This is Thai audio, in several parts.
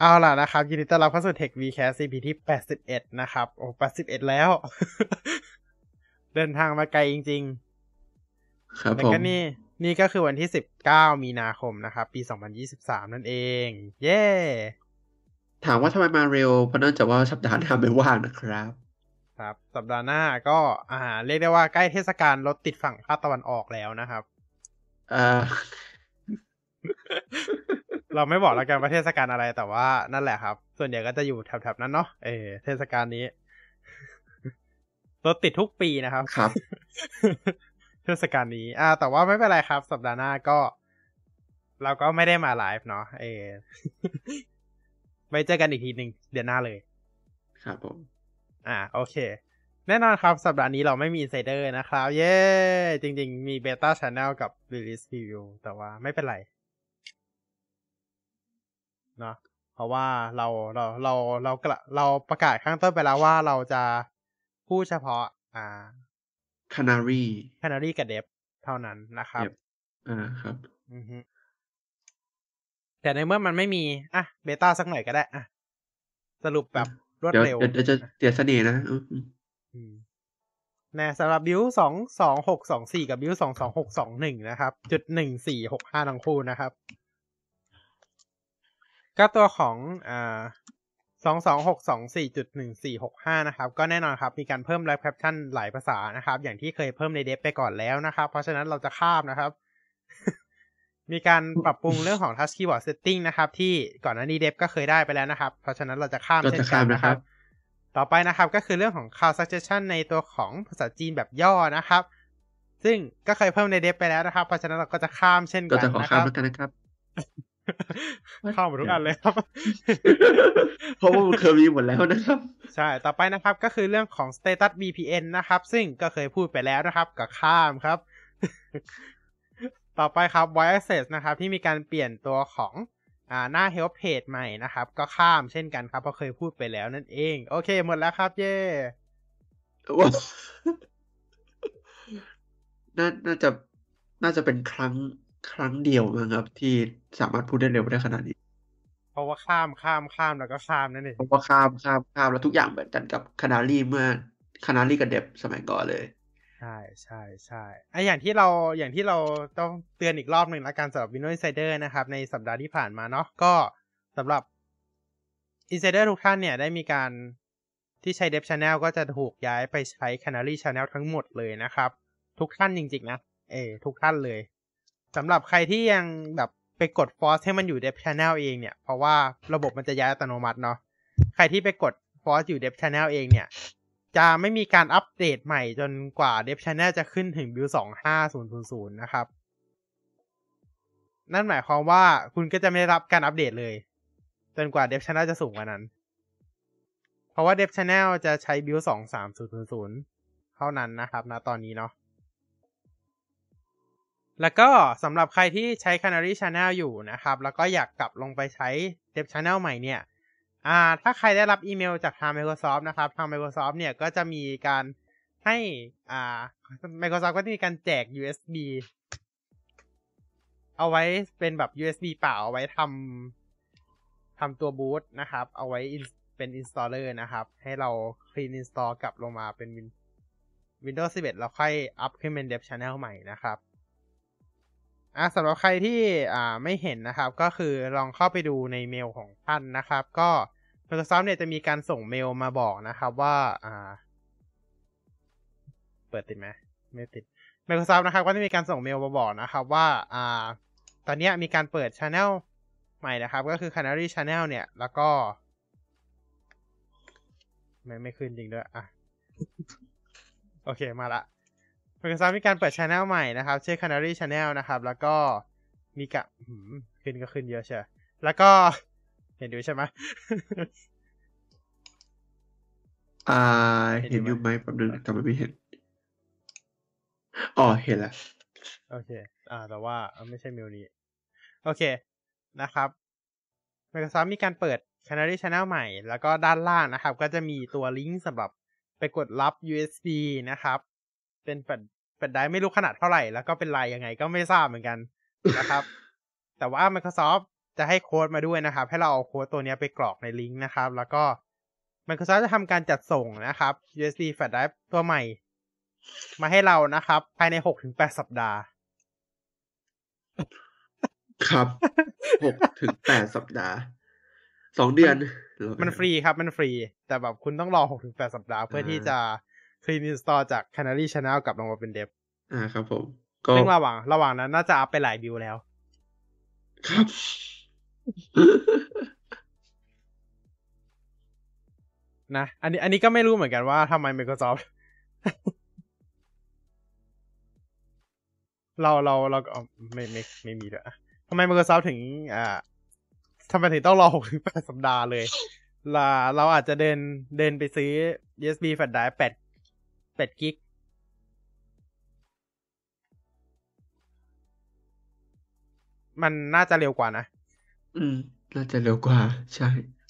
เอาล่ะนะครับ ยินดีต้อนรับเข้าสู่ Tech Vcast CP ที่ 81 นะครับ โอ้81 แล้ว เดินทางมาไกลจริงครับๆแล้วผมก็นี่ นี่ก็คือวันที่ 19 มีนาคมนะครับ ปี 2023 นั่นเอง เย้ ถามว่าทำไมมาเร็ว เพราะเนื่องจากว่าสัปดาห์หน้าไม่ว่างนะครับ ครับ สัปดาห์หน้าก็อ่า เรียกได้ว่าใกล้เทศกาลรถติดฝั่งภาคตะวันออกแล้วนะครับเอ่อ เราไม่บอกแล้วกันว่าเทศกาลอะไรแต่ว่านั่นแหละครับ ส่วนใหญ่ก็จะอยู่แถบๆนั้นเนาะเออเทศกาลนี้รถติดทุกปีนะครับครับ เทศกาลนี้ อ่า แต่ว่าไม่เป็นไรครับ สัปดาห์หน้าก็ เราก็ไม่ได้มาไลฟ์เนาะเออไว้เจอกันอีกทีหนึ่งเดือนหน้าเลย ครับผม อ่า โอเค แน่นอนครับสัปดาห์นี้เราไม่มี Insider นะครับ เย้ จริง ๆ มี Beta Channel กับ Release Preview แต่ว่าไม่เป็นไร เนาะเพราะว่าเราเราเราเรากระเราประกาศข้างต้นไปแล้วว่าเราจะพูดเฉพาะ อ่าคานารี Canary กับ Dev เท่านั้นนะครับ Dev อ่าครับอือฮึแต่ในเมื่อมันไม่มี อะ เบต้าสักหน่อยก็ได้ อะ สรุปแบบรวดเดี๋ยวเร็วเดี๋ยวเดี๋ยวจะเสียเสน่ห์นะอืมอืมอืมแนะสำหรับบิวสองสองหกสองสี่กับบิวสองสองหกสองหนึ่งนะครับ จุดหนึ่งสี่หกห้าทั้งคู่นะครับ ก็ตัวของอ่าสองสองหกสองสี่จุดหนึ่งสี่หกห้านะครับ ก็แน่นอนครับ มีการเพิ่มแรปแคปชั่นหลายภาษานะครับ อย่างที่เคยเพิ่มในเดฟไปก่อนแล้วนะครับ เพราะฉะนั้นเราจะข้ามนะครับ มีการปรับปรุงเรื่องของ Touch Keyboard Setting นะครับ ที่ก่อนหน้านี้เดฟก็เคยได้ไปแล้วนะครับ เพราะฉะนั้นเราจะข้ามก็เช่นจะกัข้ามนนะนะคครัรับบต่อไปนะครับก็คือเรื่องของ Cloud Suggestion ในตัวของภาษาจีนแบบย่อนะครับ ซึ่งก็เคยเพิ่มในเดฟไปแล้วนะครับ เพราะฉะนั้นเราก็จะข้ามเช่นก็กันจะขอนะคข้ามรับแล้วกันนะครับ เข้าหมดทุกอันเลยครับ เพราะว่ามันเคยมีหมดแล้วนะครับ ใช่ ต่อไปนะครับก็คือเรื่องของ Status VPN นะครับ ซึ่งก็เคยพูดไปแล้วนะครับกับข้ามครับ ต่อไปครับ Voice Access นะครับ ที่มีการเปลี่ยนตัวของอ่าหน้า Help Page ใหม่นะครับ ก็ข้ามเช่นกันครับ เพราะเคยพูดไปแล้วนั่นเอง โอเค หมดแล้วครับ เย้ว้าวน่าน่าจะ น่าจะเป็นครั้ง ครั้งเดียวมั้งครับ ที่สามารถพูดได้เร็วได้ขนาดนี้ เพราะว่าข้ามข้ามข้ามแล้วก็ข้ามนั่นเองเพราะว่าข้ามข้ามข้ามแล้วทุกอย่างเหมือนกันกับคานารีเมื่อคานารีกับเดบสมัยก่อนเลย ใช่ใช่ใช่ไออย่างที่เราอย่างที่เราต้องเตือนอีกรอบหนึ่งละกันสำหรับ Windows Insider นะครับ ในสัปดาห์ที่ผ่านมาเนาะก็สำหรับ Insider ทุกท่านเนี่ยได้มีการที่ใช้ Dev Channel ก็จะถูกย้ายไปใช้ Canary Channel ทั้งหมดเลยนะครับ ทุกท่านจริงๆนะ เออทุกท่านเลย สำหรับใครที่ยังแบบไปกด force ให้มันอยู่ Dev Channel เองเนี่ย เพราะว่าระบบมันจะย้ายอัตโนมัติเนาะใครที่ไปกด force อยู่ Dev Channel เองเนี่ย จะไม่มีการอัปเดตใหม่จนกว่า Dev Channel จะขึ้นถึง build 25000นะครับ นั่นหมายความว่าคุณก็จะไม่ได้รับการอัปเดตเลย จนกว่า Dev Channel จะสูงกว่านั้น เพราะว่า Dev Channel จะใช้ build 23000เท่านั้นนะครับณตอนนี้เนาะ แล้วก็สำหรับใครที่ใช้ Canary Channel อยู่นะครับ แล้วก็อยากกลับลงไปใช้ Dev Channel ใหม่เนี่ยอ่าถ้าใครได้รับอีเมลจากทาง Microsoft นะครับ ทาง Microsoft เนี่ยก็จะมีการให้อ่า Microsoft ก็จะมีการแจก USB เอาไว้เป็นแบบ USB เปล่าเอาไว้ทำทำตัวบูตนะครับ เอาไว้เป็น installer นะครับ ให้เรา clean install กลับลงมาเป็น Win- Windows 11 แล้วค่อยอัพขึ้นเป็น Dev Channel ใหม่นะครับ อะสำหรับใครที่อ่าไม่เห็นนะครับ ก็คือลองเข้าไปดูในเมลของท่านนะครับ ก็ Microsoft เนี่ยจะมีการส่งเมลมาบอกนะครับว่าอ่า เปิดติดไหมไม่ติด Microsoft นะครับ ก็จะมีการส่งเมลมาบอกนะครับว่าอ่า ตอนนี้มีการเปิด Channel ใหม่นะครับ ก็คือ Canary Channel เนี่ย แล้วก็ไม่ไม่ขึ้นจริงด้วย อะ โอเคมาละ Microsoft มีการเปิด Channel ใหม่นะครับชื่อ Canary Channel นะครับ แล้วก็มีกะหืมขึ้นก็ขึ้นเยอะเชียวแล้วก็เห็นดูใช่ไหมอ่า เห็นเห็นออยู่ยู่ไหไหมมแป๊บนึงทำไมไม่เห็น อ๋อ เห็นแล้วโอเค อ่า แต่ว่าเอ่อไม่ใช่เมลนี้ โอเค นะครับ Microsoft มีการเปิด Canary Channel ใหม่ แล้วก็ด้านล่างนะครับ ก็จะมีตัวลิงก์สำหรับไปกดรับ USB นะครับ เป็นแฟลช แฟลชไดรฟ์ไม่รู้ขนาดเท่าไหร่ แล้วก็เป็นลายยังไงก็ไม่ทราบเหมือนกันนะครับ แต่ว่า Microsoft จะให้โค้ดมาด้วยนะครับ ให้เราเอาโค้ดตัวเนี้ยไปกรอกในลิงก์นะครับ แล้วก็ Microsoft จะทำการจัดส่งนะครับ USB flash drive ตัวใหม่ มาให้เรานะครับ ภายในหกถึงแปดสัปดาห์ ครับหกถึงแปดสัปดาห์สองเดือน มันฟรีครับมันฟรี แต่แบบคุณต้องรอหกถึงแปดสัปดาห์เพื่อที่จะ clean install จาก Canary Channel กลับลงมาเป็นเดฟอ่าครับผมก็ซึ่งระหว่างระหว่างนั้นน่าจะอัพไปหลายบิวแล้ว ครับ นะ อันนี้ อันนี้ก็ไม่รู้เหมือนกันว่าทำไม Microsoft เราเราเราก็อ๋อไม่ไม่ไม่มีด้วยอะทำไม Microsoft ถึง อ่าทำไมถึงต้องรอหกถึงแปดสัปดาห์เลยลาเราอาจจะเดินเดินไปซื้อ USB flash drive แปดแปด กิกมันน่าจะเร็วกว่านะ อืม น่าจะเร็วกว่า ใช่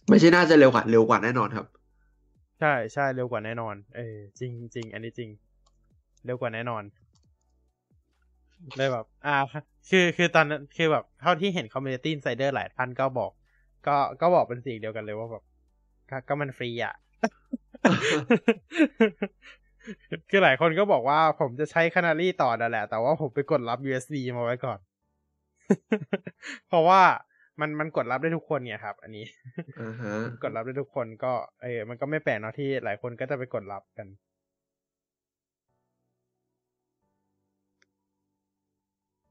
ไม่ใช่น่าจะเร็วกว่า เร็วกว่าแน่นอนครับ ใช่ใช่เร็วกว่าแน่นอน เออจริงจริงอันนี้จริง เร็วกว่าแน่นอนเลยแบบ อ่า คือคือตอนนั้นคือแบบเท่าที่เห็น community Insider หลายท่านก็บอก ก็ก็บอกเป็นสิ่งเดียวกันเลยว่าแบบก็ก็มันฟรีอะ คือหลายคนก็บอกว่าผมจะใช้ Canary ต่อนั่นแหละ แต่ว่าผมไปกดรับ USB มาไว้ก่อน เพราะว่ามันมันกดรับได้ทุกคนเนี่ยครับ อันนี้อ่าฮะกดรับได้ทุกคนก็เออมันก็ไม่แปลกเนาะที่หลายคนก็จะไปกดรับกัน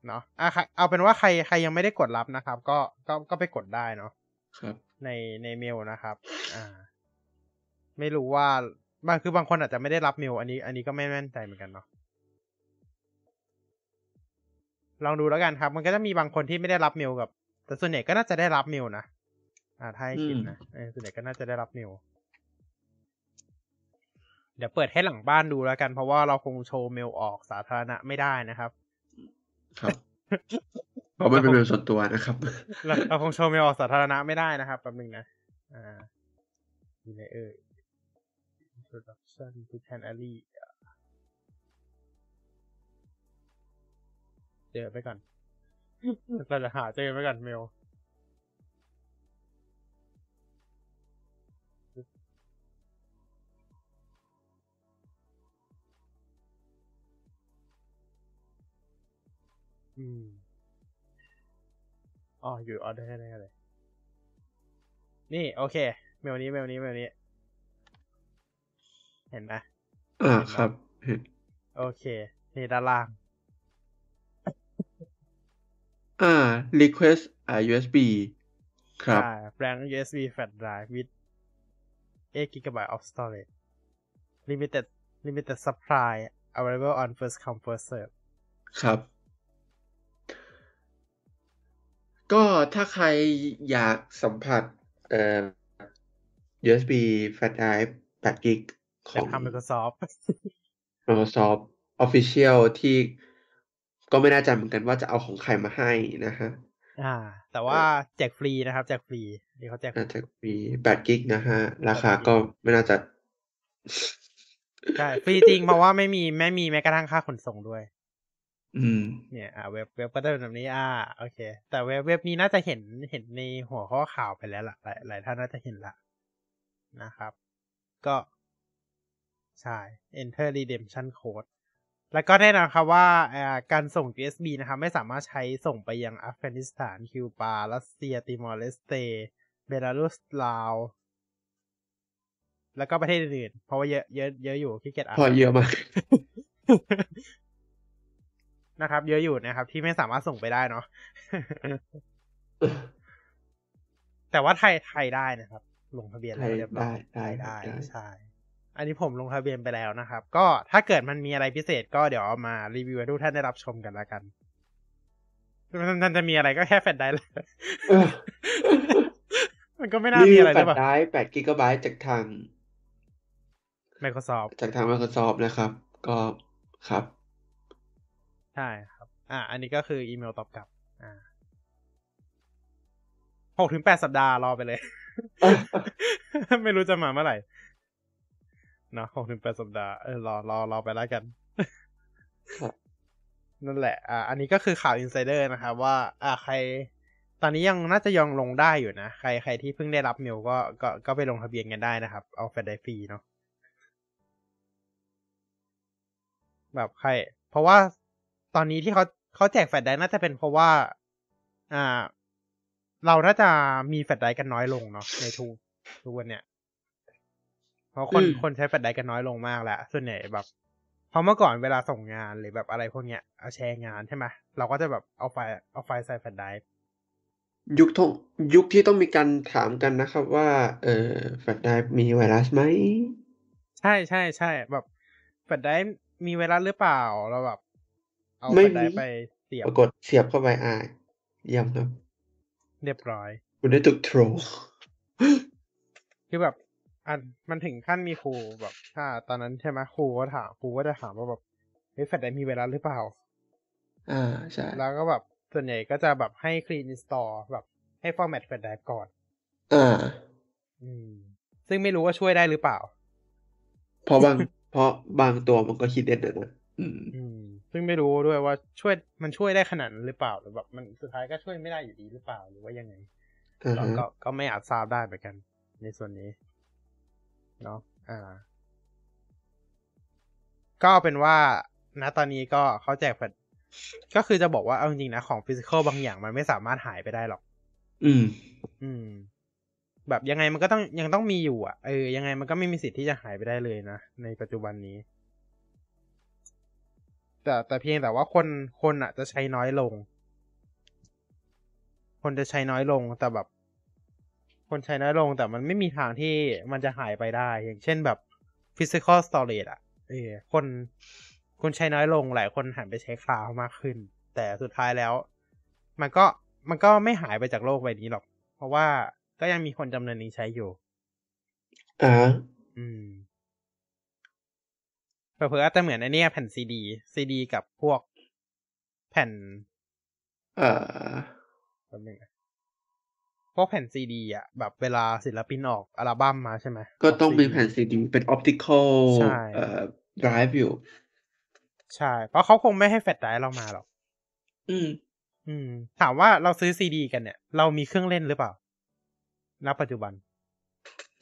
เนาะอะค่ะเอาเป็นว่าใครใครยังไม่ได้กดรับนะครับ ก็ก็ก็ไปกดได้เนาะครับ ในในเมลนะครับ อ่า ไม่รู้ว่า บางคือบางคนอาจจะไม่ได้รับเมลอันนี้ อันนี้ก็ไม่แน่ใจเหมือนกันเนาะลองดูแล้วกันครับ มันก็จะมีบางคนที่ไม่ได้รับเมลกับ แต่ส่วนใหญ่ก็น่าจะได้รับเมลนะอ่าถ้าให้คิดนะเออส่วนใหญ่ก็น่าจะได้รับเมลเดี๋ยวเปิดให้หลังบ้านดูแล้วกัน เพราะว่าเราคงโชว์เมลออกสาธารณะไม่ได้นะครับ ครับเพราะมันเป็นเรื่องส่วนตัวนะครับเราเราคงโชว์เมลออกสาธารณะไม่ได้นะครับแป๊บนึงนะ อ่าอยู่ไหนเอ่ย introduction to Canary เจอไปก่อนเราจะหาเจอไปก่อนเมลอืมอ๋ออยู่ออเดอร์ได้เลย นี่ โอเค เมลนี้เมลนี้เมลนี้ เห็นไหมอ่าครับเห็นโอเคนี่ด้านล่าง อ่า request อ่า USB ครับใช่ blank USB flash drive with 8 GB of storage limited limited supply available on first come first serve ครับ ก็ถ้าใครอยากสัมผัสเอ่อ USB flash drive 8กิก ขจากองทาง Microsoft Microsoft Official ที่ก็ไม่แน่ใจเหมือนกันว่าจะเอาของใครมาให้นะฮะ อ่า แต่ว่าแจกฟรีนะครับแจกฟรีนี่เขาแจกฟรีน่าจะมี8กิกนะฮะ ราคาก็ไม่น่าจะใช่ฟรีจริงเพราะว่าไม่มีไม่มีแม้กระทั่งค่าขนส่งด้วย อืม เนี่ย อ่า เว็บเว็บก็จะเป็นแบบนี้ อ่า โอเค แต่เว็บเว็บนี้น่าจะเห็นเห็นในหัวข้อข่าวไปแล้วล่ะหลายหลายท่านน่าจะเห็นละนะครับ ก็ ใช่ enter redemption code แล้วก็แน่นอนครับว่าอ่าการส่ง USB นะครับไม่สามารถใช้ส่งไปยังอัฟกานิสถาน คิวบารัสเซีย ติมอร์เลสเต เบลารุส ลาว แล้วก็ประเทศอื่นๆ เพราะว่าเยอะเยอะเยอะอยู่ขี้เกียจอ่านพอเยอะมากนะครับ เยอะอยู่นะครับ ที่ไม่สามารถส่งไปได้เนาะแต่ว่าไทยไทยได้นะครับ ลงทะเบียนแล้วเรียบร้อยได้ได้ได้ใช่ อันนี้ผมลงทะเบียนไปแล้วนะครับ ก็ถ้าเกิดมันมีอะไรพิเศษก็เดี๋ยวเอามารีวิวให้ทุกท่านได้รับชมกันละกันมันมันจะมีอะไรก็แค่แฟลชไดรฟ์เลยเออมันก็ไม่น่ามีอะไรแฟหลรือเปล่า 8กิกะไบต์จากทาง Microsoft จากทาง Microsoft นะครับ ก็ครับ ใช่ครับ อ่า อันนี้ก็คืออีเมลตอบกลับ อ่าหกถึงแปดสัปดาห์รอไปเลย ไม่รู้จะมาเมื่อไหร่ เนาะหกถึงแปดสัปดาห์เออรอรอรอไปแล้วกันนั่นแหละ อ่า อันนี้ก็คือข่าว Insider นะครับว่า อ่าใคร ตอนนี้ยังน่าจะยังลงได้อยู่นะ ใครใครที่เพิ่งได้รับเมลก็ก็ก็ไปลงทะเบียนกันได้นะครับ เอาแฟลชไดรฟ์ฟรีเนาะแบบใคร เพราะว่าตอนนี้ที่เขาเขาแจกแฟลชไดรฟ์น่าจะเป็นเพราะว่า อ่า เราน่าจะมีแฟลชไดรฟ์กันน้อยลงเนาะในทุกทุกวันเนี่ย เพราะคนอืมคนใช้แฟลชไดรฟ์กันน้อยลงมากแล้วส่วนใหญ่แบบเพราะเมื่อก่อนเวลาส่งงานหรือแบบอะไรพวกเนี้ยเอาแชร์งานใช่ไหมเราก็จะแบบเอาไฟล์เอาไฟล์ใส่แฟลชไดรฟ์ยุคทงยุคที่ต้องมีการถามกันนะครับว่า เออแฟลชไดรฟ์มีไวรัสไหมใช่ใช่ใช่แบบแฟลชไดรฟ์มีไวรัสหรือเปล่าเราแบบ เอาไม่แฟลชไดรมีฟ์ไปเสียบปรากฏเสียบเข้าไปอ่าเยี่ยมครับ เรียบร้อย คุณได้ถูกโทรคือแบบ อันมันถึงขั้นมีครูแบบถ้า ตอนนั้นใช่ไหมครูก็ถามครูก็จะถามว่าแบบเฮ้ยแฟลชไดรฟ์มีไวรัสหรือเปล่า อ่าใช่แล้วก็แบบส่วนใหญ่ก็จะแบบให้ clean install แบบให้ format แฟลชไดรฟ์ก่อนอ่าอืม ซึ่งไม่รู้ว่าช่วยได้หรือเปล่า เพราะบาง เพราะบางตัวมันก็คิดเด่นนะอืมอืม ซึ่งไม่รู้ด้วยว่าช่วยมันช่วยได้ขนาดนั้นหรือเปล่าหรือแบบมันสุดท้ายก็ช่วยไม่ได้อยู่ดีหรือเปล่าหรือว่ายังไงอ่าก็ฮะก็ก็ไม่อาจทราบได้เหมือนกัน ในส่วนนี้ เนาะอ่า ก็เอาเป็นว่าณตอนนี้ก็เขาแจกแฟลชก็คือจะบอกว่าเอาจริงๆนะ ของฟิสิกอลบางอย่างมันไม่สามารถหายไปได้หรอก อืม อืม แบบยังไงมันก็ต้องยังต้องมีอยู่อะเออยังไงมันก็ไม่มีสิทธิ์ที่จะหายไปได้เลยนะ ในปัจจุบันนี้ แต่แต่เพียงแต่ว่าคนคนอะ จะใช้น้อยลง คนจะใช้น้อยลงแต่แบบ คนใช้น้อยลงแต่มันไม่มีทางที่มันจะหายไปได้ อย่างเช่นแบบ physical storage อะเออคนคนใช้น้อยลงหลายคนหันไปใช้คลาวด์มากขึ้น แต่สุดท้ายแล้ว มันก็มันก็ไม่หายไปจากโลกใบนี้หรอก เพราะว่าก็ยังมีคนจำนวนนี้ใช้อยู่อ่าอืมเผื่อๆอาจจะเหมือนไอเนี้ยแผ่นซีดีซีดีกับพวกแผ่น เอ่อแป๊บนึงนะ พวกแผ่นซีดีอะแบบเวลาศิลปินออกอัลบั้มมาใช่ไหม ก็ต้องมี CD แผ่นซีดีเป็น optical ใช่เอ่อ drive อยู่ ใช่ เพราะเขาคงไม่ให้แฟลชไดรฟ์เรามาหรอก อืม อืม ถามว่าเราซื้อซีดี กันเนี่ย เรามีเครื่องเล่นหรือเปล่า ณ ปัจจุบัน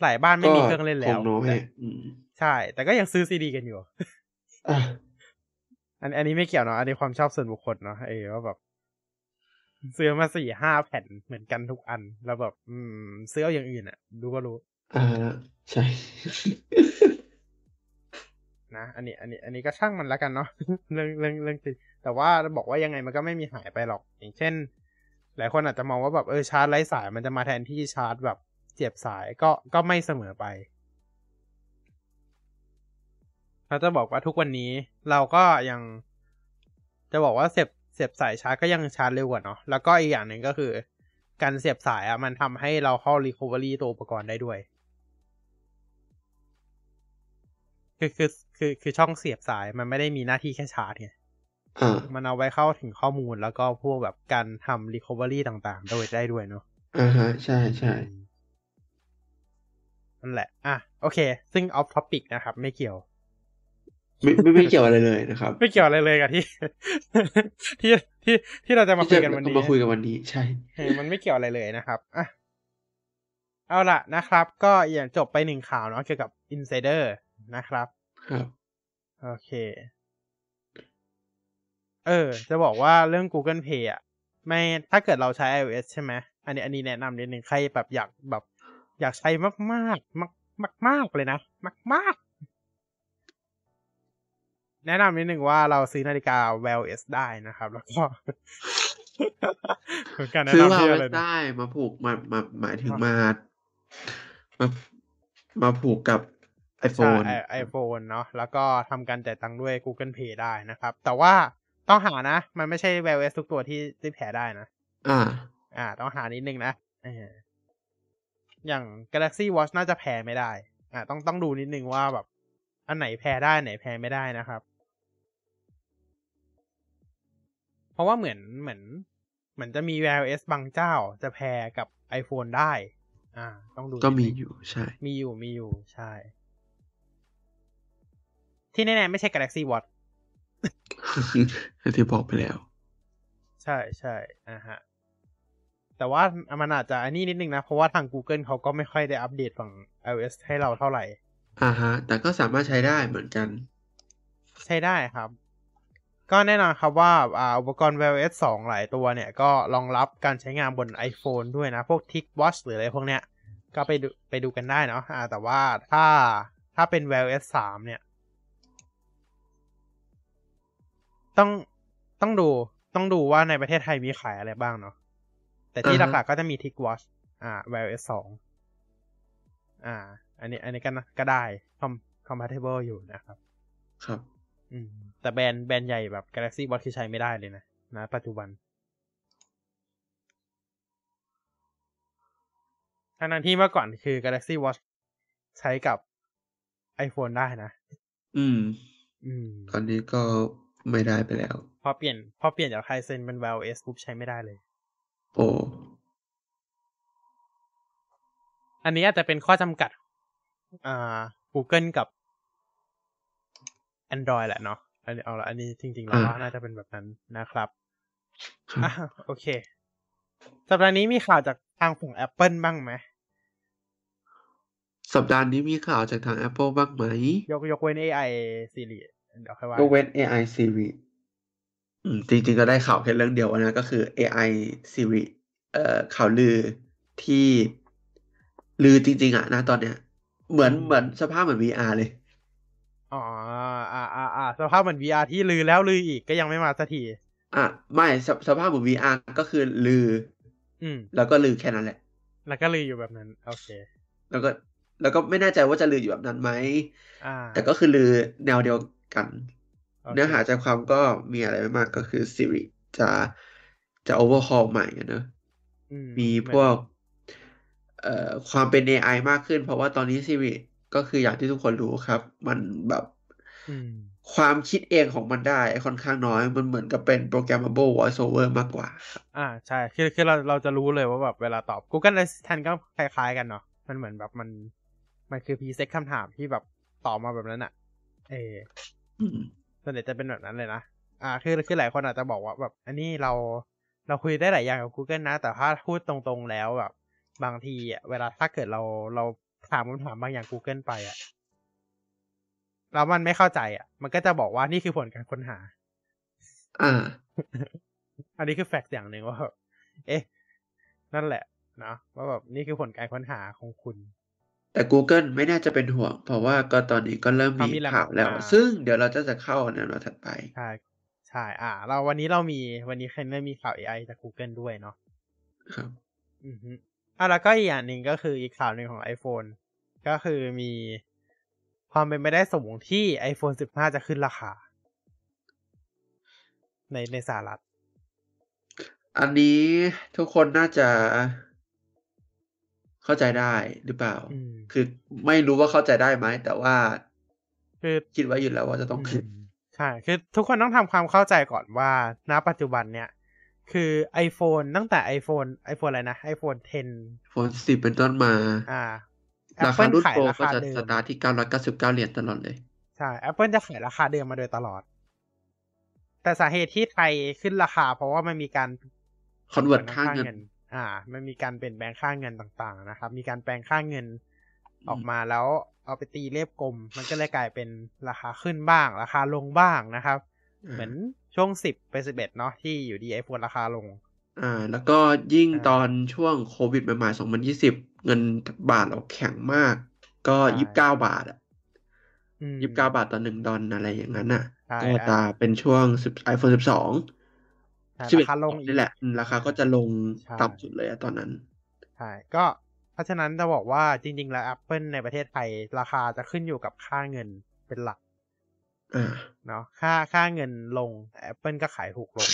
หลายบ้านไม่มีเครื่องเล่นแล้วคงน้อยแต่อืมใช่ แต่ก็ยังซื้อซีดี กันอยู่อะอันอันนี้ไม่เกี่ยวเนาะ อันนี้ความชอบส่วนบุคคลเนาะเออว่าแบบ ซื้อมาสี่ห้าแผ่นเหมือนกันทุกอัน แล้วแบบอืมซื้อเอาอย่างอื่นอะดูก็รู้ อ่าใช่ นะ อันนี้ อันนี้ อันนี้ก็ช่างมันแล้วกันเนาะเรื่องเรื่องเรื่องจริงแต่ว่าบอกว่ายังไงมันก็ไม่มีหายไปหรอก อย่างเช่น หลายคนอาจจะมองว่าแบบเออชาร์จไร้สายมันจะมาแทนที่ชาร์จแบบเสียบสายก็ก็ไม่เสมอไปเราจะบอกว่าทุกวันนี้เราก็ยังจะบอกว่าเสียบเสียบสายชาร์จก็ยังชาร์จเร็วกว่าเนาะแล้วก็อีกอย่างหนึ่งก็คือ การเสียบสายอะมันทำให้เราเข้า recovery ตัวอุปกรณ์ได้ด้วย คือคือคือคือช่องเสียบสายมันไม่ได้มีหน้าที่แค่ชาร์จไงอ่ามันเอาไว้เข้าถึงข้อมูลแล้วก็พวกแบบการทำ recovery ต่างๆโดยได้ด้วยเนาะอ่าฮะ ใช่ใช่อืมนั่นแหละ อะ โอเค ซึ่ง off topic นะครับ ไม่เกี่ยว ไม่ไม่ไม่เกี่ยวอะไรเลยนะครับ ไม่เกี่ยวอะไรเลยกับที่ ที่ที่ที่เราจะมาคุยกันวันนี้มาคุยกันวันนี้ใช่เออมันไม่เกี่ยวอะไรเลยนะครับอะเอาละนะครับ ก็อย่างจบไปหนึ่งข่าวเนาะเกี่ยวกับ insider นะครับ ครับ โอเค เออ จะบอกว่าเรื่อง Google Pay อะไม่ถ้าเกิดเราใช้ iOS ใช่ไหมอันนี้อันนี้แนะนำนิดนึงใครแบบอยากแบบ อยากใช้มากมากมากมากมากๆเลยนะมากมากๆ แนะนำนิดนึงว่าเราซื้อนาฬิกา Well S ได้นะครับ แล้วก็เป็นการแนะซื้อนำมาที่ไว้อะไรนะได้มาผูกมามาหมายถึงมามามาผูกกับใช่ iPhone ไอโฟนเนาะแล้วก็ทำการจ่ายตังค์ด้วย Google Pay ได้นะครับ แต่ว่าต้องหานะ มันไม่ใช่ Well S ทุกตัวที่ที่แพ้ได้นะ อ่า อ่า ต้องหานิดนึงนะเอออย่าง Galaxy Watch น่าจะแพ้ไม่ได้ อ่าต้องต้องดูนิดนึงว่าแบบ อันไหนแพ้ได้อันไหนแพ้ไม่ได้นะครับ ราะว่าเหมือนเหมือนเหมือนจะมี Wear OS บางเจ้าจะแพ้กับ iPhone ได้ อ่า ต้องดู ก็มีนิดนึงอยู่ใช่ มีอยู่มีอยู่ใช่ ที่แน่ๆไม่ใช่ Galaxy Watch ที่บอกไปแล้ว ใช่ใช่อ่าฮะ แต่ว่ามันอาจจะอันนี้นิดนึงนะ เพราะว่าทาง Google เขาก็ไม่ค่อยได้อัปเดตฝั่ง iOS ให้เราเท่าไหร่ อ่าฮะ แต่ก็สามารถใช้ได้เหมือนกัน ใช้ได้ครับ ก็แน่นอนครับว่าอ่าอุปกรณ์ Wear OS 2 หลายตัวเนี่ย ก็รองรับการใช้งานบน iPhone ด้วยนะ พวก TicWatch หรืออะไรพวกเนี้ย ก็ไปดูไปดูกันได้เนาะอ่าแต่ว่าถ้าถ้าเป็น Wear OS 3 เนี่ย ต้องต้องดูต้องดูว่าในประเทศไทยมีขายอะไรบ้างเนาะแต่ที่อ่าฮะหลักๆก็จะมี TicWatch อ่า Wear OS 2 อ่า อันนี้ อันนี้ก็นะก็ได้ com compatible อยู่นะครับ ครับ อืม แต่แบรนด์แบรนด์ใหญ่แบบ Galaxy Watch คือใช้ไม่ได้เลยนะนะปัจจุบันทั้งนั้นที่เมื่อก่อนคือ Galaxy Watch ใช้กับ iPhone ได้นะ อืม อืม ตอนนี้ก็ไม่ได้ไปแล้ว พอเปลี่ยน พอเปลี่ยนจากไฮเซนเป็น Wear OS ปุ๊บใช้ไม่ได้เลย โอ้อันนี้อาจจะเป็นข้อจำกัด อ่า Google กับ Android แหละเนาะ อันนี้เอาละอันนี้จริงๆแล้วว่าน่าจะเป็นแบบนั้นนะครับครับอะโอเค สัปดาห์นี้มีข่าวจากทางฝั่ง Apple บ้างไหมสัปดาห์นี้มีข่าวจากทาง Apple บ้างไหม ยกยกเว้น AI Siri เดี๋ยวค่อยว่ายกเว้น AI Siri อืมจริงๆก็ได้ข่าวแค่เรื่องเดียวนะ ก็คือ AI Siri เอ่อข่าวลือที่ลือจริง ๆอะนะตอนเนี้ย เหมือนเหมือนสภาพเหมือน VR เลย อ๋ออ่าอ่าอ่า สภาพเหมือน VR ที่ลือแล้วลืออีกก็ยังไม่มาสักที อะ ไม่สสภาพเหมือน VR ก็คือลือ อืม แล้วก็ลือแค่นั้นแหละ แล้วก็ลืออยู่แบบนั้น โอเค แล้วก็ แล้วก็ไม่แน่ใจว่าจะลืออยู่แบบนั้นไหมอ่า แต่ก็คือลือแนวเดียวกันโอเคเนื้อหาใจความก็มีอะไรไม่มากก็คือ Siri จะจะ overhaul ใหม่อะเนอะอืมีพวกเอ่อความเป็น AI มากขึ้น เพราะว่าตอนนี้ Siri ก็คืออย่างที่ทุกคนรู้ครับ มันแบบอืม ความคิดเองของมันได้ค่อนข้างน้อยมันเหมือนกับเป็น programmable voice over มากกว่าครับอ่าใช่ คือคือเราเราจะรู้เลยว่าแบบเวลาตอบ Google Assistant ก็คล้ายๆกันเนาะมันเหมือนแบบมัน มันคือพีเซ็ตคำถามที่แบบตอบมาแบบนั้นอะเอออืมส่วนใหญ่จะเป็นแบบนั้นเลยนะ อ่า คือคือหลายคนอาจจะบอกว่าแบบ อันนี้เราเราคุยได้หลายอย่างกับ Google นะ แต่ถ้าพูดตรงๆแล้วแบบ บางทีอะเวลาถ้าเกิดเราเราถามคำถามบางอย่าง Google ไปอะ แล้วมันไม่เข้าใจอะ มันก็จะบอกว่านี่คือผลการค้นหา อ่า อันนี้คือแฟกต์อย่างหนึ่งว่าแบบเอ๊ะ นั่นแหละนะว่าแบบนี่คือผลการค้นหาของคุณ แต่ Google ไม่น่าจะเป็นห่วง เพราะว่าก็ตอนนี้ก็เริ่มเขามีมีแลมข่าวแล้วอ่าซึ่งเดี๋ยวเราจะจะเข้าในวันถัดไป ใช่ ใช่ อ่า เราวันนี้เรามีวันนี้ใครได้มีข่าว AI จาก Google ด้วยเนาะ ครับ อือฮึอะแล้วก็อีกอย่างหนึ่งก็คืออีกข่าวหนึ่งของ iPhone ก็คือมี ความเป็นไปได้สูงที่ iPhone 15 จะขึ้นราคา ในในสหรัฐ อันนี้ทุกคนน่าจะเข้าใจได้หรือเปล่าอืมคือไม่รู้ว่าเข้าใจได้ไหม แต่ว่า คือคิดไว้อยู่แล้วว่าจะต้องขึ้นมใช่ คือทุกคนต้องทำความเข้าใจก่อนว่าณปัจจุบันเนี่ย คือ iPhone ตั้งแต่ iPhone iPhone อะไรนะ iPhone 10โฟนสิบเป็นต้นมา อ่า ราคา Apple รุ่นขายโปรราก็คาจะเดิสมตาร์ทที่เก้าร้อยเก้าสิบเก้าเหรียญตลอดเลย ใช่ Apple จะขายราคาเดิมมาโดยตลอด แต่สาเหตุที่ไทยขึ้นราคา เพราะว่ามันมีการ convert ค่าเงิน อ่า มันมีการเปลี่ยนแปลงค่าเงินต่าง ๆ นะครับ มีการแปลงค่าเงินออกมาแล้วเอาไปตีเลขกลม มันก็เลยกลายเป็นราคาขึ้นบ้าง ราคาลงบ้างนะครับ เหมือนช่วงสิบไปสิบเอ็ดเนาะที่อยู่ดีไอโฟนราคาลง อ่า แล้วก็ยิ่งอ่าตอนช่วงโควิดใหม่ๆสองพันยี่สิบ เงินบาทเราแข็งมาก ก็ใช่ยี่สิบเก้าบาทอะอืมยี่สิบเก้าบาทต่อหนึ่งดอลอะไรอย่างนั้นอะใช่ก็ตาเป็นช่วงสิบไอโฟนสิบสองใช่สิบเอ็ดราคาลงอีกนี่แหละอืมราคาก็จะลงใช่ต่ำสุดเลยอะตอนนั้นใช่ก็เพราะฉะนั้นจะบอกว่าจริง ๆ แล้ว Apple ในประเทศไทย ราคาจะขึ้นอยู่กับค่าเงินเป็นหลักอ่าเนาะค่าค่าเงินลง Apple ก็ขายถูกลง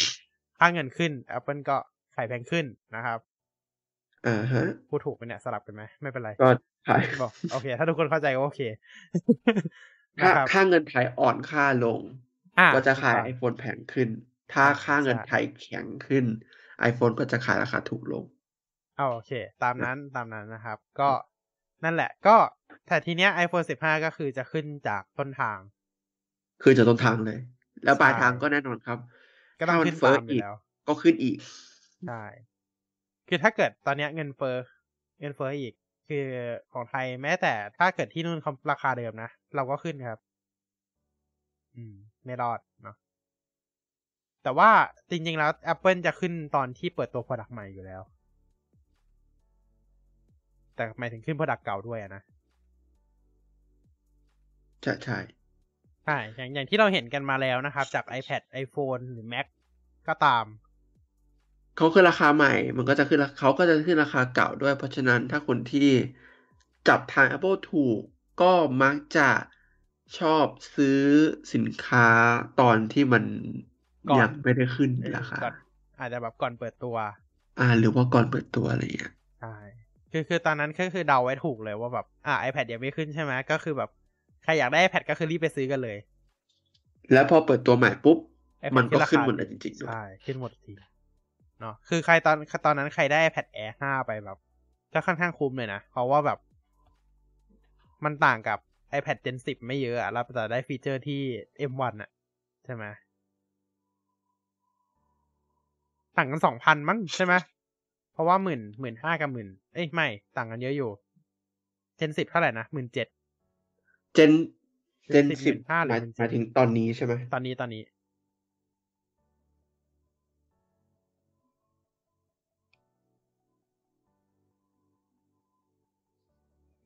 ค่าเงินขึ้น Apple ก็ขายแพงขึ้นนะครับ อ่าฮะพูดถูกไหมเนี่ยสลับกันไหมไม่เป็นไร ก็ขายบอกโอเค ถ้าทุกคนเข้าใจก็โอเคค่านะครับค่าเงินไทยอ่อนค่าลงอ่าก็จะขายถูกต้องไอโฟนแพงขึ้น ถ้าอ่าค่าเงินใช่ไทยแข็งขึ้น iPhone ก็จะขายราคาถูกลงเอาโอเค ตามนั้นตามนั้นนะครับ ก็นั่นแหละ ก็แต่ทีเนี้ย iPhone 15 ก็คือจะขึ้นจากต้นทาง คือจะต้นทางเลย แล้วปลายใช่ทางก็แน่นอนครับ ก็ต้องถ้ามัขึ้นเฟ้อตามอยู่อีกแล้วก็ขึ้นอีกใช่ คือถ้าเกิดตอนเนี้ยเงินเฟ้อเงินเฟ้ออีก คือของไทยแม้แต่ถ้าเกิดที่นู่นเขาราคาเดิมนะ เราก็ขึ้นครับ อืม ไม่รอดเนาะแต่ว่าจริง ๆ แล้ว Apple จะขึ้นตอนที่เปิดตัว Product ใหม่อยู่แล้ว แต่หมายถึงขึ้น Product เก่าด้วยอะนะ ใช่ใช่ใช่อย่างอย่างที่เราเห็นกันมาแล้วนะครับ จาก iPad iPhone หรือ Mac ก็ตาม เขาขึ้นราคาใหม่ มันก็จะขึ้นราเขาก็จะขึ้นราคาเก่าด้วย เพราะฉะนั้นถ้าคนที่จับทาง Apple ถูกก็มักจะชอบซื้อสินค้าตอนที่มันก่อนยังไม่ได้ขึ้นเออราคาก่อนอาจจะแบบก่อนเปิดตัว อ่า หรือว่าก่อนเปิดตัวอะไรเงี้ยใช่คือคือตอนนั้นก็คือเดาไว้ถูกเลยว่าแบบอ่า iPad ยังไม่ขึ้นใช่ไหมก็คือแบบใครอยากได้ iPad ก็คือรีบไปซื้อกันเลย แล้วพอเปิดตัวใหม่ปุ๊บ iPad มันก็ราขึ้นคาหมดเลยจริงๆด้วยใช่ขึ้นหมดที เนาะคือใครตอนตอนนั้นใครได้ iPad Air 5ไปแบบก็ค่อนข้างคุ้มเลยนะ เพราะว่าแบบ มันต่างกับ iPad Gen 10 ไม่เยอะอะแล้วแต่ได้ฟีเจอร์ที่ M1 อะใช่ไหมต่างกันสองพันมั้งใช่ไหมเพราะว่าหมื่นหมื่นห้ากับหมื่นเอ้ยไม่ต่างกันเยอะอยู่ Gen 10 เท่าไหร่นะหมื่นเจ็ดเจนเจน10สิบ15หรือหมาย17หมายถึงตอนนี้ใช่ไหมตอนนี้ตอนนี้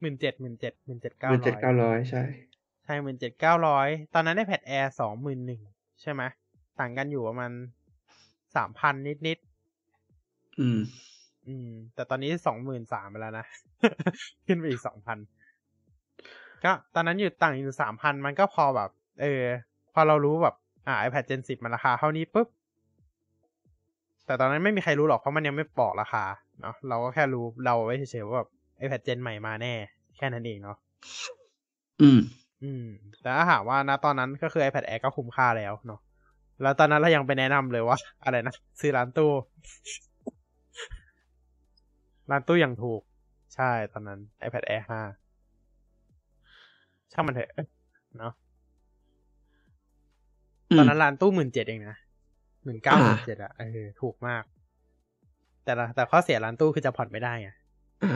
หมื่นเจ็ดหมื่นเจ็ดหมื่นเจ็ดเก้ามันร้เจ็ดอยเก้าร้อยใช่ ใช่หมื่นเจ็ดเก้าร้อยตอนนั้นได้แพดแอร์สองหมื่นหนึ่งใช่ไหมต่างกันอยู่ประมาณสามพันนิดนิดอืมๆอืม แต่ตอนนี้สองหมื่นสามไปแล้วนะ ขึ้นไปอีกสองพันก็ตอนนั้นอยู่ต่างอยู่สามพันมันก็พอแบบ เออ พอเรารู้แบบ อ่า iPad Gen 10 มันราคาเท่านี้ปุ๊บ แต่ตอนนั้นไม่มีใครรู้หรอกเพราะมันยังไม่บอกราคา เนาะเราก็แค่รู้เราไว้เฉยๆว่าแบบ iPad Gen ใหม่มาแน่ แค่นั้นเองเนาะอืม อืม แต่ถ้าหากว่านะตอนนั้นก็คือ iPad Air ก็คุ้มค่าแล้วเนาะแล้วตอนนั้นเรายังไปแนะนำเลยว่า อะไรนะ ซื้อร้านตู้ ร้านตู้อย่างถูก ใช่ตอนนั้น iPad Air 5ช่างมันเถอะเนาะตอนนั้นร้านตู้หมื่นเจ็ดเองนะหมื่นเก้าหมื่นเจ็ดอะเออถูกมาก แต่ละแต่ข้อเสียร้านตู้คือจะผ่อนไม่ได้ไง อ่า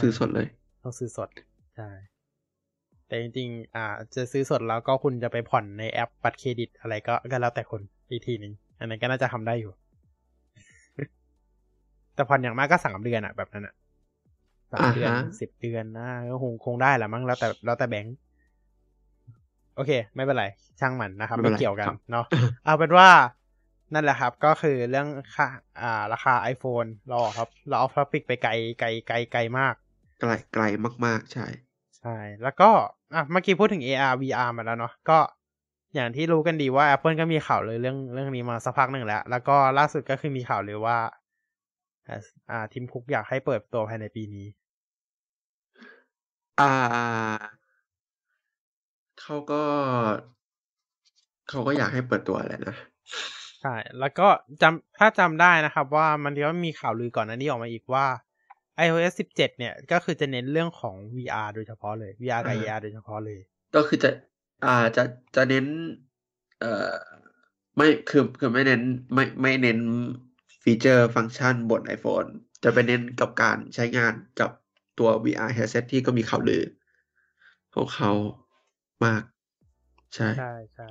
ซื้อสดเลยต้องซื้อสดใช่แต่จริงๆ อ่า จะซื้อสดแล้วก็คุณจะไปผ่อนในแอปบัตรเครดิตอะไรก็ก็แล้วแต่คนอีกทีหนึ่งอันนั้นก็น่าจะทำได้อยู่ แต่ผ่อนอย่างมากก็สามเดือนอะแบบนั้นอะสามเดือนอ่าฮะสิบเดือนนะก็คงคงได้แหละมั้งแล้วแต่แล้วแต่แบงค์โอเค ไม่เป็นไร ช่างมันนะครับ ไม่เป็ไม่นไรเกี่ยวกันครับเนาะเอาเป็นว่า นั่นแหละครับ ก็คือเรื่องค่าอ่าราคา iPhone เราออกครับ เราเอาท็อปิกไปไกลไกลไกลไกลมาก ไกลไกลมากๆ ใช่ ใช่ แล้วก็อะเมื่อกี้พูดถึง AR VR มาแล้วเนาะก็อย่างที่รู้กันดีว่า Apple ก็มีข่าวเลยเรื่องเรื่องนี้มาสักพักหนึ่งแล้ว แล้วก็ล่าสุดก็คือมีข่าวเลยว่าอ่าอ่าทีมคุกอยากให้เปิดตัวภายในปีนี้ อ่าเขาก็ เขาก็อยากให้เปิดตัวแหละนะใช่แล้วก็จำถ้าจำได้นะครับว่ามันก็มีข่าวลือก่อนหน้านี้ออกมาอีกว่า iOS 17 เนี่ย ก็คือจะเน้นเรื่องของ VR โดยเฉพาะเลย VR กับอ่า AR โดยเฉพาะเลย ก็คือจะอ่าจะจะเน้น เอ่อไม่คือคือไม่เน้นไม่ไม่เน้นฟีเจอร์ฟังก์ชันบน iPhone จะไปเน้นกับการใช้งานกับตัว VR headset ที่ก็มีข่าวลือของเขามาก ใช่ใช่ใช่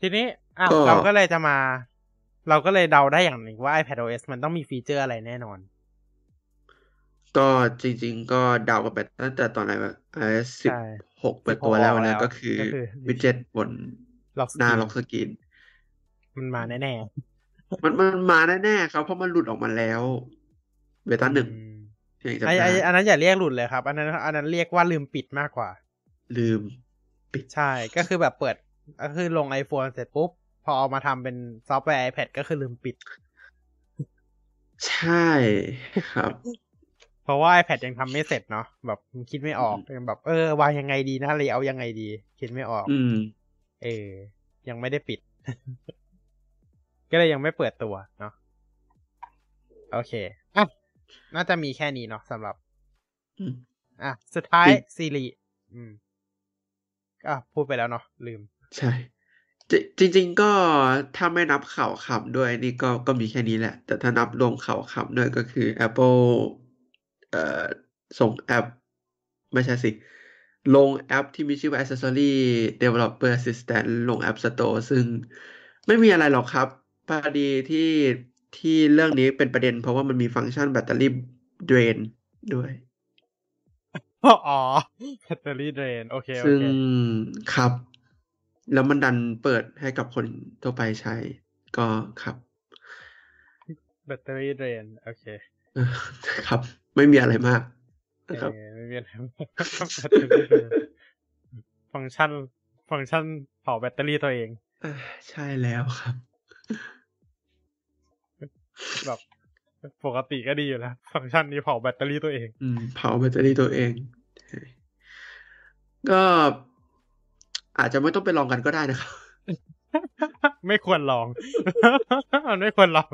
ทีนี้ อะก็ เราก็เลยจะมา เราก็เลยเดาได้อย่างหนึ่งว่า iPadOS มันต้องมีฟีเจอร์อะไรแน่นอน ก็จริง ๆ ก็เดากันไปตั้งแต่ตอนไหนวะ iOS สิบใช่ หกเปิดตัวแล้ว16ออกแล้นะวก็คือก็คือ วิดเจ็ตบนล็อกสหน้ากรีนล็อกสกรีน มันมาแน่มันมันมาแน่ๆครับ เพราะมันหลุดออกมาแล้วเบๆต้าหนึ่งอืมยังจำไอไอได้อันนั้นอย่าเรียกหลุดเลยครับ อันนั้นอันนั้นเรียกว่าลืมปิดมากกว่า ลืมปิดใช่ ก็คือแบบเปิด ก็คือลง iPhone เสร็จปุ๊บ พอเอามาทำเป็นซอฟต์แวร์ iPad ก็คือลืมปิด ใช่ครับ เพราะว่า iPad ยังทำไม่เสร็จเนาะแบบคิดไม่ออกยังแบบ เออวางยังไงดีนะเลยเอายังไงดี คิดไม่ออก อืม เออ ยังไม่ได้ปิด ก็เลยยังไม่เปิดตัวเนาะโอเคอะน่าจะมีแค่นี้เนาะสำหรับอืมอะ สุดท้ายจริงซีรีอืมก็พูดไปแล้วเนาะลืม ใช่ จจริง ๆ ก็ถ้าไม่นับข่าวขำด้วยนี่ก็ก็มีแค่นี้แหละ แต่ถ้านับรวมข่าวขำด้วยก็คือ Apple เอ่อส่งแอป ไม่ใช่สิ ลงแอปที่มีชื่อว่า Accessory Developer Assistant ลง App Store ซึ่งไม่มีอะไรหรอกครับพอดีที่ที่เรื่องนี้เป็นประเด็น เพราะว่ามันมีฟังก์ชันแบตเตอรี่เดรนด้วยอ๋อแบตเตอรี่เดรนโอเคโอซึ่งเคครับ แล้วมันดันเปิดให้กับคนทั่วไปใช้ ก็ครับแบตเตอรี่ drain โอเคเออครับ ไม่มีอะไรมากเอนะครับอไม่มีอะไร Battery drain ฟังก์ชัน ฟังก์ชันเผาแบตเตอรี่ตัวเองเอ้ยใช่แล้วครับ แบบปกติก็ดีอยู่แล้ว ฟังก์ชันนี้เผาแบตเตอรี่ตัวเอง อืม เผาแบตเตอรี่ตัวเองใช่ก็ อาจจะไม่ต้องไปลองกันก็ได้นะครับไม่ควรลอง มันไม่ควรลอง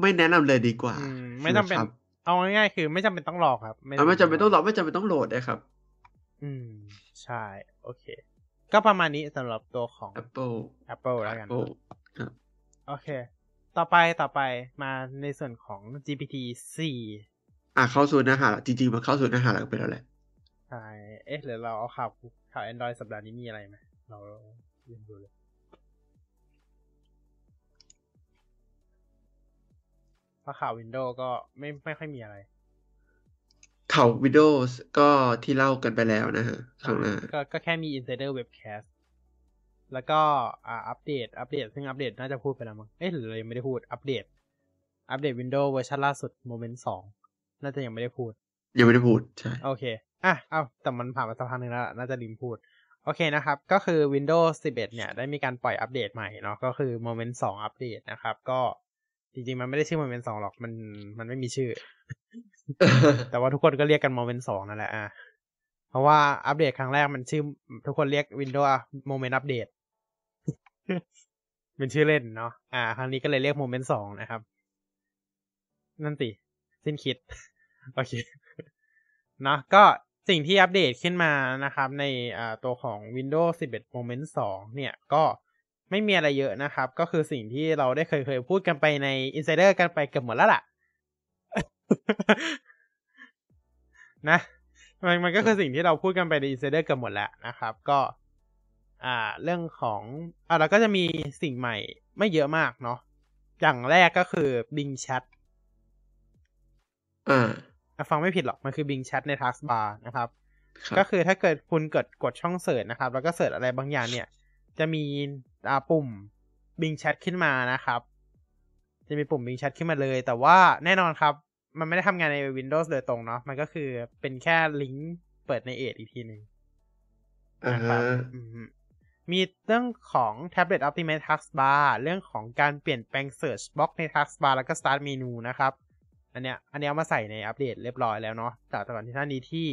ไม่แนะนำเลยดีกว่าอืมไม่จำเป็นนะครับเอาง่ายๆคือ ไม่จำเป็นต้องลองครับอะไม่จำเป็นต้องลองไม่จำเป็นต้องโหลดนะครับ อืม ใช่ โอเค ก็ประมาณนี้สำหรับตัวของ Apple Apple แล้วกัน Apple ครับโอเค ต่อไปต่อไปมาในส่วนของ GPT 4อะเข้าสู่เนื้อหาละจริงๆมันเข้าสู่เนื้อหาแล้วไปแล้วแหละ ใช่ เอ๊ะหรือเราเอาข่าวข่าว Android สัปดาห์นี้มีอะไรไหม เราเรียนดูเลย เพราะข่าว Windows ก็ไม่ไม่ค่อยมีอะไร ข่าว Windows ก็ที่เล่ากันไปแล้วนะฮะข้างหน้าก็ก็แค่มี Insider Webcast แล้วก็อ่าอัปเดต อัปเดต ซึ่งอัปเดตน่าจะพูดไปแล้วมั้ง เอ๊ะหรือเรายังไม่ได้พูด อัปเดต อัปเดต Windows เวอร์ชันล่าสุด Moment 2 น่าจะยังไม่ได้พูด ยังไม่ได้พูด ใช่ โอเค อะเอาแต่มันผ่านมาสักพักหนึ่งแล้วน่าจะลืมพูด โอเคนะครับ ก็คือ Windows 11 เนี่ย ได้มีการปล่อยอัปเดตใหม่เนาะก็คือ Moment 2 อัปเดตนะครับ ก็จริงๆ มันไม่ได้ชื่อ Moment 2 หรอกมันมันไม่มีชื่อ แต่ว่าทุกคนก็เรียกกัน Moment 2 นั่นแหละอะเพราะว่าอัปเดตครั้งแรกมันชื่อ ทุกคนเรียก Windows Moment Update เป็นชื่อเล่นเนาะอ่า ครั้งนี้ก็เลยเรียก Moment 2 นะครับ นั่นสิสิ้นคิด โอเคเนอะก็ สิ่งที่อัปเดตขึ้นมานะครับ ในตัวของ Windows 11 Moment 2 เนี่ย ก็ไม่มีอะไรเยอะนะครับ ก็คือสิ่งที่เราได้เคยเคยพูดกันไปใน Insider กันไปเกือบหมดแล้วล่ะ นะมันมันก็คือสิ่งที่เราพูดกันไปใน Insider เกือบหมดแล้วนะครับ ก็ อ่า เรื่องของอ่าเราก็จะมีสิ่งใหม่ไม่เยอะมากเนาะอย่างแรกก็คือ Bing Chat อ่า ฟังไม่ผิดหรอก มันคือ Bing Chat ใน Taskbar นะครับครับ ก็คือถ้าเกิดคุณเกิดกดช่องเสิร์ชนะครับ แล้วก็เสิร์ชอะไรบางอย่างเนี่ย จะมีอ่าปุ่ม Bing Chat ขึ้นมานะครับ จะมีปุ่ม Bing Chat ขึ้นมาเลย แต่ว่าแน่นอนครับ มันไม่ได้ทำงานใน Windows โดยตรงเนาะ มันก็คือเป็นแค่ลิงก์เปิดใน Edge อีกทีหนึ่งอ่านะคฮะรับอืมมีเรื่องของ Tablet Optimized Taskbar เรื่องของการเปลี่ยนแปลง Search Box ใน Taskbar แล้วก็ Start Menu นะครับ อันเนี้ยอันเนี้ยเอามาใส่ในอัปเดตเรียบร้อยแล้วเนาะจากก่อนที่ท่านนี้ที่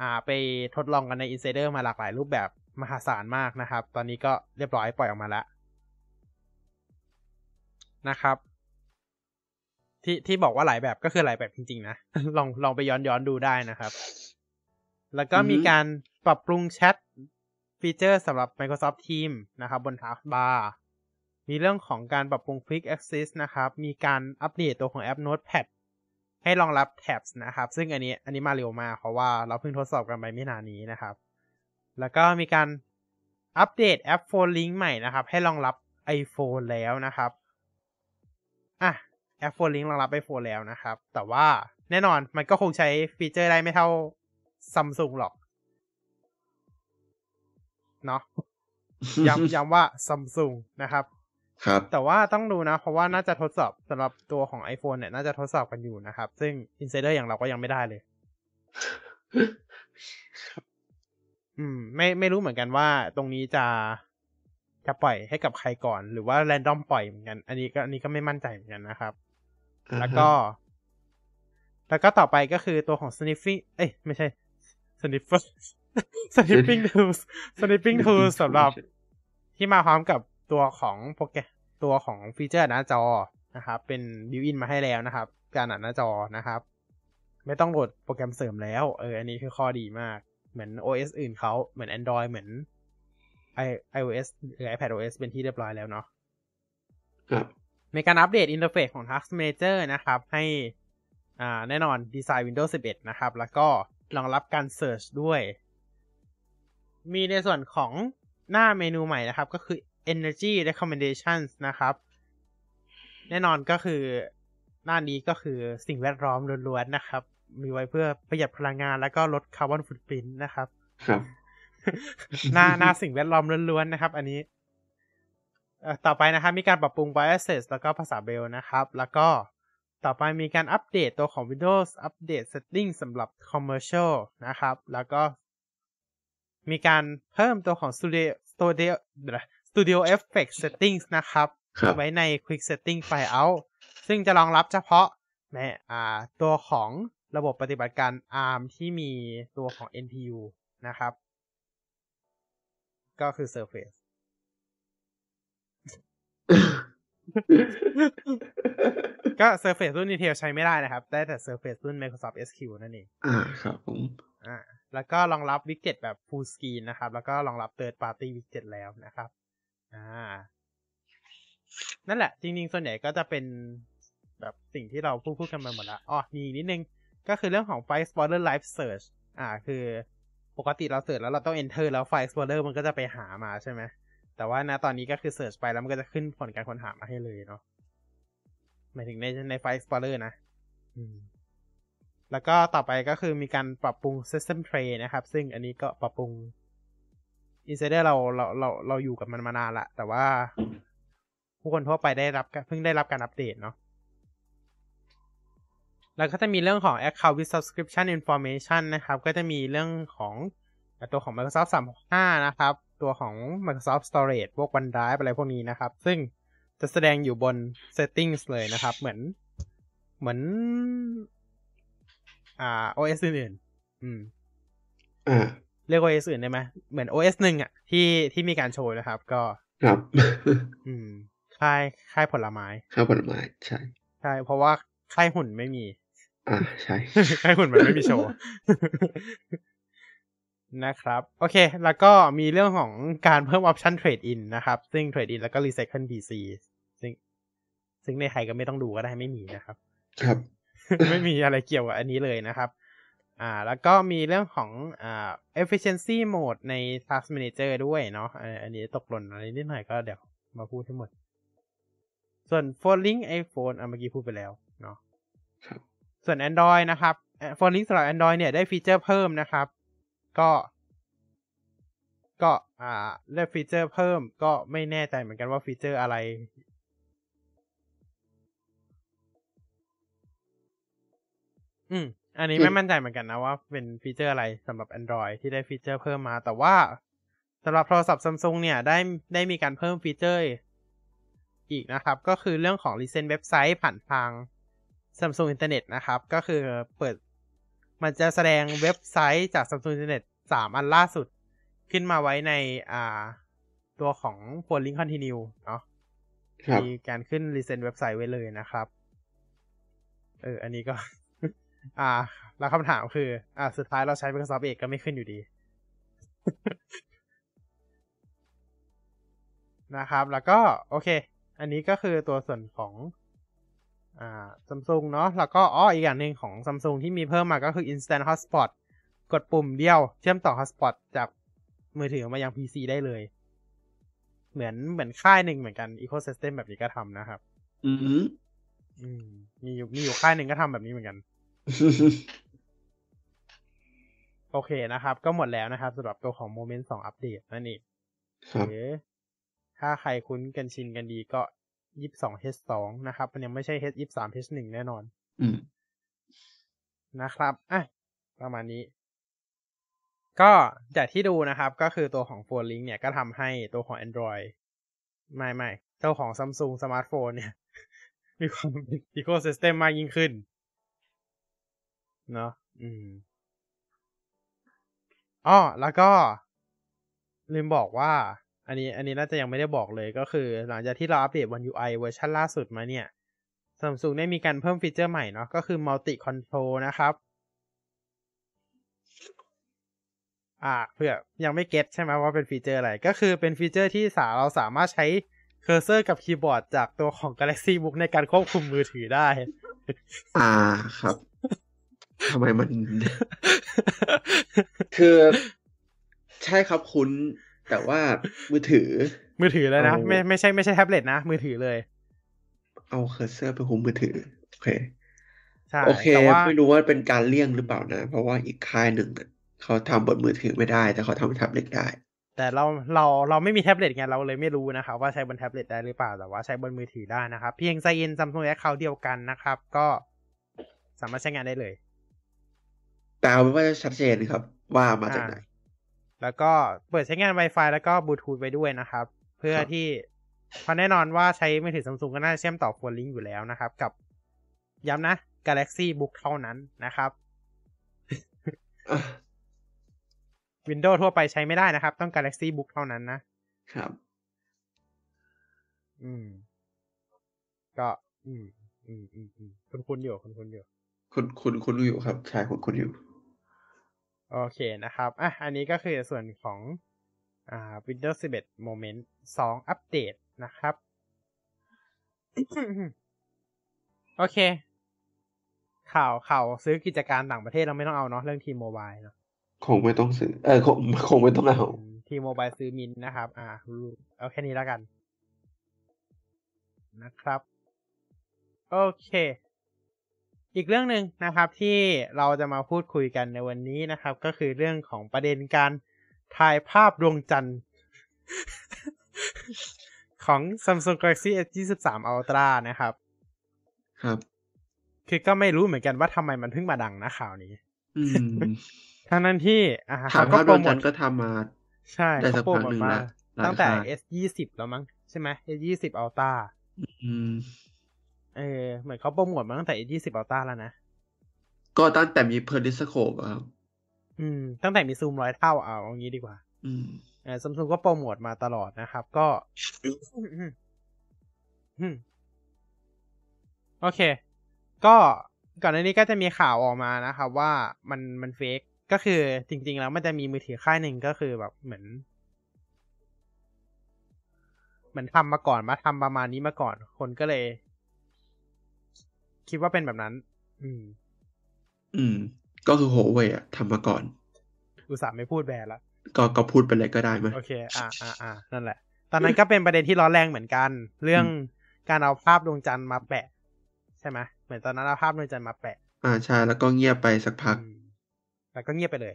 อ่าไปทดลองกันใน Insider มาหลากหลายรูปแบบมหาศาลมากนะครับ ตอนนี้ก็เรียบร้อยปล่อยออกมาแล้วนะครับ ที่ที่บอกว่าหลายแบบก็คือหลายแบบจริงๆนะลองลองไปย้อนย้อนดูได้นะครับ แล้วก็มีการปรับปรุงแชทฟีเจอร์สำหรับ Microsoft Teams นะครับ บน Taskbar มีเรื่องของการปรับปรุง Quick Access นะครับ มีการอัปเดตตัวของแอป Notepad ให้รองรับ tabs นะครับ ซึ่งอันนี้อันนี้มาเร็วมากเพราะว่าเราเพิ่งทดสอบกันไปไม่นานนี้นะครับ แล้วก็มีการอัปเดตแอป Phone Link ใหม่นะครับ ให้รองรับ iPhone แล้วนะครับอะแอป Phone Link รองรับ iPhone แล้วนะครับ แต่ว่าแน่นอนมันก็คงใช้ฟีเจอร์ได้ไม่เท่า Samsung หรอกเนาะย้ำย้ำว่า Samsung นะครับ ครับ แต่ว่าต้องดูนะ เพราะว่าน่าจะทดสอบสำหรับตัวของ iPhone เนี่ยน่าจะทดสอบกันอยู่นะครับ ซึ่ง Insider อย่างเราก็ยังไม่ได้เลย อืม ไม่ไม่รู้เหมือนกันว่า ตรงนี้จะจะปล่อยให้กับใครก่อน หรือว่า random ปล่อยเหมือนกัน อันนี้ก็อันนี้ก็ไม่มั่นใจเหมือนกันนะครับ แล้วก็ แล้วก็ต่อไปก็คือตัวของ sniffing เอ้ยไม่ใช่ sniffer snipping tools snipping tools สำหรับที่มาพร้อมกับ ตัวของโปรแกรมตัวของฟีเจอร์หน้าจอนะครับเป็น built-in มาให้แล้วนะครับ การอ่านหน้าจอนะครับ ไม่ต้องโหลดโปรแกรมเสริมแล้วเอออันนี้คือข้อดีมาก เหมือน OS อื่นเขาเหมือน Android เหมือน i- iOS หรือ iPadOS เป็นที่เรียบร้อยแล้วเนาะครับมีการอัปเดตอินเทอร์เฟซของ Task Manager นะครับ ให้อ่าแน่นอนดีไซน์ Windows 11 นะครับ แล้วก็รองรับการ Search ด้วย มีในส่วนของหน้าเมนูใหม่นะครับ ก็คือ Energy Recommendations นะครับ แน่นอนก็คือหน้านี้ก็คือสิ่งแวดล้อมล้วนๆนะครับ มีไว้เพื่อประหยัดพลังงานแล้วก็ลดคาร์บอนฟุตปรินต์นะครับ ครับ หน้าหน้าสิ่งแวดล้อมล้วนๆนะครับ อันนี้เอ่อต่อไปนะครับ มีการปรับปรุง biases แล้วก็ภาษาเบรลล์นะครับ แล้วก็ต่อไปมีการอัปเดตตัวของ Windows อัปเดต setting สำหรับ commercial นะครับ แล้วก็มีการเพิ่มตัวของ Studio Studio Studio Effects settings นะครับครับไว้ใน Quick Setting Flyout ซึ่งจะรองรับเฉพาะในอ่าตัวของระบบปฏิบัติการ ARM ที่มีตัวของ NPU นะครับ ก็คือ Surface ก็ Surface รุ่น Intel ใช้ไม่ได้นะครับ ได้แต่ Surface รุ่น Microsoft SQ นั่นเอง อ่า ครับผม อ่า แล้วก็รองรับ widget แบบ full screen นะครับ แล้วก็รองรับ third party widget แล้วนะครับ อ่า นั่นแหละ จริงๆ ส่วนใหญ่ก็จะเป็นแบบสิ่งที่เราพูดพูดกันมาหมดแล้วอ๋อมีนิดนึง ก็คือเรื่องของ File Explorer Live Search อ่า คือปกติเราเสิร์ชแล้วเราต้อง enter แล้ว File Explorer มันก็จะไปหามาใช่ไหม แต่ว่านะตอนนี้ก็คือ search ไปแล้วมันก็จะขึ้นผลการค้นหามาให้เลยเนาะ หมายถึงในใน File Explorer นะ อืมแล้วก็ต่อไปก็คือมีการปรับปรุง System Tray นะครับ ซึ่งอันนี้ก็ปรับปรุง Insider เราเราเราเราอยู่กับมันมานานละแต่ว่าผู้คนทั่วไปได้รับเพิ่งได้รับการอัปเดตเนาะแล้วก็จะมีเรื่องของ Account with Subscription Information นะครับ ก็จะมีเรื่องของตัวของ Microsoft 365 นะครับ ตัวของ Microsoft Storage พวก OneDrive อะไรพวกนี้นะครับ ซึ่งจะแสดงอยู่บน Settings เลยนะครับ เหมือนเหมือน อ่า OS อื่นๆ อืม อ่า เรียก OS อื่นได้ไหมเหมือน OS หนึ่งอะที่ที่มีการโชว์นะครับ ก็ครับ อืมค่ายค่ายผลไม้ค่ายผลไม้ใช่ใช่เพราะว่าค่ายหุ่นไม่มี อ่าใช่ค่ายหุ่นมันไม่มีโชว์นะครับ โอเค แล้วก็มีเรื่องของการเพิ่ม option trade-in นะครับ ซึ่ง trade-in แล้วก็รีไซเคิล PC ซึ่งซึ่งในไทยก็ไม่ต้องดูก็ได้ไม่มีนะครับ ครับ ไม่มีอะไรเกี่ยวกับอันนี้เลยนะครับ อ่า แล้วก็มีเรื่องของอ่า efficiency mode ใน task manager ด้วยเนาะอ่าอันนี้ตกหล่นอะไรนิดหน่อยก็เดี๋ยวมาพูดทั้งหมด ส่วน phone link iPhone อะเมื่อกี้พูดไปแล้วเนาะครับส่วน Android นะครับ phone link สำหรับ Android เนี่ยได้ฟีเจอร์เพิ่มนะครับ ก็ ก็อ่าได้ฟีเจอร์เพิ่มก็ไม่แน่ใจเหมือนกันว่าฟีเจอร์อะไรอืม อันนี้อืมไม่มั่นใจเหมือนกันนะว่าเป็นฟีเจอร์อะไรสำหรับ Android ที่ได้ฟีเจอร์เพิ่มมา แต่ว่าสำหรับโทรศัพท์ Samsung เนี่ยได้ได้มีการเพิ่มฟีเจอร์อีกนะครับ ก็คือเรื่องของ Recent เว็บไซต์ผ่านทาง Samsung Internet นะครับ ก็คือเปิดมันจะแสดงเว็บไซต์จาก Samsung Internet สามอันล่าสุด ขึ้นมาไว้ในอ่าตัวของ Phone Link Continue เนาะครับมีการขึ้น recent เว็บไซต์ไว้เลยนะครับ เออ อันนี้ก็ อ่า แล้วคำถามคือ อ่า สุดท้ายเราใช้ Microsoft Edge ก็ไม่ขึ้นอยู่ดี นะครับ แล้วก็ โอเค อันนี้ก็คือตัวส่วนของ อ่า Samsung เนาะ แล้วก็ อ้อ อีกอย่างหนึ่งของ Samsung ที่มีเพิ่มมาก็คือ Instant Hotspot กดปุ่มเดียว เชื่อมต่อ Hotspot จากมือถือมายัง PC ได้เลย เหมือนเหมือนค่ายหนึ่งเหมือนกัน Ecosystem แบบนี้ก็ทำนะครับ อืมอืมมีอยู่มีอยู่ค่ายหนึ่งก็ทำแบบนี้เหมือนกัน โอเคนะครับ ก็หมดแล้วนะครับสำหรับตัวของ Moment 2อัปเดตนั่นเองครับหรือถ้าใครคุ้นกันชินกันดีก็22 H2 นะครับ มันยังไม่ใช่ H 23 H1 แน่นอนอืมนะครับอะประมาณนี้ ก็จากที่ดูนะครับ ก็คือตัวของ Phone Link เนี่ยก็ทำให้ตัวของ Android ไม่ไม่ตัวของ Samsung สมาร์ทโฟนเนี่ย มีความเป็น Ecosystem มากยิ่งขึ้น เนาะอืมอ้อแล้วก็ ลืมบอกว่า อันนี้ อันนี้น่าจะยังไม่ได้บอกเลยก็คือ หลังจากที่เราอัปเดต One UI เวอร์ชันล่าสุดมาเนี่ย Samsung ได้มีการเพิ่มฟีเจอร์ใหม่เนาะก็คือ Multi Control นะครับ อ่าเพื่อยังไม่ get ใช่ไหมว่าเป็นฟีเจอร์อะไร ก็คือเป็นฟีเจอร์ที่สาเราสามารถใช้เคอร์เซอร์กับคีย์บอร์ดจากตัวของ Galaxy Book ในการควบคุมมือถือได้ อ่าครับ ทำไมมัน คือใช่ครับคุ้นแต่ว่ามือถือ มือถือเลยนะเอาไม่ไม่ใช่ไม่ใช่แท็บเล็ตนะ มือถือเลย เอาเคอร์เซอร์ไปคุมมือถือ โอเคใช่โอเคแต่ว่าไม่รู้ว่าเป็นการเลี่ยงหรือเปล่านะ เพราะว่าอีกค่ายหนึ่งอะเขาทำบนมือถือไม่ได้ แต่เขาทำบนแท็บเล็ตได้ แต่เราเราเราไม่มีแท็บเล็ตไงเราเลยไม่รู้นะครับว่าใช้บนแท็บเล็ตได้หรือเปล่าแต่ว่าใช้บนมือถือได้นะครับ เพียง sign in Samsung account เดียวกันนะครับ ก็สามารถใช้งานได้เลย แต่เอาเป็นว่าชัดเจนครับ ว่ามาจากไหนอ่าแล้วก็เปิดใช้งาน Wi-Fi แล้วก็บลูทูธไว้ด้วยนะครับ เพื่อครับที่เพราะแน่นอนว่าใช้มือถือซัมซุงก็น่าจะเชื่อมต่อ Phone Link อยู่แล้วนะครับ กับ ย้ำนะ Galaxy Book เท่านั้นนะครับอะ Windows ทั่วไปใช้ไม่ได้นะครับ ต้อง Galaxy Book เท่านั้นนะ ครับ อืม ก็ อืมอืมอืมอืมคุณคุณอยู่คุณคุณอยู่ คุณคุณคุณอยู่ครับ ใช่คุณคุณอยู่ โอเคนะครับ อะ อันนี้ก็คือส่วนของอ่า Windows 11 Moment 2 อัปเดตนะครับ โอเค ข่าวข่าวซื้อกิจการต่างประเทศเราไม่ต้องเอาเนาะเรื่องทีโมบายเนาะคงไม่ต้องซื้อ เออคงคงไม่ต้องเอาทีโมบายซื้อมินนะครับ อ่ารู้เอาแค่นี้แล้วกัน นะครับ โอเค อีกเรื่องหนึ่งนะครับที่เราจะมาพูดคุยกันในวันนี้นะครับ ก็คือเรื่องของประเด็นการถ่ายภาพดวงจันทร์ของ Samsung Galaxy S23 Ultra นะครับ ครับ คือก็ไม่รู้เหมือนกันว่าทำไมมันเพิ่งมาดังนะข่าวนี้อืมทั้งนั้นที่อ่าถามเขาภาพโปดรวงโมจัทนทร์ก็ทำมา ใช่ได้สัเขากโปรพักโมหนึ่งทมาละหลายตั้งแต่ค่าย S ยี่สิบแล้วมั้งใช่ไหม S ยี่สิบอัลต้าอืม เออเหมือนเขาโปรโมทมาตั้งแต่ S ยี่สิบอัลต้าแล้วนะ ก็ตั้งแต่มี periscope ครับ อืม ตั้งแต่มีซูมร้อยเท่าเอาอย่างนี้ดีกว่า อืมเออซัมซุงก็โปรโมทมาตลอดนะครับ ก็อืมโอเค ก็ก่อนหน้านี้ก็จะมีข่าวออกมานะครับ ว่ามันมัน fake ก็คือจริง ๆ แล้วมันจะมีมือถือค่ายหนึ่งก็คือแบบเหมือนเหมือนทำมาก่อนมาทำประมาณนี้มาก่อน คนก็เลย คิดว่าเป็นแบบนั้น อืม อืม ก็คือโฮเว่ยอะทำมาก่อน อุตส่าห์ไม่พูดแบรนด์ละก็ก็พูดไปเลยก็ได้ไหมโอเค อ่าอ่าอ่านั่นแหละ ตอนนั้นก็เป็นประเด็นที่ร้อนแรงเหมือนกัน เรื่องการเอาภาพดวงจันทร์มาแปะ ใช่ไหมเหมือนตอนนั้นเอาภาพดวงจันทร์มาแปะ อ่าใช่แล้วก็เงียบไปสักพักอืมแล้วก็เงียบไปเลย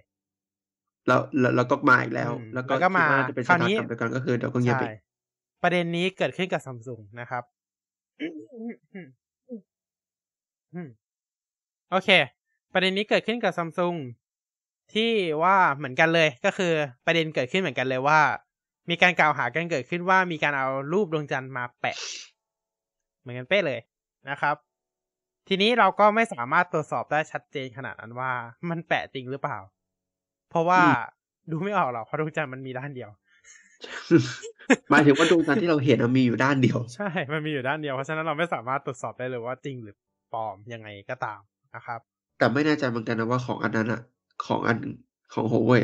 แล้วแล้วแล้วก็มาอีกแล้วอืมแล้วก็แล้วก็มาคิดว่าจะเป็นคราวนี้ชะตากรรมเดียวกันก็คือเดี๋ยวก็เงียบไปใช่ประเด็นนี้เกิดขึ้นกับซัมซุงนะครับอืม โอเค ประเด็นนี้เกิดขึ้นกับซัมซุงที่ว่าเหมือนกันเลยก็คือประเด็นเกิดขึ้นเหมือนกันเลยว่า มีการกล่าวหากันเกิดขึ้นว่ามีการเอารูปดวงจันทร์มาแปะ เหมือนกันเป๊ะเลยนะครับ ทีนี้เราก็ไม่สามารถตรวจสอบได้ชัดเจนขนาดนั้นว่า มันแปะจริงหรือเปล่า เพราะว่าอืมดูไม่ออกหรอกเพราะดวงจันทร์มันมีด้านเดียวหมายถึงว่าดวงจันทร์ที่เราเห็นอะมีอยู่ด้านเดียว ใช่ มันมีอยู่ด้านเดียว เพราะฉะนั้นเราไม่สามารถตรวจสอบได้เลยว่าจริงหรือ ปลอมยังไงก็ตามนะครับ แต่ไม่แน่ใจเหมือนกันนะว่าของอันนั้นอะของอันของโฮเว่ย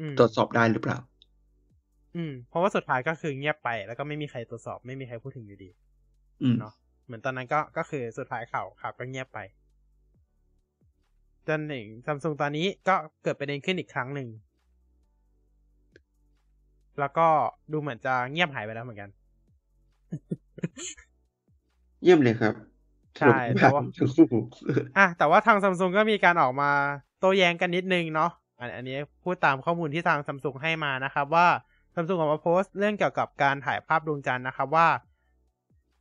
อืมตรวจสอบได้หรือเปล่า อืม เพราะว่าสุดท้ายก็คือเงียบไปแล้วก็ไม่มีใครตรวจสอบไม่มีใครพูดถึงอยู่ดีอืมเนาะเหมือนตอนนั้นก็ก็คือสุดท้ายข่าวข่าวก็เงียบไปจนถึงซัมซุงตอนนี้ก็เกิดประเด็นขึ้นอีกครั้งหนึ่ง แล้วก็ดูเหมือนจะเงียบหายไปแล้วเหมือนกัน เยี่ยมเลยครับ ใช่แต่ว่าทั้งคู่อะแต่ว่าทางซัมซุงก็มีการออกมาโต้แย้งกันนิดนึงเนาะอันอันนี้พูดตามข้อมูลที่ทางซัมซุงให้มานะครับว่าซัมซุงออกมาโพสต์เรื่องเกี่ยวกับการถ่ายภาพดวงจันทร์นะครับว่า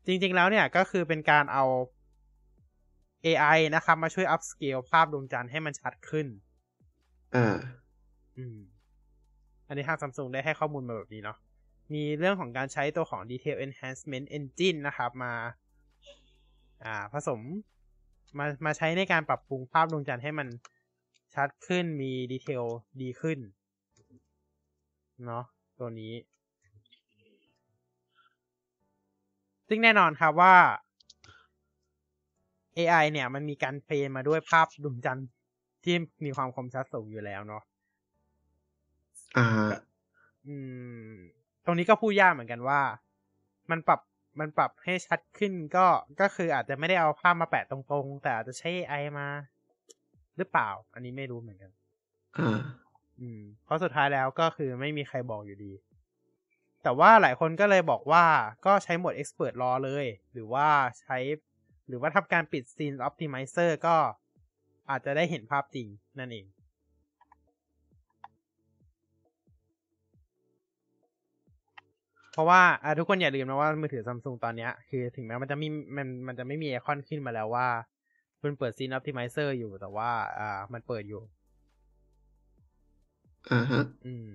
จริง ๆ แล้วเนี่ยก็คือเป็นการเอา AI นะครับ มาช่วย upscale ภาพดวงจันทร์ให้มันชัดขึ้น อ่า อืม อันนี้ทางซัมซุงได้ให้ข้อมูลมาแบบนี้เนาะ มีเรื่องของการใช้ตัวของ Detail Enhancement Engine นะครับ มา อ่า ผสมมามาใช้ในการปรับปรุงภาพดวงจันทร์ให้มันชัดขึ้นมีดีเทลดีขึ้น เนาะตัวนี้ ซึ่งแน่นอนครับว่า AI เนี่ย มันมีการเทรนมาด้วยภาพดวงจันทร์ที่มีความคมชัดสูงอยู่แล้วเนาะอ่า อืม ตรงนี้ก็พูดยากเหมือนกันว่า มันปรับ มันปรับให้ชัดขึ้นก็ก็คืออาจจะไม่ได้เอาภาพมาแปะตรงๆ แต่อาจจะใช้ AI มา หรือเปล่า อันนี้ไม่รู้เหมือนกันอ่าอืม เพราะสุดท้ายแล้วก็คือไม่มีใครบอกอยู่ดี แต่ว่าหลายคนก็เลยบอกว่าก็ใช้โหมด Expert Raw เลย หรือว่าใช้ หรือว่าทำการปิด Scene Optimizer ก็อาจจะได้เห็นภาพจริงนั่นเอง เพราะว่าอะทุกคนอย่าลืมนะว่ามือถือซัมซุงตอนเนี้ยคือถึงแม้มันจะมีมันมันจะไม่มีไอคอนขึ้นมาแล้วว่ามันเปิด Scene Optimizer อยู่แต่ว่า อ่า มันเปิดอยู่อ่าฮะอืม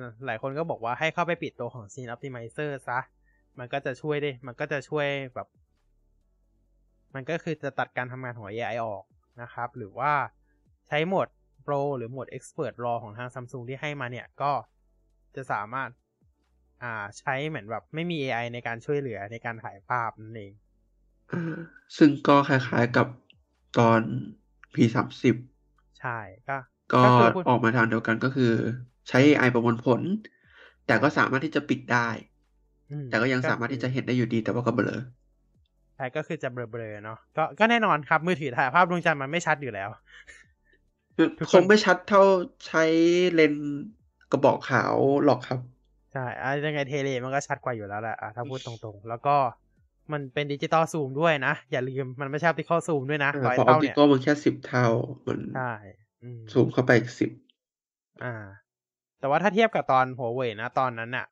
นะหลายคนก็บอกว่าให้เข้าไปปิดตัวของ Scene Optimizer ซะ มันก็จะช่วยได้ มันก็จะช่วยแบบ มันก็คือจะตัดการทำงานของ AI ออกนะครับ หรือว่าใช้โหมด Pro หรือโหมด Expert Raw ของทาง Samsung ที่ให้มาเนี่ย ก็จะสามารถ อ่า ใช้เหมือนแบบไม่มี AI ในการช่วยเหลือในการถ่ายภาพนั่นเองอ่าซึ่งก็คล้ายๆกับตอน P สามสิบใช่ ก็ก็คือพูดออกมาทางเดียวกันก็คือ ใช้ AI ประมวลผล แต่ก็สามารถที่จะปิดได้อืมแต่ก็ยังสามารถที่จะเห็นได้อยู่ดีแต่ว่าก็เบลอใช่ก็คือจะเบลอๆเนาะก็ก็แน่นอนครับ มือถือถ่ายภาพดวงจันทร์มันไม่ชัดอยู่แล้วทุกคคนงไม่ชัดเท่าใช้เลนส์กระบอกขาวหรอกครับ ใช่อะยังไงเทเลมันก็ชัดกว่าอยู่แล้วแหละอะถ้าพูดตรงๆ แล้วก็มันเป็นดิจิตอลซูมด้วยนะ อย่าลืมมันไม่ใช่ optical zoom ด้วยนะอ่าร้อยเพราะออเท่าปติเนี่ยกอลมันแค่สิบเท่ามันใช่อืมซูมเข้าไปอีกสิบอ่า แต่ว่าถ้าเทียบกับตอนหัวเว่ยนะตอนนั้นน่ะ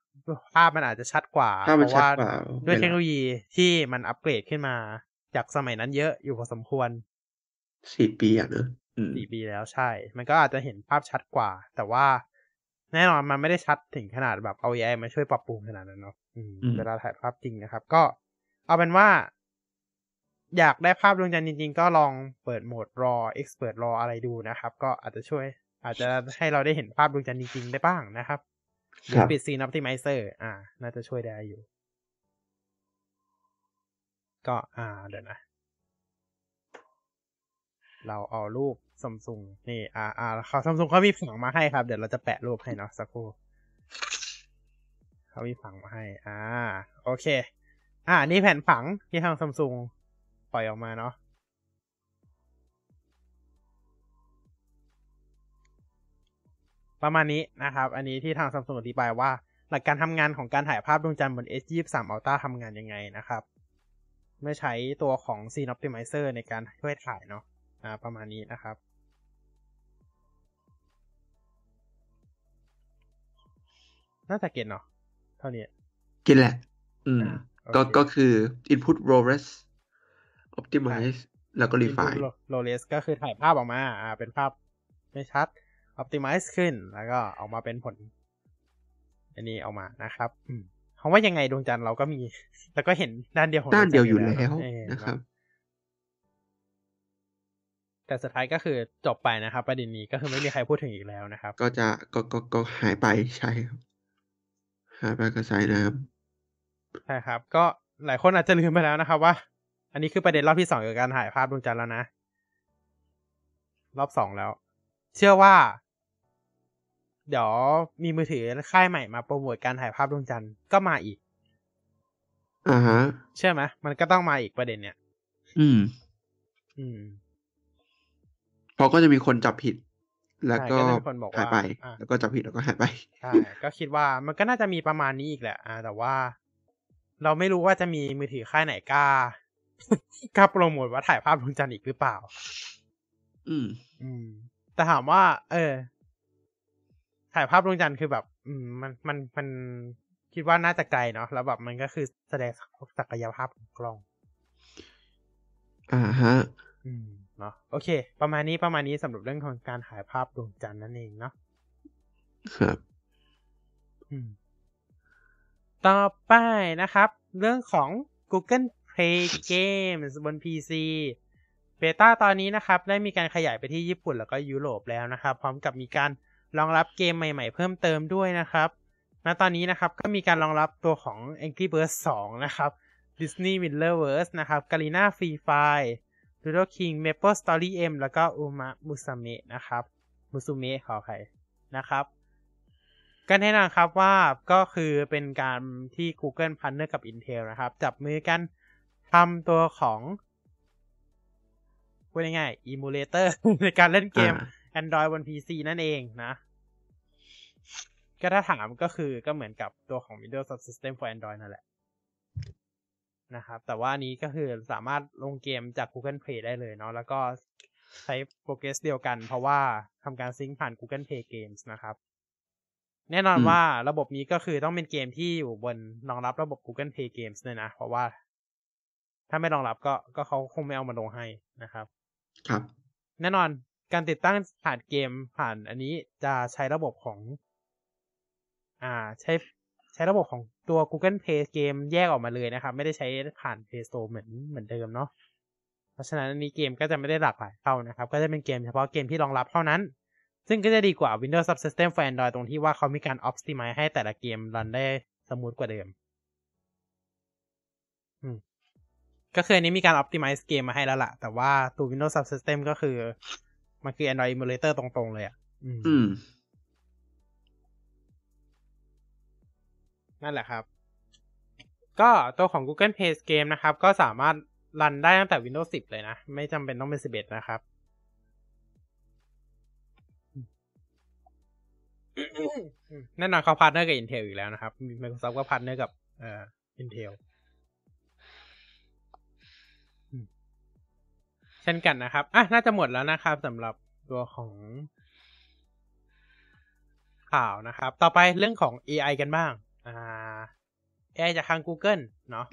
ภาพมันอาจจะชัดกว่าถ้าเพมันราะชัดว่ากว่าด้วยเวเทคลาโนโลยีที่มันอัปเกรดขึ้นมา จากสมัยนั้นเยอะอยู่พอสมควรสี่ปีอะเนอะอืมสี่ปีแล้วใช่ มันก็อาจจะเห็นภาพชัดกว่า แต่ว่า แน่นอนมันไม่ได้ชัดถึงขนาดแบบเอา AI มาช่วยปรับปรุงขนาดนั้นเนาะอืมอืมเวลาถ่ายภาพจริงนะครับ ก็เอาเป็นว่า อยากได้ภาพดวงจันทร์จริง ๆ ก็ลองเปิดโหมด raw expert raw อะไรดูนะครับ ก็อาจจะช่วย อาจจะให้เราได้เห็นภาพดวงจันทร์จริง ๆ ได้บ้างนะครับหครือรับปิด scene optimizer อ่า น่าจะช่วยได้อยู่ ก็อ่าเดี๋ยวนะ เราเอารูป ซัมซุงนี่อ่าอ่าเขาซัมซุงเขามีผังมาให้ครับ เดี๋ยวเราจะแปะรูปให้เนาะสักครู่เขามีผังมาให้ อ่า โอเค อ่า นี่แผ่นผังที่ทางซัมซุงปล่อยออกมาเนาะประมาณนี้นะครับ อันนี้ที่ทางซัมซุงอธิบายว่า หลักการทำงานของการถ่ายภาพดวงจันทร์บน S23 Ultra ทำงานยังไงนะครับ เมื่อใช้ตัวของ Scene Optimizer ในการช่วยถ่ายเนาะอ่าประมาณนี้นะครับ น่าจะเก็ตเนาะเท่านี้กินแหละ อืมอ่าโอก็เคก็คือ input row res optimize แล้วก็ refine โลเลสก็คือถ่ายภาพออกมา อ่า เป็นภาพไม่ชัด optimize ขึ้นแล้วก็ออกมาเป็นผล อันนี้ออกมานะครับอืมเพราะว่ายังไงดวงจันทร์เราก็มี แล้วก็เห็นด้านเดียวของด้านเดียวอยู่งจันทแล้วเออนะครับ แต่สุดท้ายก็คือจบไปนะครับ ประเด็นนี้ก็คือไม่มีใครพูดถึงอีกแล้วนะครับ ก็จะก็ก็ก็หายไปใช่ครับ หายไปกับสายน้ำใช่ครับ ก็หลายคนอาจจะลืมไปแล้วนะครับ ว่า อันนี้คือประเด็นรอบที่สองเกี่ยวกับการถ่ายภาพดวงจันทร์แล้วนะ รอบสองแล้ว เชื่อว่า เดี๋ยวมีมือถือค่ายใหม่มาโปรโมทการถ่ายภาพดวงจันทร์ก็มาอีกอ่าฮะเชื่อไหมมันก็ต้องมาอีกประเด็นเนี่ย อืม อืมเพราะก็จะมีคนจับผิด แล้วก็ใช่ก็จะมีคนบอกว่าหายไปอะแล้วก็จับผิดแล้วก็หายไปใช่ก็คิดว่ามันก็น่าจะมีประมาณนี้อีกแหละ อ่า แต่ว่า เราไม่รู้ว่าจะมีมือถือค่ายไหนกล้ากล้าโปรโมทว่าถ่ายภาพดวงจันทร์อีกหรือเปล่า อืม อืม แต่ถามว่า เออ ถ่ายภาพดวงจันทร์คือแบบ อืม มันมันมันคิดว่าน่าจะไกลเนาะแล้วแบบมันก็คือแสดงศักยภาพของกล้อง อ่าฮะ อืม เนาะโอเค ประมาณนี้ประมาณนี้สำหรับเรื่องของการถ่ายภาพดวงจันทร์นั่นเองเนาะครับอืมต่อไปนะครับ เรื่องของ Google Play Games บน PC เบต้าตอนนี้นะครับ ได้มีการขยายไปที่ญี่ปุ่นแล้วก็ยุโรปแล้วนะครับ พร้อมกับมีการรองรับเกมใหม่ๆ เพิ่มเติมด้วยนะครับณตอนนี้นะครับก็มีการรองรับตัวของ Angry Birds 2 นะครับ Disney Middleverse นะครับ Garena Free Fire Doodle King Maple Story M แล้วก็ Uma Musume นะครับ Musume ขออภัยนะครับก็แน่นอนครับว่าก็คือเป็นการที่ Google Partner กับ Intel นะครับ จับมือกันทำตัวของพูดง่ายๆ emulator ในการเล่นเกมอ่า Android บน PC นั่นเองนะ ก็ถ้าถามก็คือก็เหมือนกับตัวของ Windows Subsystem for Android นั่นแหละ นะครับ แต่ว่าอันนี้ก็คือสามารถลงเกมจาก Google Play ได้เลยเนาะแล้วก็ใช้โปรเกรสเดียวกัน เพราะว่าทำการซิงค์ผ่าน Google Play Games นะครับ แน่นอนอืมว่าระบบนี้ก็คือต้องเป็นเกมที่อยู่บนรองรับระบบ Google Play Games เลยนะ เพราะว่า ถ้าไม่รองรับก็ก็เขาคงไม่เอามาลงให้นะครับ ครับ แน่นอนการติดตั้งผ่านเกมผ่านอันนี้จะใช้ระบบของ อ่า ใช้ ใช้ระบบของตัว Google Play เกมแยกออกมาเลยนะครับ ไม่ได้ใช้ผ่าน Play Store เหมือนเหมือนเดิมเนาะเพราะฉะนั้นนี้เกมก็จะไม่ได้หลากหลายเท่านะครับ ก็จะเป็นเกมเฉพาะเกมที่รองรับเท่านั้น ซึ่งก็จะดีกว่า Windows Subsystem for Android ตรงที่ว่าเขามีการ optimize ให้แต่ละเกมรันได้สมูทกว่าเดิมก็คืออันนี้มีการ optimize เกมมาให้แล้วล่ะ แต่ว่าตัว Windows Subsystem ก็คือ มันคือ Android emulator ตรงๆเลยอะ อืม นั่นแหละครับ ก็ตัวของ Google Play Game นะครับ ก็สามารถรันได้ตั้งแต่ Windows 10 เลยนะ ไม่จำเป็นต้องเป็น 11 นะครับ แน่นอนเขา partner กับ Intel อีกแล้วนะครับ Microsoft ก็ partner กับเอ่อ Intel เช่นกันนะครับ อะ น่าจะหมดแล้วนะครับสำหรับตัวของข่าวนะครับ ต่อไปเรื่องของ AI กันบ้าง อ่า AI จากทาง Google เนาะ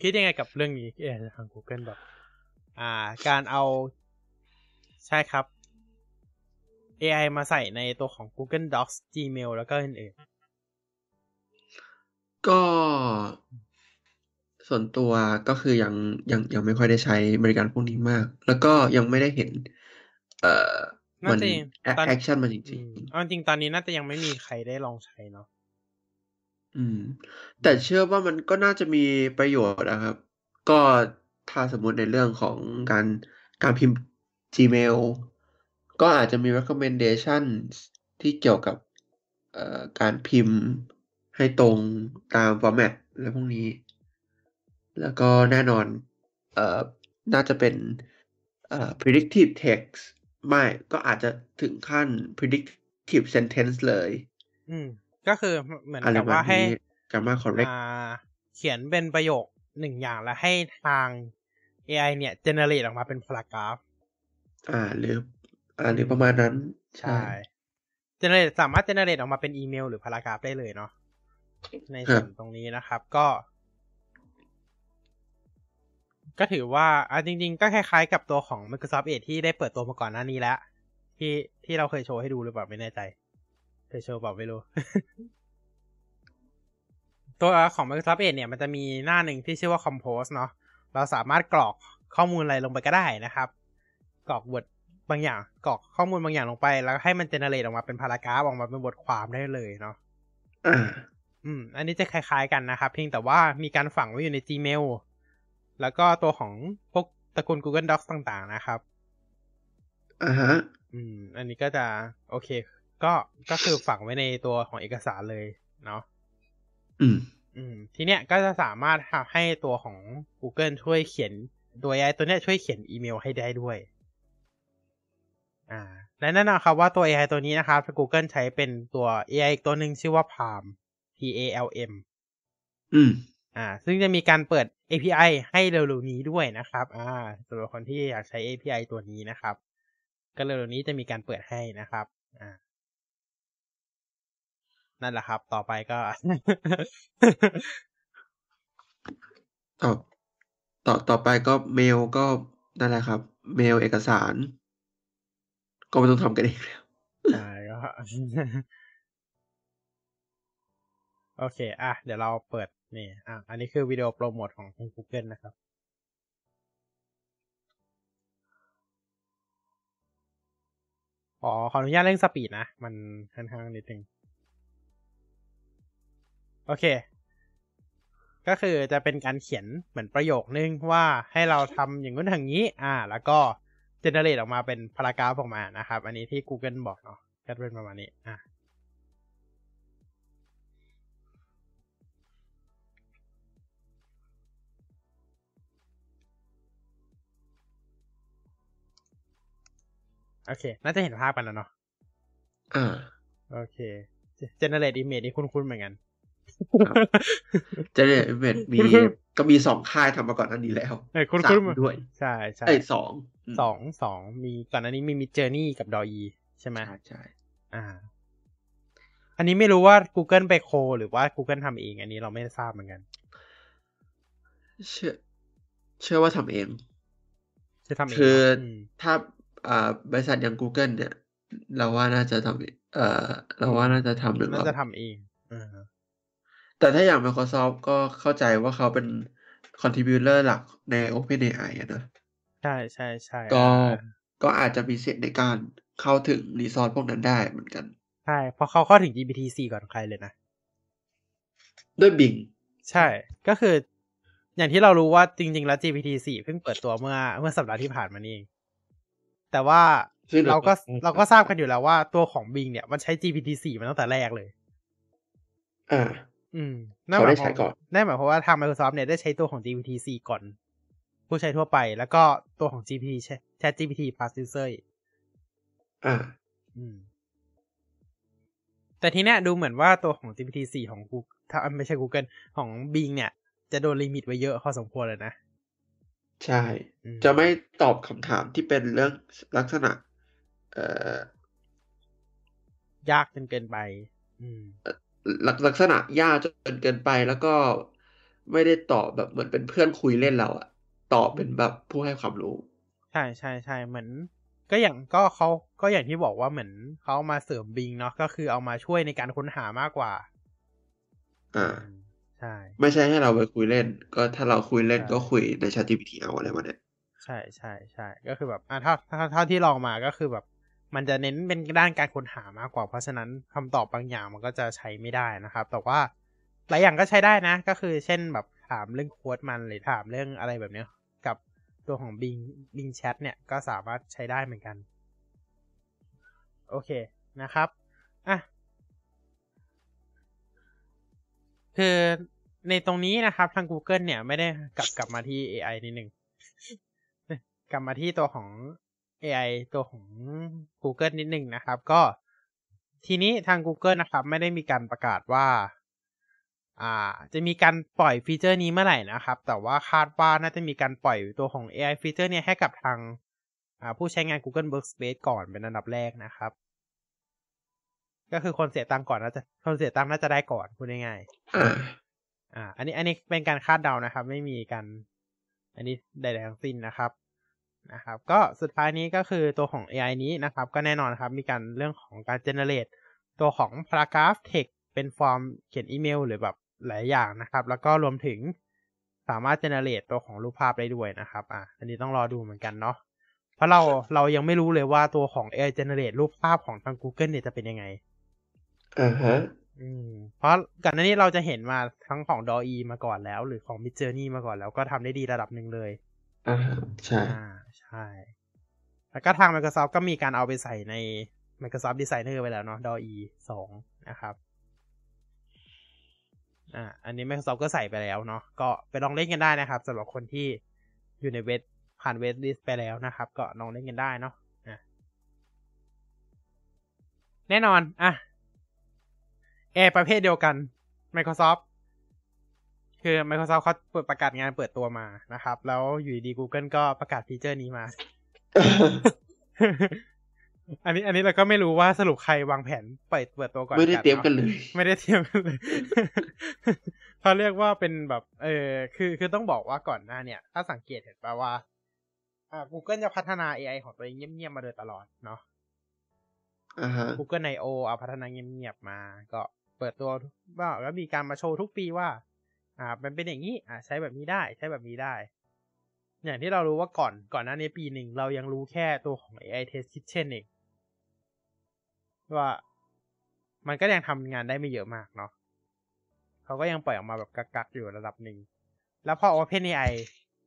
คิดยังไงกับเรื่องนี้ AI จากทาง Google แบบ อ่า การเอาใช่ครับ AI มาใส่ในตัวของ Google Docs Gmail แล้วก็อื่นๆ ก็ส่วนตัวก็คือยังยังยังไม่ค่อยได้ใช้บริการพวกนี้มาก แล้วก็ยังไม่ได้เห็น เอ่อ มันจะยังตอน actionั่นมันจๆริงอืมเอาจริงๆตอนนี้น่าจะยังไม่มีใครได้ลองใช้เนาะๆอืม แต่เชื่อว่ามันก็น่าจะมีประโยชน์นะครับ ก็ถ้าสมมุติในเรื่องของการการพิมพ์ Gmail ก็อาจจะมี recommendation ที่เกี่ยวกับเอ่อการพิมพ์ให้ตรงตาม format อะไรพวกนี้ แล้วก็แน่นอน เอ่อ น่าจะเป็น เอ่อ predictive text ไม่ก็อาจจะถึงขั้น predictive sentence เลย อืม ก็คือเหมือนอะไรกับแบบว่าให้นี้ grammar correct อ่าเขียนเป็นประโยคหนึ่งอย่างแล้วให้ทาง AI เนี่ย generate ออกมาเป็นพารากราฟ อ่า หรือ อ่าหรือประมาณนั้น ใช่ใช่ generate สามารถ generate ออกมาเป็นอีเมลหรือพารากราฟได้เลยเนาะ ในครัส่บวนตรงนี้นะครับ ก็ ก็ถือว่าอะจริง ๆ ก็คล้ายๆกับตัวของ Microsoft Edge ที่ได้เปิดตัวมาก่อนหน้านี้แล้ว ที่ที่เราเคยโชว์ให้ดูหรือเปล่าไม่แน่ใจ เคยโชว์เปล่าไม่รู้ ตัวของ Microsoft Edge เนี่ยมันจะมีหน้าหนึ่งที่ชื่อว่า Compose เนาะเราสามารถกรอกข้อมูลอะไรลงไปก็ได้นะครับ กรอกบทบางอย่างกรอกข้อมูลบางอย่างลงไป แล้วให้มันเจเนเรตออกมาเป็นพารากราฟออกมาเป็นบทความได้เลยเนาะอ่าอืม อันนี้จะคล้าย ๆ กันนะครับ เพียงแต่ว่ามีการฝังไว้อยู่ใน Gmail แล้วก็ตัวของพวกตระกูล Google Docs ต่างๆนะครับอ่าฮะ อืม อันนี้ก็จะโอเค ก็ก็คือฝังไว้ในตัวของเอกสารเลยเนาะอืม อืม ทีเนี้ยก็จะสามารถทำให้ตัวของ Google ช่วยเขียนตัว AI ตัวเนี้ยช่วยเขียนอีเมลให้ได้ด้วย อ่า และแน่นอนครับว่าตัว AI ตัวนี้นะครับ Google ใช้เป็นตัว AI อีกตัวหนึ่งชื่อว่า Palm P A L M อืม อ่า ซึ่งจะมีการเปิด API ให้เร็วๆนี้ด้วยนะครับ อ่าสำหรับคนที่อยากใช้ API ตัวนี้นะครับ ก็เร็วๆนี้จะมีการเปิดให้นะครับ อ่า นั่นแหละครับ ต่อไปก็ต่อต่อต่อไปก็เมลก็นั่นแหละครับ เมลเอกสาร ก็ไม่ต้องทำกันเองแล้วใช่ก็โอเค อะ เดี๋ยวเราเปิด นี่อะอันนี้คือวิดีโอโปรโมทของทาง Google นะครับขอขออนุญาตเร่งสปีดนะ มันค่อนข้างนิดนึง โอเค ก็คือจะเป็นการเขียนเหมือนประโยคนึงว่าให้เราทำอย่างนู้นอย่างนี้ อ่า แล้วก็เจเนเรตออกมาเป็นพารากราฟออกมานะครับ อันนี้ที่ Google บอกเนาะก็เป็นประมาณนี้ อะ โอเค น่าจะเห็นภาพกันแล้วเนาะอ่าโอเค generate image นี่คุ้นๆเหมือนกันเจเนเรตเมดมีก็มีสองค่ายทำมาก่อนอันนี้แล้วเออคุ้สามนๆมาด้วย ใช่ใช่ไอ้ยสองมสองสองมีก่อนอันนี้มีมิ Journey กับดอ e ใช่ไหมใช่ใช่อ่า อันนี้ไม่รู้ว่า Google ไปโค หรือว่า Google ทำเอง อันนี้เราไม่ทราบเหมือนกัน เชื่อ เชื่อว่าทำเองจะทำเองคือเหรอมถ้า อ่าบริษัทอย่าง Google เนี่ย เราว่าน่าจะทำเอ่อเราว่าน่าจะทำหรือน่าเปจะล่าทำเองอ่าแต่ถ้าอย่าง Microsoft ก็เข้าใจว่าเขาเป็น contributor หลักใน OpenAI อะนะใช่ใช่ใช่ก็อ่าก็อาจจะมีเสียงในการเข้าถึงรีซอสพวกนั้นได้เหมือนกัน ใช่ เพราะเขาเข้าถึง GPT 4ก่อนใครเลยนะ ด้วย Bing ใช่ ก็คือ อย่างที่เรารู้ว่าจริง ๆ แล้ว GPT 4เพิ่งเปิดตัวเมื่อเมื่อสัปดาห์ที่ผ่านมานี่เอง แต่ว่าซึ่งเราก็อืมเราก็ทราบกันอยู่แล้วว่าตัวของ Bing เนี่ยมันใช้ GPT 4มาตั้งแต่แรกเลย อ่า อืมเขาได้หมยควมใช้ก่อนนั่นหมายความว่าทาง Microsoft เนี่ยได้ใช้ตัวของ GPT 4ก่อน ผู้ใช้ทั่วไป แล้วก็ตัวของ GPT Chat GPT Plus User อีกอ่า อืม แต่ทีเนี้ยดูเหมือนว่าตัวของ GPT 4ของ Google ถ้าไม่ใช่ Google ของ Bing เนี่ย จะโดนลิมิตไว้เยอะพอสมควรเลยนะ ใช่ อืม จะไม่ตอบคำถามที่เป็นเรื่องลักษณะ เอ่อยากจนเกินไป อืม ลักลักษณะยากจนเกินไปแล้วก็ไม่ได้ตอบแบบเหมือนเป็นเพื่อนคุยเล่นเราอะตอบเป็นแบบผู้ให้ความรู้ ใช่ใช่ใช่เหมือน ก็อย่างก็เขาก็อย่างที่บอกว่าเหมือนเขาเอามาเสริมบิงเนาะก็คือเอามาช่วยในการค้นหามากกว่า อ่า อืม ใช่ ไม่ใช่ให้เราไปคุยเล่น ก็ถ้าเราคุยเล่นใช่ก็คุยใน ChatGPT เอาอะไรมาเนี่ยใช่ใช่ใช่ก็คือแบบอะถ้าถ้าเท่าที่ลองมาก็คือแบบ มันจะเน้นเป็นด้านการค้นหามากกว่า เพราะฉะนั้นคำตอบบางอย่างมันก็จะใช้ไม่ได้นะครับ แต่ว่าหลายอย่างก็ใช้ได้นะ ก็คือเช่นแบบถามเรื่องโค้ดมันหรือถามเรื่องอะไรแบบเนี้ย กับตัวของ Bing Bing Chat เนี่ยก็สามารถใช้ได้เหมือนกัน โอเคนะครับ อะ คือในตรงนี้นะครับ ทาง Google เนี่ยไม่ได้กลับกลับมาที่ AI นิดหนึ่งกลับมาที่ตัวของ AI ตัวของ Google นิดหนึ่งนะครับ ก็ทีนี้ทาง Google นะครับ ไม่ได้มีการประกาศว่า อ่า จะมีการปล่อยฟีเจอร์นี้เมื่อไหร่นะครับ แต่ว่าคาดว่าน่าจะมีการปล่อยตัวของ AI ฟีเจอร์เนี่ยให้กับทางผู้ใช้งาน Google Workspace ก่อนเป็นอันดับแรกนะครับ ก็คือคนเสียตังค์ก่อนน่าจะคนเสียตังค์น่าจะได้ก่อนพูดง่ายๆอ่าอ่า อันนี้อันนี้เป็นการคาดเดานะครับ ไม่มีการอันนี้ใดๆทั้งสิ้นนะครับนะครับ ก็สุดท้ายนี้ก็คือตัวของ AI นี้นะครับ ก็แน่นอนครับ มีการเรื่องของการ generate ตัวของ paragraph text เป็นฟอร์มเขียนอีเมล หรือแบบหลายอย่างนะครับ แล้วก็รวมถึงสามารถ generate ตัวของรูปภาพได้ด้วยนะครับ อ่าอันนี้ต้องรอดูเหมือนกันเนาะ เพราะเราเรายังไม่รู้เลยว่าตัวของ AI generate รูปภาพของทาง Google เนี่ยจะเป็นยังไง อ่าฮะอืมเพราะก่อนหน้านี้เราจะเห็นมาทั้งของ d o e มาก่อนแล้ว หรือของ Mid Journey มาก่อนแล้วก็ทำได้ดีระดับหนึ่งเลยอ่าฮะใช่อ่าใช่ แล้วก็ทาง Microsoft ก็มีการเอาไปใส่ใน Microsoft Designer ไปแล้วเนาะ d o e สองนะครับอ่าอันนี้ Microsoft ก็ใส่ไปแล้วเนาะก็ไปลองเล่นกันได้นะครับสำหรับคนที่อยู่ในเว็บผ่านเว็บลิสไปแล้วนะครับ ก็ลองเล่นกันได้เนาะอะแน่นอน อะ แอร์ประเภทเดียวกัน Microsoft คือ Microsoft เขาเปิดประกาศงานเปิดตัวมานะครับ แล้วอยู่ดี Google ก็ประกาศฟีเจอร์นี้มา อันนี้อันนี้เราก็ไม่รู้ว่าสรุปใครวางแผนเปิดเปิดตัวก่อนไม่ได้นเตรียมนาะกันเลย ไม่ได้เตรียมกันเลยเขาเรียกว่าเป็นแบบ เออคือคือต้องบอกว่าก่อนหน้าเนี่ย ถ้าสังเกตเห็นป่าว่าอ่า Google จะพัฒนา AI ของตัวเองเงียบๆมาโดยตลอดเนาะอ่าฮะ Google I/O เอาพัฒนาเงียบๆมา ก็ เปิดตัวว่าแล้วมีการมาโชว์ทุกปีว่า อ่า มันเป็นอย่างนี้อ่าใช้แบบนี้ได้ใช้แบบนี้ได้ อย่างที่เรารู้ว่าก่อนก่อนหน้านี้ปีหนึ่งเรายังรู้แค่ตัวของ AI Test Kitchen เองว่ามันก็ยังทำงานได้ไม่เยอะมากเนาะเขาก็ยังปล่อยออกมาแบบกักๆอยู่ระดับหนึ่ง แล้วพอ OpenAI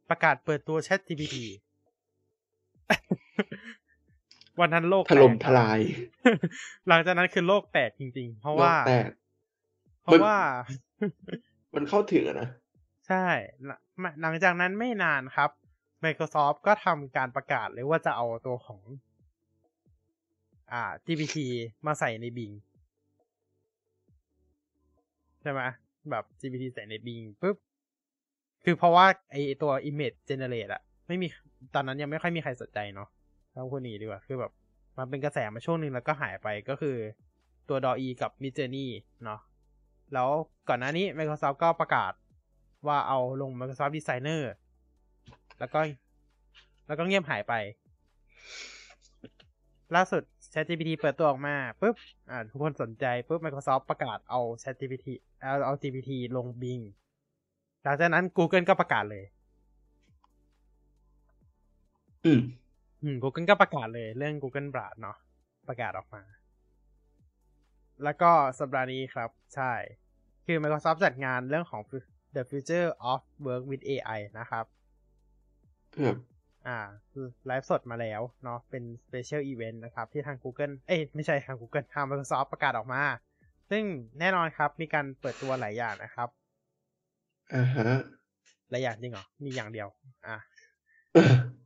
ประกาศเปิดตัว ChatGPT วันนั้นโลกถล่มแตกทลาย หลังจากนั้นคือโลกแตกจริง ๆ เพราะโลว่ากแตกเพราะว่า มันเข้าถึงอะนะใช่หลังหลังจากนั้นไม่นานครับ Microsoft ก็ทำการประกาศเลยว่าจะเอาตัวของ อ่า GPT มาใส่ใน Bing ใช่ไหมแบบ GPT ใส่ใน Bing ปุ๊บ คือเพราะว่าไอตัว Image Generate อะไม่มีตอนนั้นยังไม่ค่อยมีใครสนใจเนาะ ต้องพูดนี้ดีกว่าคือแบบมันเป็นกระแสมาช่วงหนึ่งแล้วก็หายไปก็คือตัว DALL-E กับ Midjourney เนาะแล้วก่อนหน้านี้ Microsoft ก็ประกาศว่าเอาลง Microsoft Designer แล้วก็ แล้วก็เงียบหายไป ล่าสุด ChatGPT เปิดตัวออกมาปุ๊บอ่าทุกคนสนใจปุ๊บ Microsoft ประกาศเอา ChatGPT เอาเอา GPT ลง Bing หลังจากนั้น Google ก็ประกาศเลย อืม อืม Google ก็ประกาศเลยเรื่อง Google Bard เนาะประกาศออกมา แล้วก็สัปดาห์นี้ครับ ใช่ คือ Microsoft จัดงานเรื่องของ The Future of Work with AI นะครับครับอ่าไลฟ์สดมาแล้วเนาะเป็น Special Event นะครับ ที่ทาง Google เอ้ยไม่ใช่ทาง Google ทาง Microsoft ประกาศออกมา ซึ่งแน่นอนครับมีการเปิดตัวหลายอย่างนะครับอ่าฮะหลายอย่างจริงเหรอ มีอย่างเดียว อะหลาย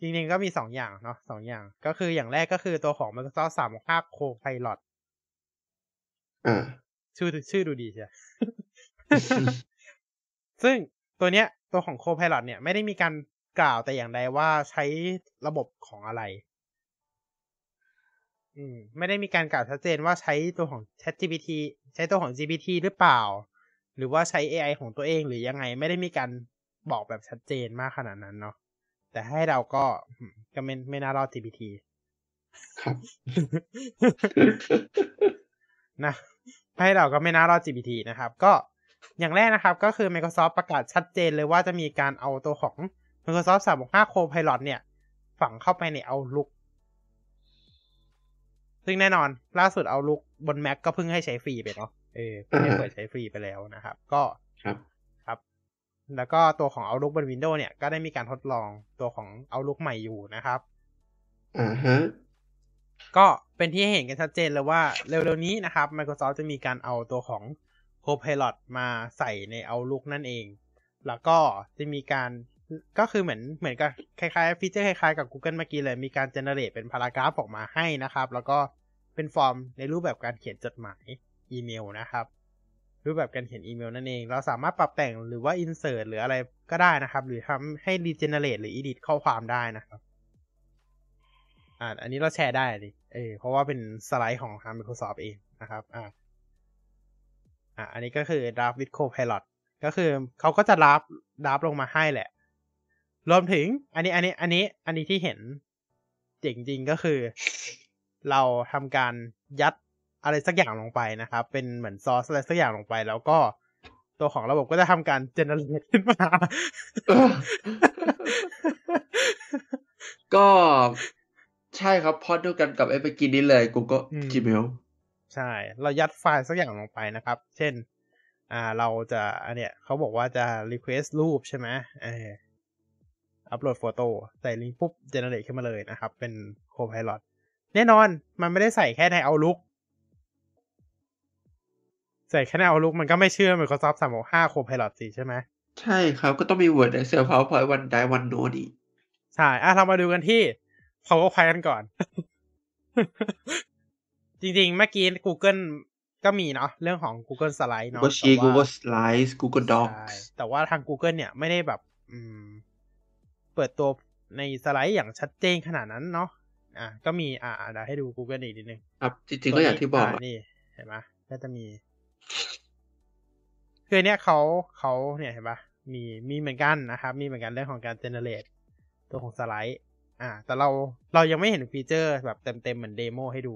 จริงๆก็มีสองอย่างเนาะสองอย่าง ก็คืออย่างแรกก็คือตัวของ Microsoft 365 Copilot อ่าชื่อชื่อดูดีใช่ซึ่งตัวเนี้ย ตัวของ Copilot เนี่ยไม่ได้มีการกล่าวแต่อย่างใดว่าใช้ระบบของอะไร อืม ไม่ได้มีการกล่าวชัดเจนว่าใช้ตัวของ ChatGPT ใช้ตัวของ GPT หรือเปล่า หรือว่าใช้ AI ของตัวเองหรือยังไง ไม่ได้มีการบอกแบบชัดเจนมากขนาดนั้นเนาะ แต่ให้เราก็อืมก็ไม่ไม่น่ารอด GPT ครับนะให้เราก็ไม่น่ารอด GPT นะครับ ก็อย่างแรกนะครับ ก็คือ Microsoft ประกาศชัดเจนเลยว่าจะมีการเอาตัวของ Microsoft 365 Copilot เนี่ย ฝังเข้าไปใน Outlook ซึ่งแน่นอนล่าสุด Outlook บน Mac ก็เพิ่งให้ใช้ฟรีไปเนาะเออเพิ่งให้เปิดใช้ฟรีไปแล้วนะครับ ก็ครับครับ แล้วก็ตัวของ Outlook บน Windows เนี่ยก็ได้มีการทดลองตัวของ Outlook ใหม่อยู่นะครับอ่าฮะก็เป็นที่ให้เห็นกันชัดเจนเลยว่าเร็วๆนี้นะครับ Microsoft จะมีการเอาตัวของ Copilot มาใส่ใน Outlook นั่นเอง แล้วก็จะมีการก็คือเหมือนเหมือนกับคล้ายๆฟีเจอร์คล้ายๆกับ Google เมื่อกี้เลย มีการ generate เป็นพารากราฟออกมาให้นะครับ แล้วก็เป็นฟอร์มในรูปแบบการเขียนจดหมายอีเมลนะครับ รูปแบบการเขียนอีเมลนั่นเอง เราสามารถปรับแต่งหรือว่า insert หรืออะไรก็ได้นะครับ หรือทำให้ regenerate หรือ edit ข้อความได้นะครับ อ่าอันนี้เราแชร์ได้ดิเออเพราะว่าเป็นสไลด์ของทาง Microsoft เองนะครับ อ่าอ่าอันนี้ก็คือ Draft with Copilot ก็คือเขาก็จะรับรับลงมาให้แหละ รวมถึง อันนี้ อันนี้ อันนี้ อันนี้ที่เห็นเจ๋งจริงก็คือ เราทำการยัด อะไรสักอย่างลงไปนะครับ เป็นเหมือนซอสอะไรสักอย่างลงไป แล้วก็ตัวของระบบก็จะทำการ generate ขึ้นมาเออก็ใช่ครับพอดเดียวกันกับไอ้เมื่อกี้นี้เลย Google อืม Gmail ใช่ เรายัดไฟล์สักอย่างลงไปนะครับ เช่น อ่าเราจะอันเนี้ยเขาบอกว่าจะ request รูปใช่ไหมเอออัปโหลดโฟโต้ใส่ลิงก์ปุ๊บ generate ขึ้นมาเลยนะครับ เป็น Copilot แน่นอนมันไม่ได้ใส่แค่ใน Outlook ใส่แค่ใน Outlook มันก็ไม่เชื่อ Microsoft 365 Copilot สิใช่ไหม ใช่ครับ ก็ต้องมี Word Excel PowerPoint OneDrive OneNote อีกใช่ อะ เรามาดูกันที่ PowerPoint กันก่อน จริงๆ เมื่อกี้ Google ก็มีเนาะเรื่องของ Google Slide เนาะ Google Sheet แต่ว่า Google Slides Google ใช่ Docs แต่ว่าทาง Google เนี่ยไม่ได้แบบ อืม เปิดตัวในสไลด์อย่างชัดเจนขนาดนั้นเนาะอะก็มีอ่าเดี๋ยวให้ดู Google อีกนิดนึง ครับ จริงๆก็อย่างที่บอกานี่เห็นไหมก็จะมี คือเนี่ยเขาเขาเนี่ยเห็นปะมีมีเหมือนกันนะครับ มีเหมือนกันเรื่องของการ generate ตัวของสไลด์ อ่า แต่เราเรายังไม่เห็นฟีเจอร์แบบเต็มๆเหมือนเดโมให้ดู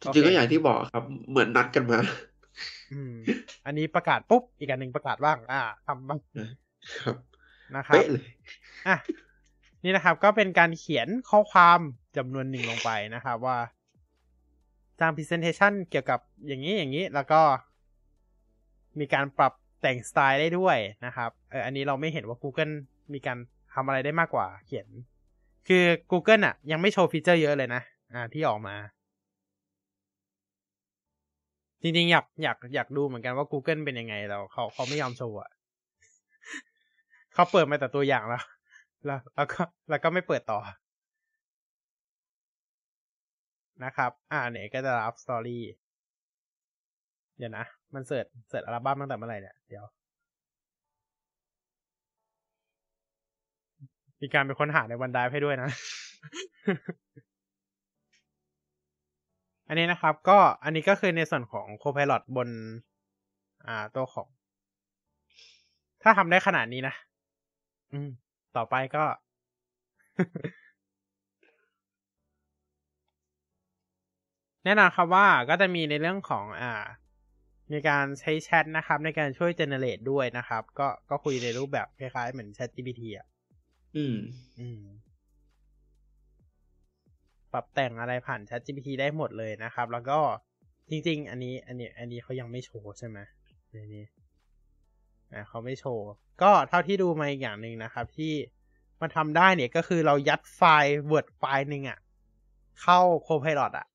จริงๆก็อย่างที่บอกครับ เหมือนนัดกันมา อืม อันนี้ประกาศปุ๊บ อีกอันหนึ่งประกาศบ้าง อ่าทำบ้างครับนะครับเป๊ะเลยอะนี่นะครับ ก็เป็นการเขียนข้อความจำนวนหนึ่งลงไปนะครับ ว่า สร้าง presentation เกี่ยวกับอย่างนี้อย่างนี้ แล้วก็ มีการปรับแต่งสไตล์ได้ด้วยนะครับเอออันนี้เราไม่เห็นว่า Google มีการทำอะไรได้มากกว่า เขียน คือ Google อะ ยังไม่โชว์ฟีเจอร์เยอะเลยนะ อ่า ที่ออกมา จริงๆ อยากอยากอยากดูเหมือนกันว่า Google เป็นยังไงแล้วเขาเขาไม่ยอมโชว์อะเขาเปิดมาแต่ตัวอย่างแล้ว แล้วแล้วก็แล้วก็ไม่เปิดต่อ นะครับ อ่าเนี่ยก็จะรับสตอรี่เดี๋ยวนะ มันเสิร์ชเสิร์ชอัลบั้มตั้งแต่เมื่อไหร่เนี่ย เดี๋ยว มีการไปค้นหาในวันไดให้ด้วยนะ อันนี้นะครับ ก็อันนี้ก็คือในส่วนของ Copilot บน อ่า ตัวของ ถ้าทำได้ขนาดนี้นะ อืม ต่อไปก็ แน่นอนครับว่าก็จะมีในเรื่องของอ่ามีการใช้แชทนะครับ ในการช่วยเจเนเรตด้วยนะครับ ก็ก็คุยในรูปแบบคล้ายๆเหมือน Chat GPT อะอืม อืม ปรับแต่งอะไรผ่าน Chat GPT ได้หมดเลยนะครับ แล้วก็จริง ๆ อันนี้ อันนี้ อันนี้เขายังไม่โชว์ใช่ไหมในนี้อ่าเขาไม่โชว์ ก็เท่าที่ดูมาอีกอย่างหนึ่งนะครับ ที่มันทำได้เนี่ยก็คือเรายัดไฟล์ Word ไฟล์หนึ่งอะเข้า Copilot อะ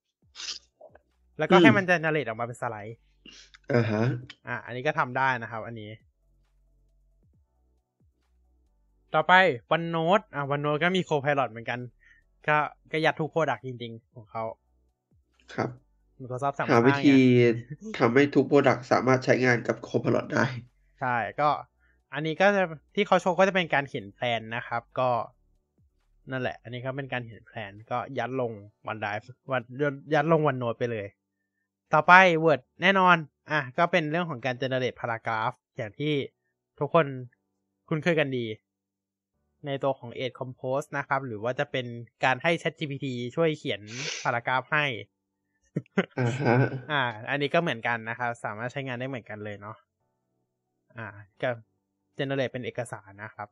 แล้วก็ให้มัน generate ออกมาเป็นสไลด์อ่าฮะ อะ อันนี้ก็ทำได้นะครับ อันนี้ ต่อไป OneNote อะ OneNote ก็มี Copilot เหมือนกัน ก็ก็ยัดทุก product จริง ๆ ของเขา ครับ Microsoft สั่งมากหาวิธีเนี่ยทำให้ทุก product สามารถใช้งานกับ Copilot ได้ ใช่ ก็ อันนี้ก็จะที่เขาโชว์ก็จะเป็นการเขียน plan นะครับ ก็ นั่นแหละ อันนี้ก็เป็นการเขียนแพลนก็ยัดลงวันไดวันยัดลงวันโน e ไปเลย ต่อไป Word แน่นอน อะ ก็เป็นเรื่องของการ generate paragraph อย่างที่ทุกคนคุ้นเคยกันดี ในตัวของ Edge Compose นะครับ หรือว่าจะเป็นการให้ ChatGPT ช่วยเขียน paragraph ให้อ่าฮะอ่า อันนี้ก็เหมือนกันนะครับ สามารถใช้งานได้เหมือนกันเลยเนาะ อ่า ก็ generate เป็นเอกสารนะครับ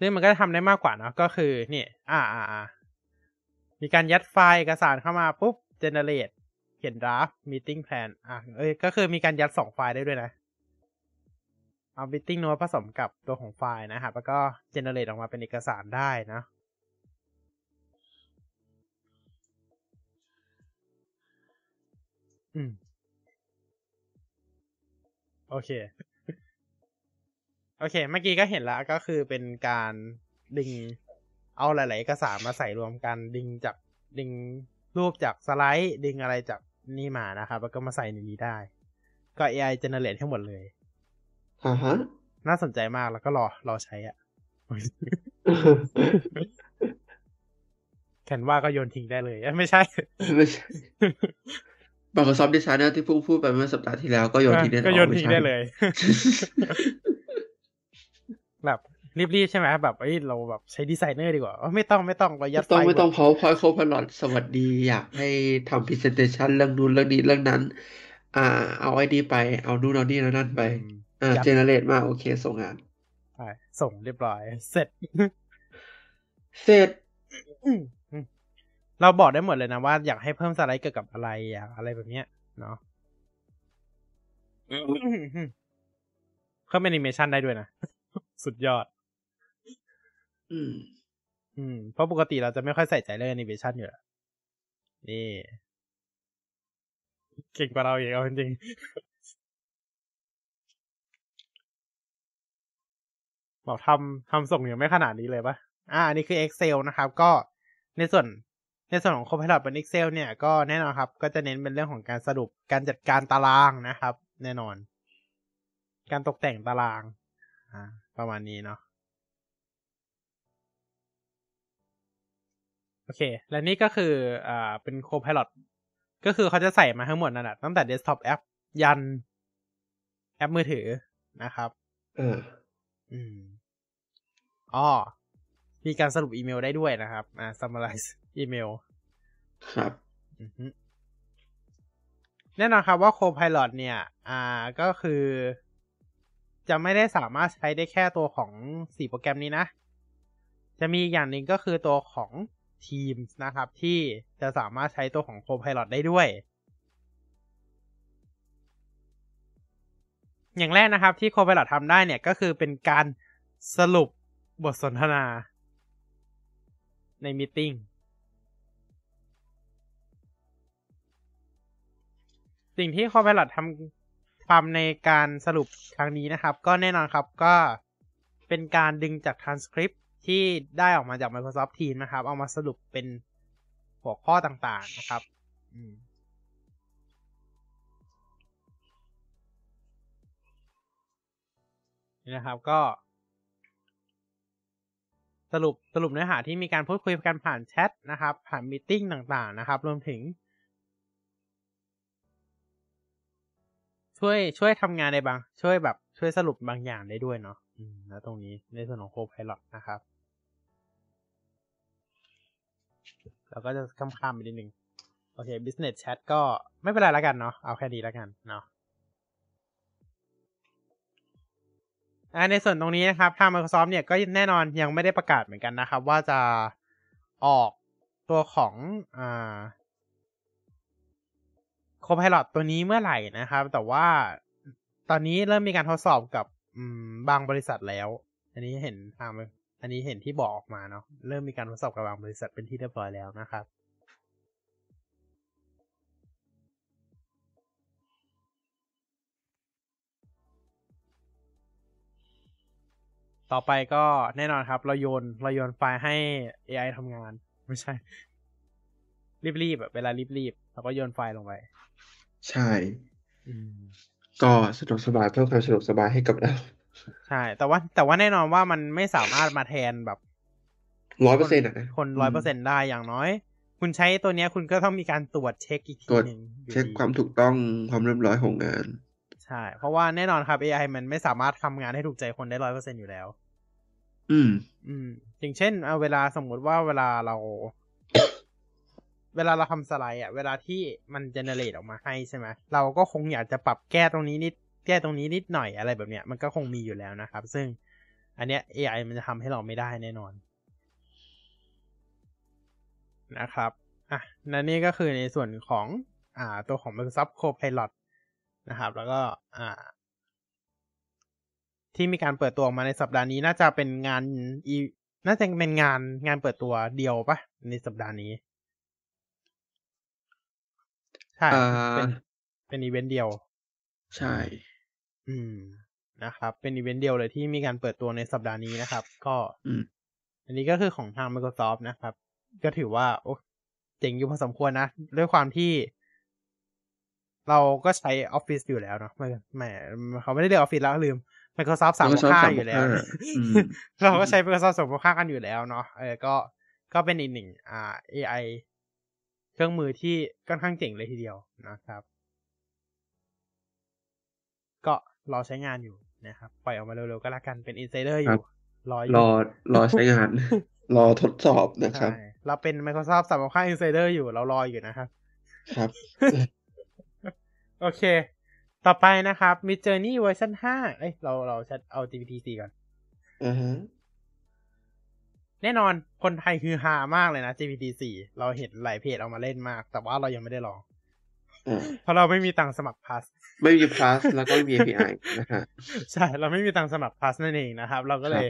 ซึ่งมันก็จะทำได้มากกว่าเนาะก็คือนี่อ่าอ่าอ่ามีการยัดไฟล์เอกสารเข้ามาปุ๊บ generate เขียน draft meeting plan อะเอ้ยก็คือมีการยัดสองไฟล์ได้ด้วยนะเอา meeting note ผสมกับตัวของไฟล์นะครับแล้วก็ generate ออกมาเป็นเอกสารได้นะอืม โอเค โอเค เมื่อกี้ก็เห็นแล้วก็คือเป็นการดึงเอาหลาย ๆ เอกสารมาใส่รวมกัน ดึงจากดึงรูปจากสไลด์ ดึงอะไรจากนี่มานะครับ แล้วก็มาใส่ในนี้ได้ ก็ AI generate ให้หมดเลยอ่าฮะ น่าสนใจมากแล้วก็รอรอใช้อะแคนวาก็โยนทิ้งได้เลยเอ้ยไม่ใช่ ไม่ใช่ Microsoft Designer ที่เพิ่งพูดไปเมื่อสัปดาห์ที่แล้วก็โยนทิ้งได้ก็โยนอ๋อม่ทิ้งใช่ได้เลย แบบรีบๆใช่ไหมแบบเอ้ยเราแบบใช้ดีไซเนอร์ดีกว่าเอ้ยไม่ต้องไม่ต้องเรายัไม่ดต้องฟล์ไม่ต้อง Word PowerPoint Copilot สวัสดีอยากให้ทำ Presentation เรื่องนู้นเรื่องนี้เรื่องนั้น อ่า เอาไอ้นี่ไปเอานู่นเอานี่แล้วนั่นไปอืมอ่ายัด generate มาโอเค ส่งงานใช่ส่งเรียบร้อย เสร็จ เสร็จอืมอืมเราบอกได้หมดเลยนะว่าอยากให้เพิ่มสไลด์เกี่ยวกับอะไรอยากอะไรแบบเนี้ยเนาะเพิ่มแอนิเมชันได้ด้วยนะ สุดยอด อืม อืม เพราะปกติเราจะไม่ค่อยใส่ใจเรื่องแอนิเมชันอยู่แล้วนี่ เก่งกว่าเราอีกเอาจริงๆบอกทำทำส่งยังไม่ขนาดนี้เลยปะอ่า อันนี้คือ Excel นะครับ ก็ในส่วนในส่วนของ Copilot บน Excel เนี่ยก็แน่นอนครับ ก็จะเน้นเป็นเรื่องของการสรุปการจัดการตารางนะครับ แน่นอน การตกแต่งตาราง อ่าประมาณนี้เนาะโอเค และนี่ก็คืออ่าเป็น Copilot ก็คือเขาจะใส่มาทั้งหมดนั่นแหละตั้งแต่ desktop app ยันแอปมือถือนะครับอ่าอืมอ๋อมีการสรุปอีเมลได้ด้วยนะครับ อ่า summarize อีเมล ครับอือฮึแน่นอนครับว่า Copilot เนี่ย อ่า ก็คือ จะไม่ได้สามารถใช้ได้แค่ตัวของสี่โปรแกรมนี้นะ จะมีอย่างหนึ่งก็คือตัวของ Teams นะครับ ที่จะสามารถใช้ตัวของ Copilot ได้ด้วย อย่างแรกนะครับที่ Copilot ทำได้เนี่ยก็คือเป็นการสรุปบทสนทนา ในมีตติ้งสิ่งที่ Copilot ทำ ทำในการสรุปครั้งนี้นะครับ ก็แน่นอนครับก็เป็นการดึงจาก transcript ที่ได้ออกมาจาก Microsoft Teams นะครับ เอามาสรุปเป็นหัวข้อต่างๆนะครับนี่นะครับก็ สรุปสรุปเนื้อหาที่มีการพูดคุยกันผ่านแชทนะครับ ผ่านมีติ้งต่างๆนะครับ รวมถึง ช่วยช่วยทำงานในบาง ช่วยแบบช่วยสรุปบางอย่างได้ด้วยเนาะอืมแล้วตรงนี้ในส่วนของ Copilot นะครับแล้วก็จะข้ามๆไปนิดนึงโอเค business chat ก็ไม่เป็นไรแล้วกันเนาะเอาแค่นี้แล้วกันเนาะในส่วนตรงนี้นะครับทาง Microsoft เนี่ยก็แน่นอนยังไม่ได้ประกาศเหมือนกันนะครับ ว่าจะออกตัวของอ่า Copilot ตัวนี้เมื่อไหร่นะครับ แต่ว่าตอนนี้เริ่มมีการทดสอบกับบางบริษัทแล้ว อันนี้เห็นทางอันนี้เห็นที่บอกออกมาเนาะเริ่มมีการทดสอบกับบางบริษัทเป็นที่เรียบร้อยแล้วนะครับต่อไปก็แน่นอนครับ เราโยนเราโยนไฟล์ให้ AI ทำงาน ไม่ใช่ รีบๆแบบเวลารีบ ๆเราก็โยนไฟล์ลงไป ใช่อืมก็สะดวกสบายเพิ่มความสะดวกสบายให้กับเราใช่ แต่ว่าแต่ว่าแน่นอนว่ามันไม่สามารถมาแทนแบบร้อยเปอร์เซ็นต์อะนะคนร้อยเปอร์เซ็นได้อย่างน้อย คุณใช้ตัวเนี้ยคุณก็ต้องมีการตรวจเช็คอีกทีตรวจหนึ่งอยู่เช็คดีความถูกต้องความเรียบร้อยของงาน ใช่ เพราะว่าแน่นอนครับ AI มันไม่สามารถทำงานให้ถูกใจคนได้ร้อยเปอร์เซ็นอยู่แล้ว อืม อืม อย่างเช่น เอาเวลาสมมุติว่าเวลาเรา เวลาเราทำสไลด์อะเวลาที่มันเจเนเรตออกมาให้ใช่ไหมเราก็คงอยากจะปรับแก้ตรงนี้นิดแก้ตรงนี้นิดหน่อยอะไรแบบเนี้ยมันก็คงมีอยู่แล้วนะครับ ซึ่งอันเนี้ย AI มันจะทำให้เราไม่ได้แน่นอนนะครับอะนั่นนี่ก็คือในส่วนของอ่าตัวของ Microsoft Copilot นะครับ แล้วก็อ่า ที่มีการเปิดตัวออกมาในสัปดาห์นี้น่าจะเป็นงานอีน่าจะเป็นงานงานเปิดตัวเดียวปะในสัปดาห์นี้ ใช่อ่าเป็นเป็นอีเวนต์เดียว ใช่ อืมนะครับ เป็นอีเวนต์เดียวเลยที่มีการเปิดตัวในสัปดาห์นี้นะครับ ก็อืมอันนี้ก็คือของทาง Microsoft นะครับ ก็ถือว่า โอ้เจ๋งอยู่พอสมควรนะ ด้วยความที่เราก็ใช้ Office อยู่แล้วเนาะไม่แหมเขาไม่ได้เรียก Office แล้วลืม Microsoft สาม Microsoft ข้างอยู่แล้ว365อืมเราก็ใช้ Microsoft สามข้างกันอยู่แล้วเนาะเออก็ก็เป็นอีกหนึ่งอ่า AI เครื่องมือที่ค่อนข้างเจ๋งเลยทีเดียวนะครับ ก็รอใช้งานอยู่นะครับ ปล่อยออกมาเร็วๆก็แล้วกันเป็น Insider อครัยู่บรออรยู่อรอใช้งาน รอทดสอบนะครับใช่เราเป็น Microsoft สามข้าง Insider อยู่เรารออยู่นะครับ ครับ โอเค ต่อไปนะครับมี Journey เวอร์ชัน5เอ้ยเราเราชัดเอา GPT 4ก่อนอ่าฮะ แน่นอนคนไทยคือฮามากเลยนะ GPT 4เราเห็นหลายเพจเอามาเล่นมาก แต่ว่าเรายังไม่ได้ลองอ่าเพราะเราไม่มีตังค์สมัคร Plus ไม่มี plus แล้วก็ไม่มี API นะฮะใช่เราไม่มีตังค์สมัคร Plus นั่นเองนะครับ เราก็เลย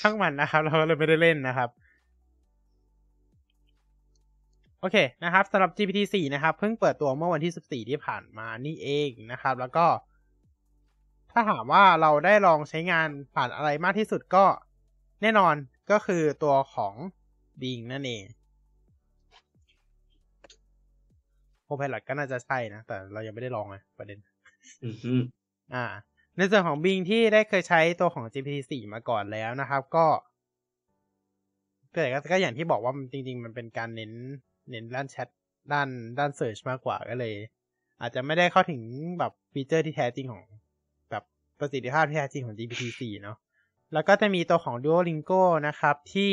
ช่างมันนะครับ เราก็เลยไม่ได้เล่นนะครับ โอเคนะครับสำหรับ GPT 4นะครับ เพิ่งเปิดตัวเมื่อวันที่ 14 ที่ผ่านมานี่เองนะครับ แล้วก็ ถ้าถามว่าเราได้ลองใช้งานผ่านอะไรมากที่สุดก็ แน่นอนก็คือตัวของ Bing นั่นเอง Copilot ก็น่าจะใช่นะ แต่เรายังไม่ได้ลองไงประเด็นอือฮึอ่า ในส่วนของ Bing ที่ได้เคยใช้ตัวของ GPT 4มาก่อนแล้วนะครับ ก็แต่ก็ก็อย่างที่บอกว่ามันจริง ๆ มันเป็นการเน้น เน้นด้านแชทด้านด้านเ e ิร์ชมากกว่าก็เลย อาจจะไม่ได้เข้าถึงแบบ feature ที่แท้จริงของ แบบประสิทธิภาพที่แท้จริงของ GPT 4เนาะ แล้วก็จะมีตัวของ Duolingo นะครับ ที่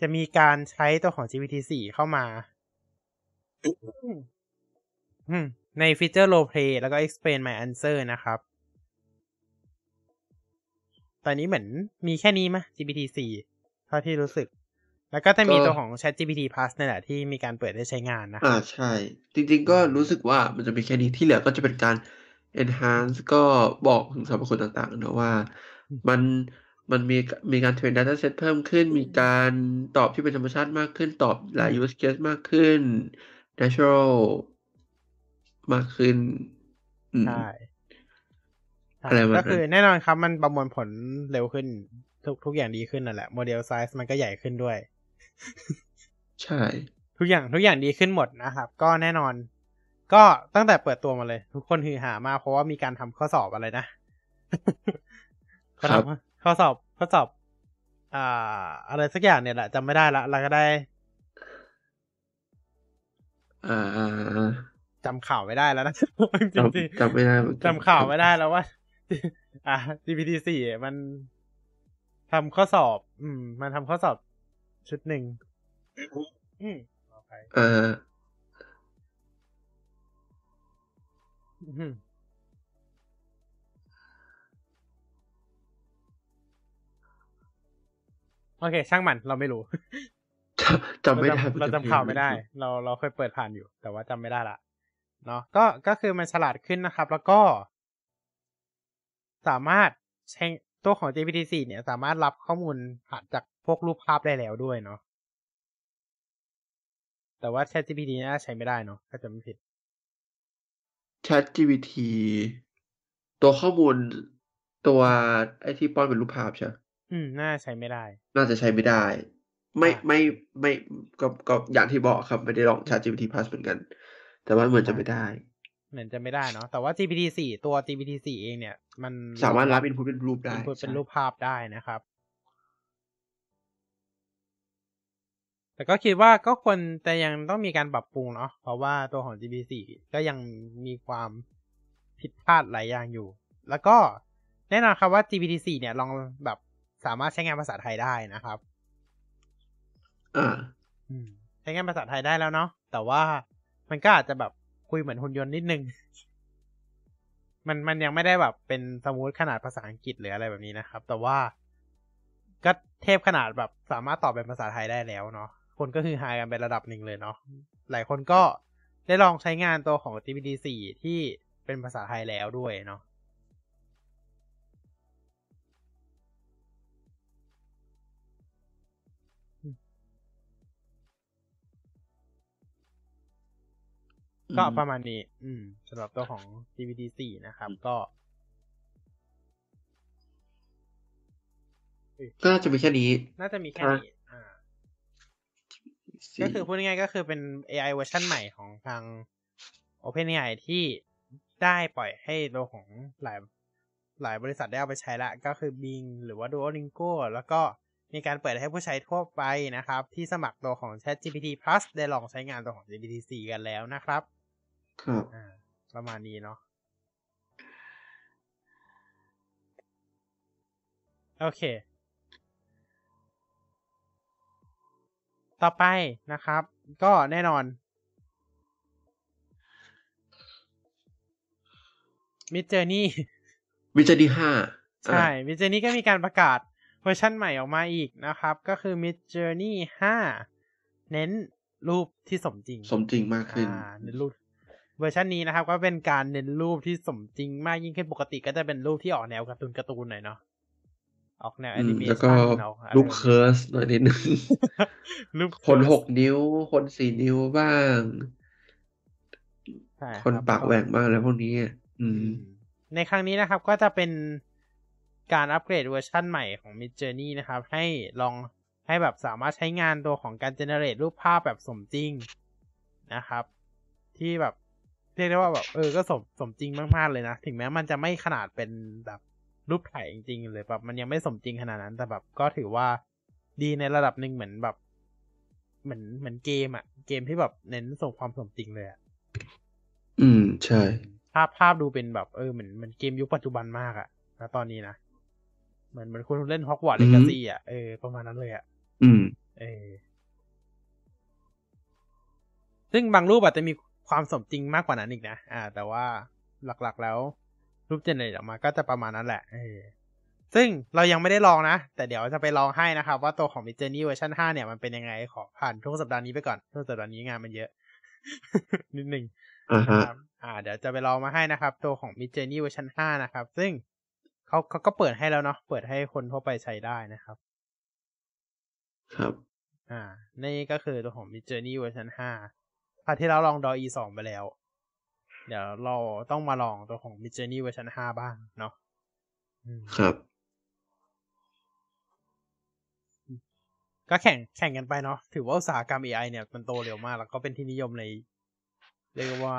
จะมีการใช้ตัวของ GPT 4 เข้ามา ในฟีเจอร์ role play แล้วก็ explain my answer นะครับ ตอนนี้เหมือนมีแค่นี้มั้ย GPT 4 เท่าที่รู้สึก แล้วก็จะมีตัวของ Chat GPT Plus นี่แหละที่มีการเปิดให้ใช้งานนะคอ่าใช่ จริงๆ ก็รู้สึกว่ามันจะมีแค่นี้ที่เหลือก็จะเป็นการ enhance ก็บอกถึงสรรพคุณต่างๆนะว่ามัน มันมีมีการ train data set เพิ่มขึ้น มีการตอบที่เป็นธรรมชาติมากขึ้น ตอบหลาย use case มากขึ้น natural มากขึ้นอืมใช่ใช่อะไรประมาณนั้นก็คือแน่นอนครับ มันประมวลผลเร็วขึ้น ทุกทุกอย่างดีขึ้นนั่นแหละ model size มันก็ใหญ่ขึ้นด้วย ใช่ ทุกอย่างทุกอย่างดีขึ้นหมดนะครับ ก็แน่นอน ก็ตั้งแต่เปิดตัวมาเลย ทุกคนฮือหามากเพราะว่ามีการทำข้อสอบอะไรนะเขาทำ ข้อสอบข้อสอบ อ่า อะไรสักอย่างเนี่ยแหละจำไม่ได้ละเราก็ได้อ่าจำข่าวไม่ได้แล้วนะจจริงำจำไม่ได้เหมือนๆกันจำข่าวไม่ได้แล้วว่า อ่า GPT สี่มันทำข้อสอบ อืม มันทำข้อสอบชุดหนึ่งอืมขออ โอเค ช่างมันเราไม่รู้จำจำไม่ได้เราจำเราจำข่าวไม่ได้ เราเราเคยเปิดผ่านอยู่ แต่ว่าจำไม่ได้ละเนาะก็ก็คือมันฉลาดขึ้นนะครับ แล้วก็ สามารถใช้ตัวของ GPT 4 เนี่ย สามารถรับข้อมูลผ่านจากพวกรูปภาพได้แล้วด้วยเนาะแต่ว่า ChatGPT น่าใช้ไม่ได้เนาะถ้าจะไม่ผิด Chat GPT ตัวข้อมูลตัวไอที่ป้อนเป็นรูปภาพใช่ไหม อืม น่าใช้ไม่ได้ น่าจะใช้ไม่ได้ ไม่ใช่ไม่ไม่ก็ก็อย่างที่บอกครับ ไม่ได้ลอง Chat GPT Plus เหมือนกัน แต่ว่าเหมือนจะไม่ได้ เหมือนจะไม่ได้เนาะแต่ว่า GPT 4ตัว GPT 4เองเนี่ย มันสามารถรับ input เป็นรูปได้ input เป็นใช่รูปภาพได้นะครับ แต่ก็คิดว่าก็ควรแต่ยังต้องมีการปรับปรุงเนาะเพราะว่าตัวของ GPT 4ก็ยังมีความผิดพลาดหลายอย่างอยู่ แล้วก็แน่นอนครับว่า GPT 4เนี่ยลองแบบ สามารถใช้งานภาษาไทยได้นะครับอ่าอืมใช้งานภาษาไทยได้แล้วเนาะแต่ว่ามันก็อาจจะแบบคุยเหมือนหุ่นยนต์นิดนึง มันมันยังไม่ได้แบบเป็นสมูทขนาดภาษาอังกฤษหรืออะไรแบบนี้นะครับ แต่ว่าก็เทพขนาดแบบสามารถตอบเป็นภาษาไทยได้แล้วเนาะคนก็คือหายกันเป็นระดับหนึ่งเลยเนาะหลายคนก็ได้ลองใช้งานตัวของ GPT 4ที่เป็นภาษาไทยแล้วด้วยเนาะ ก็ประมาณนี้ อืมสำหรับตัวของ GPT 4นะครับก็ก็น่าจะมีแค่นี้ น่าจะมีแค่นี้อ่าก็คือพูดง่ายๆก็คือเป็น AI เวอร์ชันใหม่ของทาง OpenAI ที่ได้ปล่อยให้ตัวของหลายหลายบริษัทได้เอาไปใช้ละ ก็คือ Bing หรือว่า Duolingo แล้วก็มีการเปิดให้ผู้ใช้ทั่วไปนะครับ ที่สมัครตัวของ ChatGPT Plus ได้ลองใช้งานตัวของ GPT 4 กันแล้วนะครับ ครับอ่าประมาณนี้เนาะโอเค ต่อไปนะครับ ก็แน่นอน Mid Journey วิจารณ์ห้าใช่ Mid Journey ก็มีการประกาศเวอร์ชันใหม่ออกมาอีกนะครับ ก็คือ Mid Journey 5 เน้นรูปที่สมจริง สมจริงมากขึ้นอ่าเน้นรูป เวอร์ชันนี้นะครับ ก็เป็นการเน้นรูปที่สมจริงมากยิ่งขึ้นปกติก็จะเป็นรูปที่ออกแนวการ์ตูนการ์ตูนหน่อยเนาะออกแนวแออืมแล้วชัก็อะไรรูปแบบเคิร์สหน่อยนิดนึงรูปคนหกนิ้ว คนสี่นิ้วบ้างใช่คนรับปากแหว่งบ้างอะไรพวกนี้อืม ในครั้งนี้นะครับ ก็จะเป็นการอัปเกรดเวอร์ชันใหม่ของ Mid Journey นะครับ ให้ลองให้แบบสามารถใช้งานตัวของการ generate รูปภาพแบบสมจริงนะครับ ที่แบบ เรียกได้ว่าแบบเออก็สมสมจริงมากๆเลยนะ ถึงแม้มันจะไม่ขนาดเป็นแบบรูปถ่ายจริงๆเลยแบบมันยังไม่สมจริงขนาดนั้น แต่แบบก็ถือว่าดีในระดับหนึ่งเหมือนแบบ เหมือนเหมือนเกมอะเกมที่แบบเน้นส่งความสมจริงเลยอะอืมใช่ ภาพภาพดูเป็นแบบเออเหมือนเหมือนเกมยุคปัจจุบันมากอะนะตอนนี้นะเหมือนเหมือนคุณเล่น Hogwarts Legacy อะเออประมาณนั้นเลยอะอืม เออซึ่งบางรูปอาจจะมี ความสมจริงมากกว่านั้นอีกนะ อ่า แต่ว่าหลักๆแล้วรูป generate ออกมาก็จะประมาณนั้นแหละเออซึ่งเรายังไม่ได้ลองนะ แต่เดี๋ยวจะไปลองให้นะครับ ว่าตัวของ Mid Journey เวอร์ชัน5เนี่ยมันเป็นยังไงขอผ่านช่วงสัปดาห์นี้ไปก่อนช่วงสัปดาห์นี้งานมันเยอะ นิดนึงอ่านะฮะครับอ่า เดี๋ยวจะไปลองมาให้นะครับ ตัวของ Mid Journey เวอร์ชัน5นะครับ ซึ่งเขาเขาก็เปิดให้แล้วเนาะเปิดให้คนทั่วไปใช้ได้นะครับ ครับ อ่า นี่ก็คือตัวของ Mid Journey เวอร์ชัน5 คราวที่เราลอง DAW E 2ไปแล้ว เดี๋ยวเราต้องมาลองตัวของ Mid Journey เวอร์ชัน5บ้างเนาะอืมครับ ก็แข่งแข่งกันไปเนาะถือว่าอุตสาหกรรม AI เนี่ยมันโตเร็วมาก แล้วก็เป็นที่นิยมในเรียกว่า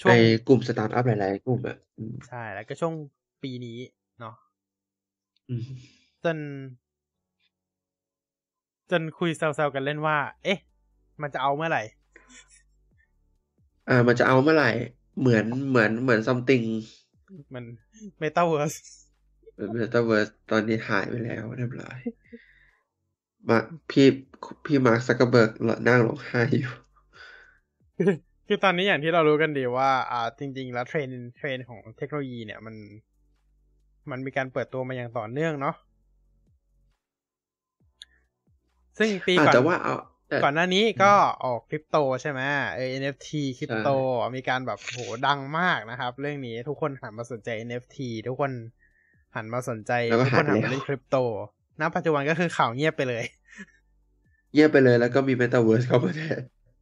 ช่วในงกลุ่มสตาร์ทอัพหลายๆกลุ่มอะอืมใช่ แล้วก็ช่วงปีนี้เนาะอืมจน จนคุยแซวๆกันเล่นว่า เอ๊ะ มันจะเอาเมื่อไหร่ อ่า มันจะเอาเมื่อไหร่ เหมือนเหมือนเหมือน something มัน Metaverse เหมือน Metaverse ตอนนี้หายไปแล้วเรียบร้อยมาพี่พี่มาร์คซักเกอร์เบิร์กนั่งร้องไห้อยู่ คือตอนนี้อย่างที่เรารู้กันดีว่า อ่า จริง ๆ แล้วเทรนด์เทรนด์ของเทคโนโลยีเนี่ยมัน มันมีการเปิดตัวมาอย่างต่อเนื่องเนาะซึ่งปีอาจก่อนจะว่าเอาแต่ ก่อนหน้านี้ก็ออกคริปโตใช่ไหมเออ NFT คริปโตมีการแบบโหดังมากนะครับ เรื่องนี้ทุกคนหันมาสนใจ NFT ทุกคนหันมาสนใจแล้วก็ทุกคนหายหันไปมาแล้วเล่นคริปโตณปัจจุบันก็คือข่าวเงียบไปเลย เงียบไปเลยแล้วก็มี Metaverse เข้ามาแทน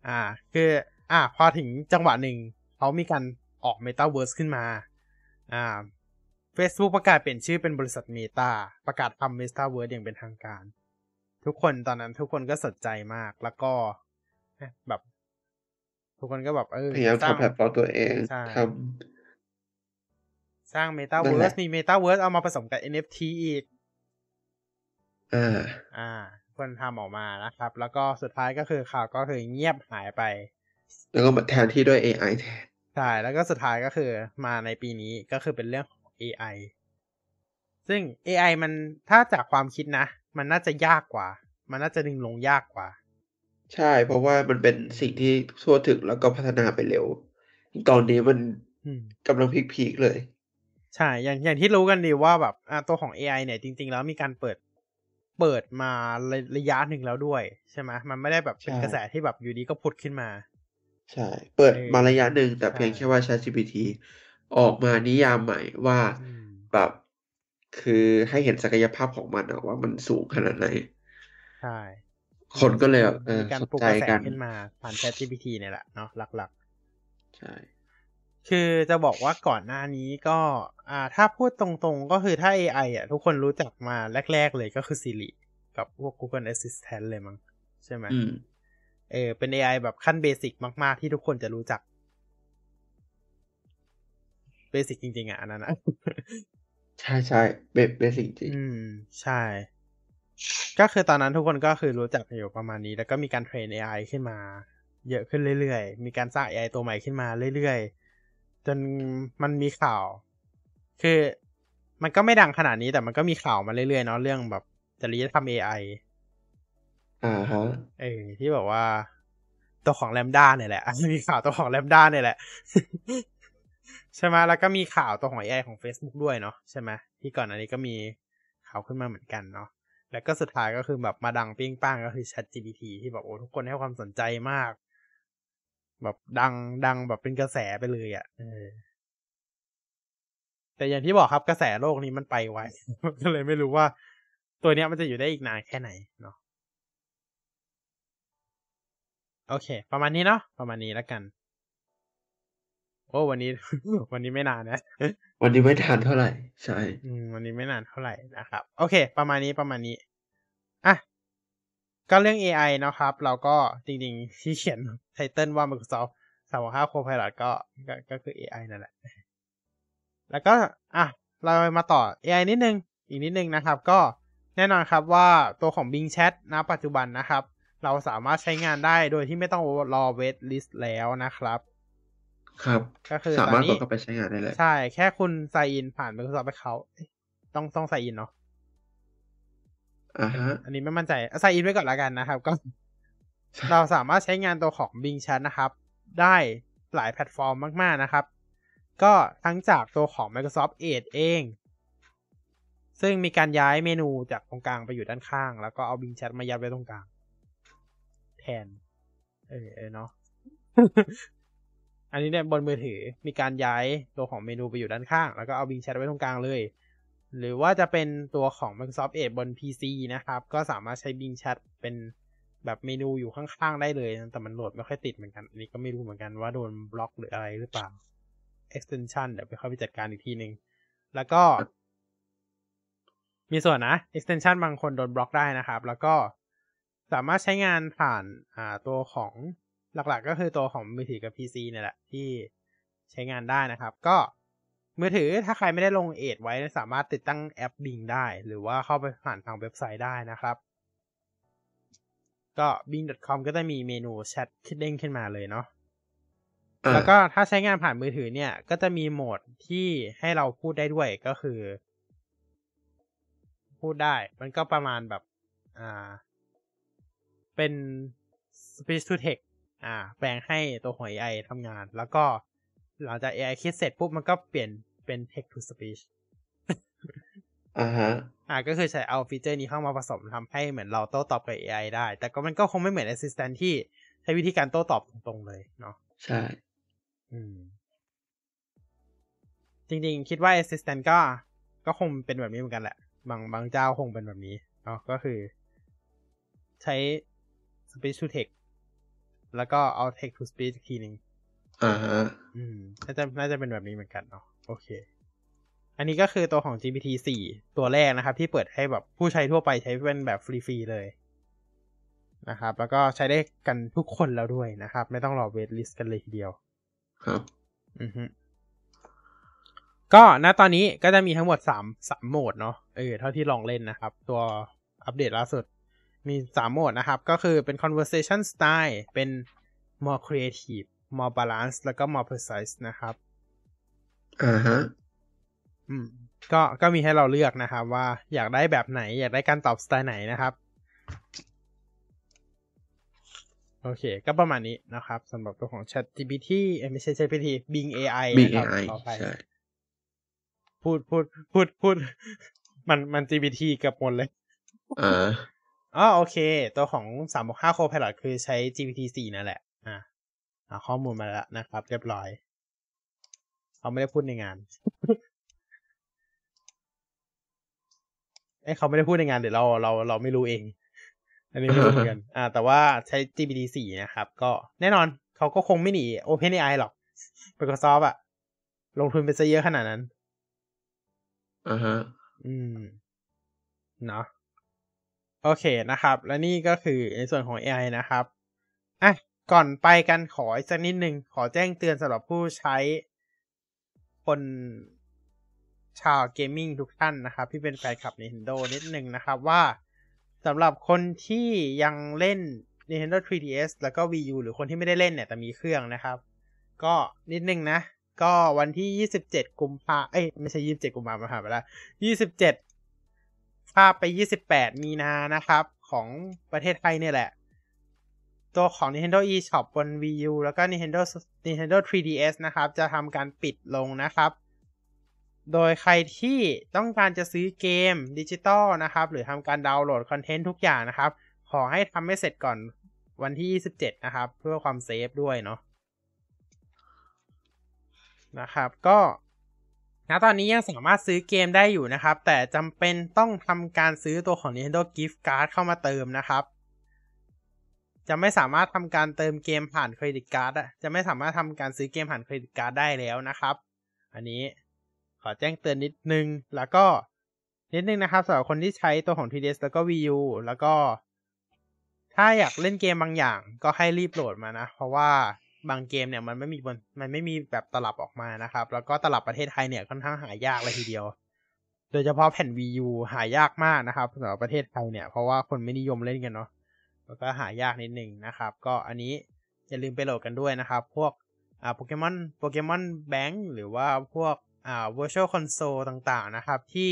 อ่า คือ อ่า พอถึงจังหวะหนึ่งเขามีการออก Metaverse ขึ้นมา อ่า Facebook ประกาศเปลี่ยนชื่อเป็นบริษัท Meta ประกาศทำ Metaverse อย่างเป็นทางการ ทุกคนตอนนั้นทุกคนก็สนใจมาก แล้วก็เอ๊ะแบบ ทุกคนก็แบบเออพยายามสร้างทำแพลตฟอร์มตัวเองใช่ทสร้างนั่นแห Metaverse ละมี Metaverse เอามาผสมกับ NFT อีกำอ่าอ่าคนทำออกมานะครับ แล้วก็สุดท้ายก็คือข่าวก็คือเงียบหายไป แล้วก็มาแทนที่ด้วย AI แทนใช่แล้วก็สุดท้ายก็คือมาในปีนี้ก็คือเป็นเรื่องของ AI ซึ่ง AI มันถ้าจากความคิดนะ มันน่าจะยากกว่า มันน่าจะดึงลงยากกว่า ใช่ เพราะว่ามันเป็นสิ่งที่ทั่วถึงแล้วก็พัฒนาไปเร็ว ตอนนี้มันอืมกำลังพีคๆเลย ใช่ อย่างอย่างที่รู้กันดีว่าแบบอ่าตัวของ AI เนี่ย จริง ๆ แล้วมีการเปิดเปิดมาระระยะหนึ่งแล้วด้วย ใช่ไหมมันไม่ได้แบบเป็นใช่กระแสที่แบบอยู่ดีก็พุดขึ้นมา ใช่ เปิดเออมาระยะหนึ่งแต่ใช่เพียงแค่ว่า ChatGPT ออกมานิยามใหม่ว่าอืมแบบ คือให้เห็นศักยภาพของมันอะว่ามันสูงขนาดไหน ใช่ คนก็เลยแบบเออมีการสนปลุกใจกระแสกันขึ้นมาผ่าน ChatGPT เนี่ยแหละเนาะหลักๆ ใช่ คือจะบอกว่าก่อนหน้านี้ก็ อ่า ถ้าพูดตรงๆ ก็คือถ้า AI อะ ทุกคนรู้จักมาแรก ๆ เลยก็คือ Siri กับพวก Google Assistant เลยมั้งใช่ไหมอืมเออ เป็น AI แบบขั้นเบสิกมาก ๆ ที่ทุกคนจะรู้จักเบสิกจริงๆอะอันนั้นนะ ใช่ใช่เบเบสิกจริงอืม ใช่ ก็คือตอนนั้นทุกคนก็คือรู้จักอยู่ประมาณนี้ แล้วก็มีการเทรน AI ขึ้นมา เยอะขึ้นเรื่อยๆ มีการสร้าง AI ตัวใหม่ขึ้นมาเรื่อยๆ จนมันมีข่าว คือมันก็ไม่ดังขนาดนี้แต่มันก็มีข่าวมาเรื่อยๆเนาะเรื่องแบบจริยธรรม AI อ่าฮะเออที่แบบว่า ตัวของแลมด้าเนี่ยแหละมีข่าวตัวของแลมด้าเนี่ยแหละ ใช่ไหมแล้วก็มีข่าวตัวของ AI ของ Facebook ด้วยเนาะใช่ไหมที่ก่อนอันนี้ก็มีข่าวขึ้นมาเหมือนกันเนาะแล้วก็สุดท้ายก็คือแบบมาดังปิ้งป้างก็คือ ChatGPT ที่แบบโอ้ทุกคนให้ความสนใจมาก แบบดังดังแบบเป็นกระแสไปเลยอะ่ะแต่อย่างที่บอกครับกระแสโลกนี้มันไปไวก็เลยไม่รู้ว่า ตัวเนี้ยมันจะอยู่ได้อีกนานแค่ไหนเนาะโอเค ประมาณนี้เนาะประมาณนี้แล้วกัน โอ้วันนี้ วันนี้ไม่นานนะ วันนี้ไม่ทันเท่าไหร่ ใช่อืมวันนี้ไม่นานเท่าไหร่นะครับ โอเค ประมาณนี้ประมาณนี้อะก็เรื่อง AI นะครับ เราก็จริงๆ ที่เขียนไทเติลว่า Microsoft 365 Copilot ก็ก็ก็คือ AI นั่นแหละ แล้วก็ อะ เรามาต่อ AI นิดนึง อีกนิดนึงนะครับ ก็แน่นอนครับว่าตัวของ Bing Chat ณปัจจุบันนะครับ เราสามารถใช้งานได้โดยที่ไม่ต้องรอ wait list แล้วนะครับ ครับ ก็คือสามารถตอนกนี้ดเข้าไปใช้งานได้เลย ใช่ แค่คุณ sign in ผ่าน Microsoft Account เอ๊ะต้องต้อง sign in เนาะอ่าฮะ อันนี้ไม่มั่นใจใส่อินไว้ก่อนละกันนะครับ ก็ เราสามารถใช้งานตัวของ Bing Chat นะครับ ได้หลายแพลตฟอร์มมาก ๆนะครับ ก็ทั้งจากตัวของ Microsoft Edge เอง ซึ่งมีการย้ายเมนูจากตรงกลางไปอยู่ด้านข้าง แล้วก็เอา Bing Chat มายัดไว้ตรงกลาง แทน เออเออเนาะ อันนี้เนี่ยบนมือถือมีการย้ายตัวของเมนูไปอยู่ด้านข้าง แล้วก็เอา Bing Chat ไว้ตรงกลางเลย หรือว่าจะเป็นตัวของ Microsoft Edge บน PC นะครับ ก็สามารถใช้ Bing Chat เป็นแบบเมนูอยู่ข้างๆได้เลย แต่มันโหลดไม่ค่อยติดเหมือนกัน อันนี้ก็ไม่รู้เหมือนกันว่าโดนบล็อกหรืออะไรหรือเปล่า extension เดี๋ยวไปเข้าไปจัดการอีกทีหนึ่งแล้วก็ มีส่วนนะ extension บางคนโดนบล็อกได้นะครับ แล้วก็สามารถใช้งานผ่านอ่าตัวของ หลักๆก็คือตัวของมือถือกับ PC เนี่ยแหละ ที่ใช้งานได้นะครับ ก็มือถือถ้าใครไม่ได้ลงเอดไว้สามารถติดตั้งแอป Bing ได้ หรือว่าเข้าไปผ่านทางเว็บไซต์ได้นะครับ ก็ bing.com ก็จะมีเมนูแชทขึ้นเด้งขึ้นมาเลยเนาะอ่าแล้วก็ถ้าใช้งานผ่านมือถือเนี่ย ก็จะมีโหมดที่ให้เราพูดได้ด้วยก็คือ พูดได้ มันก็ประมาณแบบ อ่า เป็น speech to text อ่า แปลงให้ตัวของ AI ทำงาน แล้วก็หลังจาก AI คิดเสร็จปุ๊บมันก็เปลี่ยนเป็น text to speech อ่าฮะ อ่าก็คือใช้เอาฟีเจอร์นี้เข้ามาผสมทำให้เหมือนเราโต้ตอบกับ AI ได้ แต่ก็มันก็คงไม่เหมือน Assistant ที่ใช้วิธีการโต้ตอบตรงๆเลยเนาะ ใช่ อืม จริงๆ คิดว่า Assistant ก็ ก็คงเป็นแบบนี้เหมือนกันแหละ บางบางเจ้าคงเป็นแบบนี้เนาะ ก็คือ ใช้ speech to text แล้วก็เอา text to speech อีกทีหนึ่งอ่าฮะอืมน่าจะน่าจะเป็นแบบนี้เหมือนกันเนาะโอเค อันนี้ก็คือตัวของ GPT 4 ตัวแรกนะครับ ที่เปิดให้แบบผู้ใช้ทั่วไปใช้เป็นแบบฟรีๆเลยนะครับ แล้วก็ใช้ได้กันทุกคนแล้วด้วยนะครับ ไม่ต้องรอ waitlist กันเลยทีเดียว ครับ อือฮึก็ณตอนนี้ก็จะมีทั้งหมดสามสามโหมดเนาะเออเท่าที่ลองเล่นนะครับ ตัวอัปเดตล่าสุด มีสามโหมดนะครับ ก็คือเป็น conversation style เป็น more creative more balance แล้วก็ more precise นะครับ อ่าฮะ อืม ก็ ก็มีให้เราเลือกนะครับ ว่าอยากได้แบบไหน อยากได้การตอบสไตล์ไหนนะครับ โอเค ก็ประมาณนี้นะครับสำหรับตัวของ Chat GPT เอ้ยไม่ใช่ Chat GPT Bing AI Bing นะครับ AI ขออภัยใช่พูดพูดพูดพูด มันมัน GPT เกือบหมดเลย อ่า อ๋อโอเค ตัวของ365 Copilot คือใช้ GPT 4นั่นแหละ อ่าเอาข้อมูลมาแล้วนะครับ เรียบร้อยเขาไม่ได้พูดในงานเอ้ยเขาไม่ได้พูดในงานเดี๋ยวเราเราเราไม่รู้เอง อันนี้ไม่รู้เหมือนกัน อ่า แต่ว่าใช้ GPT 4นะครับ ก็แน่นอนเขาก็คงไม่หนี OpenAI หรอก Microsoft อะลงทุนไปซะเยอะขนาดนั้นอ่าฮะ อืม เนาะ โอเคนะครับ และนี่ก็คือในส่วนของ AI นะครับอะก่อนไปกันขออีกสักนิดหนึ่งขอแจ้งเตือนสำหรับผู้ใช้คนชาวเกมมิ่งทุกท่านนะครับ ที่เป็นแฟนคลับ Nintendo นิดหนึ่งนะครับว่าสำหรับคนที่ยังเล่น Nintendo 3DS แล้วก็ Wii U หรือคนที่ไม่ได้เล่นเนี่ย แต่มีเครื่องนะครับ ก็นิดนึงนะ ก็วันที่ 27 กุมภาเอ้ย ไม่ใช่ 27 กุมภามาผ่านไปแล้ว 27 ภาพไป 28 มีนานะครับ ของประเทศไทยเนี่ยแหละ ตัวของ Nintendo eShop บน Wii U แล้วก็ Nintendo Nintendo 3DS นะครับ จะทำการปิดลงนะครับ โดยใครที่ต้องการจะซื้อเกมดิจิตอลนะครับ หรือทำการดาวน์โหลดคอนเทนต์ทุกอย่างนะครับ ขอให้ทำให้เสร็จก่อนวันที่ 27 นะครับ เพื่อความ safe ด้วยเนาะนะครับ ก็ ณตอนนี้ยังสามารถซื้อเกมได้อยู่นะครับ แต่จำเป็นต้องทำการซื้อตัวของ Nintendo Gift Card เข้ามาเติมนะครับ จะไม่สามารถทำการเติมเกมผ่าน credit card อะจะไม่สามารถทำการซื้อเกมผ่าน credit card ได้แล้วนะครับ อันนี้ขอแจ้งเตือนนิดนึง แล้วก็นิดนึงนะครับสำหรับคนที่ใช้ตัวของ 3DS แล้วก็ Wii U แล้วก็ ถ้าอยากเล่นเกมบางอย่าง ก็ให้รีบโหลดมานะ เพราะว่า บางเกมเนี่ยมันไม่มีบนมันไม่มีแบบตลับออกมานะครับ แล้วก็ตลับประเทศไทยเนี่ยค่อนข้างหายากเลยทีเดียว โดยเฉพาะแผ่น Wii U หายากมากนะครับสำหรับประเทศไทยเนี่ยเพราะว่าคนไม่นิยมเล่นกันเนาะแล้วก็หายากนิดหนึ่งนะครับ ก็อันนี้อย่าลืมไปโหลดกันด้วยนะครับ พวกอ่าโปเกมอนโปเกมอนแบงค์หรือว่าพวกอ่า virtual console ต่างๆนะครับ ที่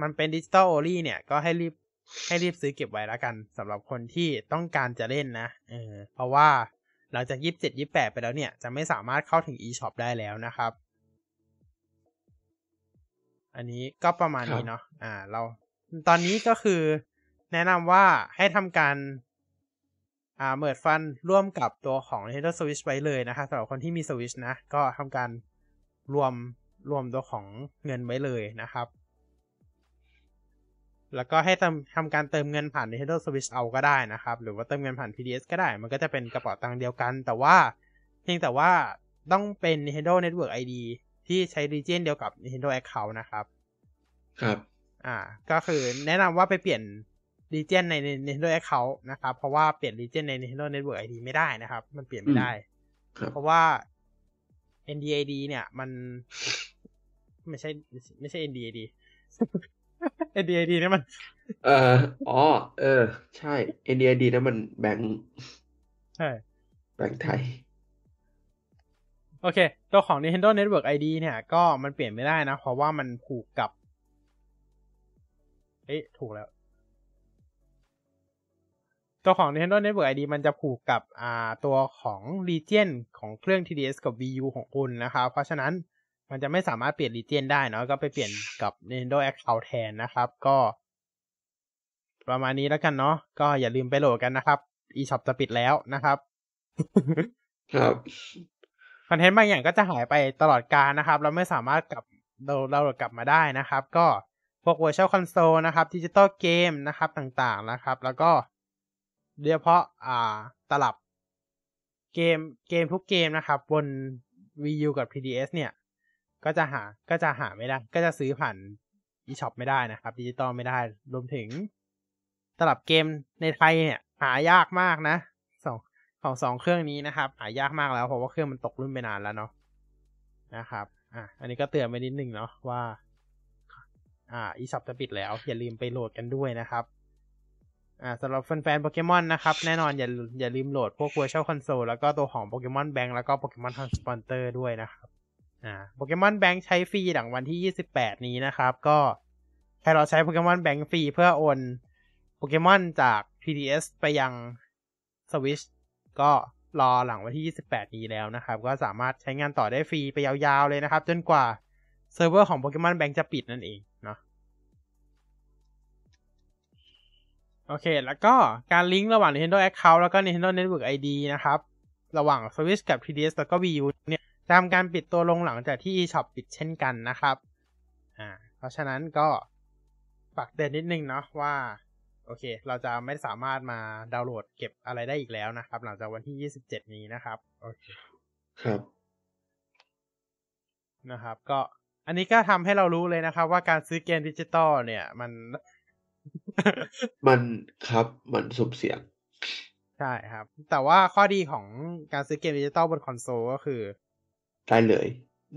มันเป็น digital only เนี่ยก็ให้รีบให้รีบซื้อเก็บไว้แล้วกันสำหรับคนที่ต้องการจะเล่นนะเออเพราะว่า หลังจากยี่สิบเจ็ดยี่แปดไปแล้วเนี่ย จะไม่สามารถเข้าถึง eShop ได้แล้วนะครับ อันนี้ก็ประมาณนี้เนาะอ่า เราตอนนี้ก็คือแนะนำว่าให้ทำการอ่า merge fund ร่วมกับตัวของ Nintendo Switch ไว้เลยนะครับสำหรับคนที่มี Switch นะ ก็ทำการรวมรวมตัวของเงินไว้เลยนะครับ แล้วก็ให้ทำทำการเติมเงินผ่าน Nintendo Switch เอาก็ได้นะครับ หรือว่าเติมเงินผ่าน PDS ก็ได้ มันก็จะเป็นกระเป๋าตังค์เดียวกัน แต่ว่าเพียงแต่ว่าต้องเป็น Nintendo Network ID ที่ใช้ region เดียวกับ Nintendo Account นะครับ ครับ อ่า ก็คือแนะนำว่าไปเปลี่ยน region ใน Nintendo Account นะครับ เพราะว่าเปลี่ยน region ใน Nintendo Network ID ไม่ได้นะครับ มันเปลี่ยนไม่ได้ครับเพราะว่า NDID เนี่ย มัน ไม่ใช่ไม่ใช่ NDID NDID เนี่ยมัน เอ่ออ๋อ เออ ใช่ NDID นั่นมันแบงค์ใช่แบงค์ไทย โอเค ตัวของ Nintendo Network ID เนี่ย ก็มันเปลี่ยนไม่ได้นะ เพราะว่ามันผูกกับ เอ๊ะ ถูกแล้ว ตัวของ Nintendo Network ID มันจะผูกกับ อ่า ตัวของ Region ของเครื่อง TDS กับ Wii U ของคุณนะครับเพราะฉะนั้น มันจะไม่สามารถเปลี่ยน Region ได้เนาะก็ไปเปลี่ยนกับ Nintendo Account แทนนะครับ ก็ ประมาณนี้แล้วกันเนาะก็อย่าลืมไปโหลดกันนะครับ eShop จะปิดแล้วนะครับ ครับคอนเทนต์บางอย่างก็จะหายไปตลอดกาลนะครับ เราไม่สามารถกลับเราเรากลับมาได้นะครับ ก็พวก Virtual Console นะครับดิจิตอลเกมนะครับต่างๆนะครับ แล้วก็โดยเฉพาะอ่าตลับเกมเกมทุกเกมนะครับ บน Wii U กับ 3DS เนี่ย ก็จะหาก็จะหาไม่ได้ ก็จะซื้อผ่าน eShop ไม่ได้นะครับ ดิจิตอลไม่ได้รวมถึง ตลับเกมในไทยเนี่ย หายากมากนะสองของสองเครื่องนี้นะครับ หายากมากแล้วเพราะว่าเครื่องมันตกรุ่นไปนานแล้วเนาะนะครับอะอันนี้ก็เตือนไปนิดนึงเนาะว่า อ่า eShop จะปิดแล้วอย่าลืมไปโหลดกันด้วยนะครับอ่าสำหรับแฟนๆโปเกมอนนะครับ แน่นอนอย่าอย่าลืมโหลดพวก Virtual Console แล้วก็ตัวของ Pokemon Bank แล้วก็ Pokemon Transponder ด้วยนะครับ อ่า Pokemon Bank ใช้ฟรีหลังวันที่ 28 นี้นะครับ ก็ใครเราใช้ Pokemon Bank ฟรีเพื่อโอนโปเกมอนจาก 3DS ไปยัง Switch ก็รอหลังวันที่ 28 นี้แล้วนะครับ ก็สามารถใช้งานต่อได้ฟรีไปยาวๆเลยนะครับ จนกว่าเซิร์ฟเวอร์ของ Pokemon Bank จะปิดนั่นเองเนาะโอเค แล้วก็การลิงก์ระหว่าง Nintendo Account แล้วก็ Nintendo Network ID นะครับ ระหว่าง Switch กับ 3DS แล้วก็ Wii U เนี่ย จะทำการปิดตัวลงหลังจากที่ eShop ปิดเช่นกันนะครับ อ่า เพราะฉะนั้นก็ฝากเตือนนิดนึงเนาะว่า โอเค เราจะไม่สามารถมาดาวน์โหลดเก็บอะไรได้อีกแล้วนะครับ หลังจากวันที่ 27 นี้นะครับโอเคครับนะครับ ก็อันนี้ก็ทำให้เรารู้เลยนะครับ ว่าการซื้อเกมดิจิตอลเนี่ย มัน มันครับมันสุ่มเสี่ยงใช่ครับ แต่ว่าข้อดีของการซื้อเกมดิจิตอลบนคอนโซลก็คือ ได้เลย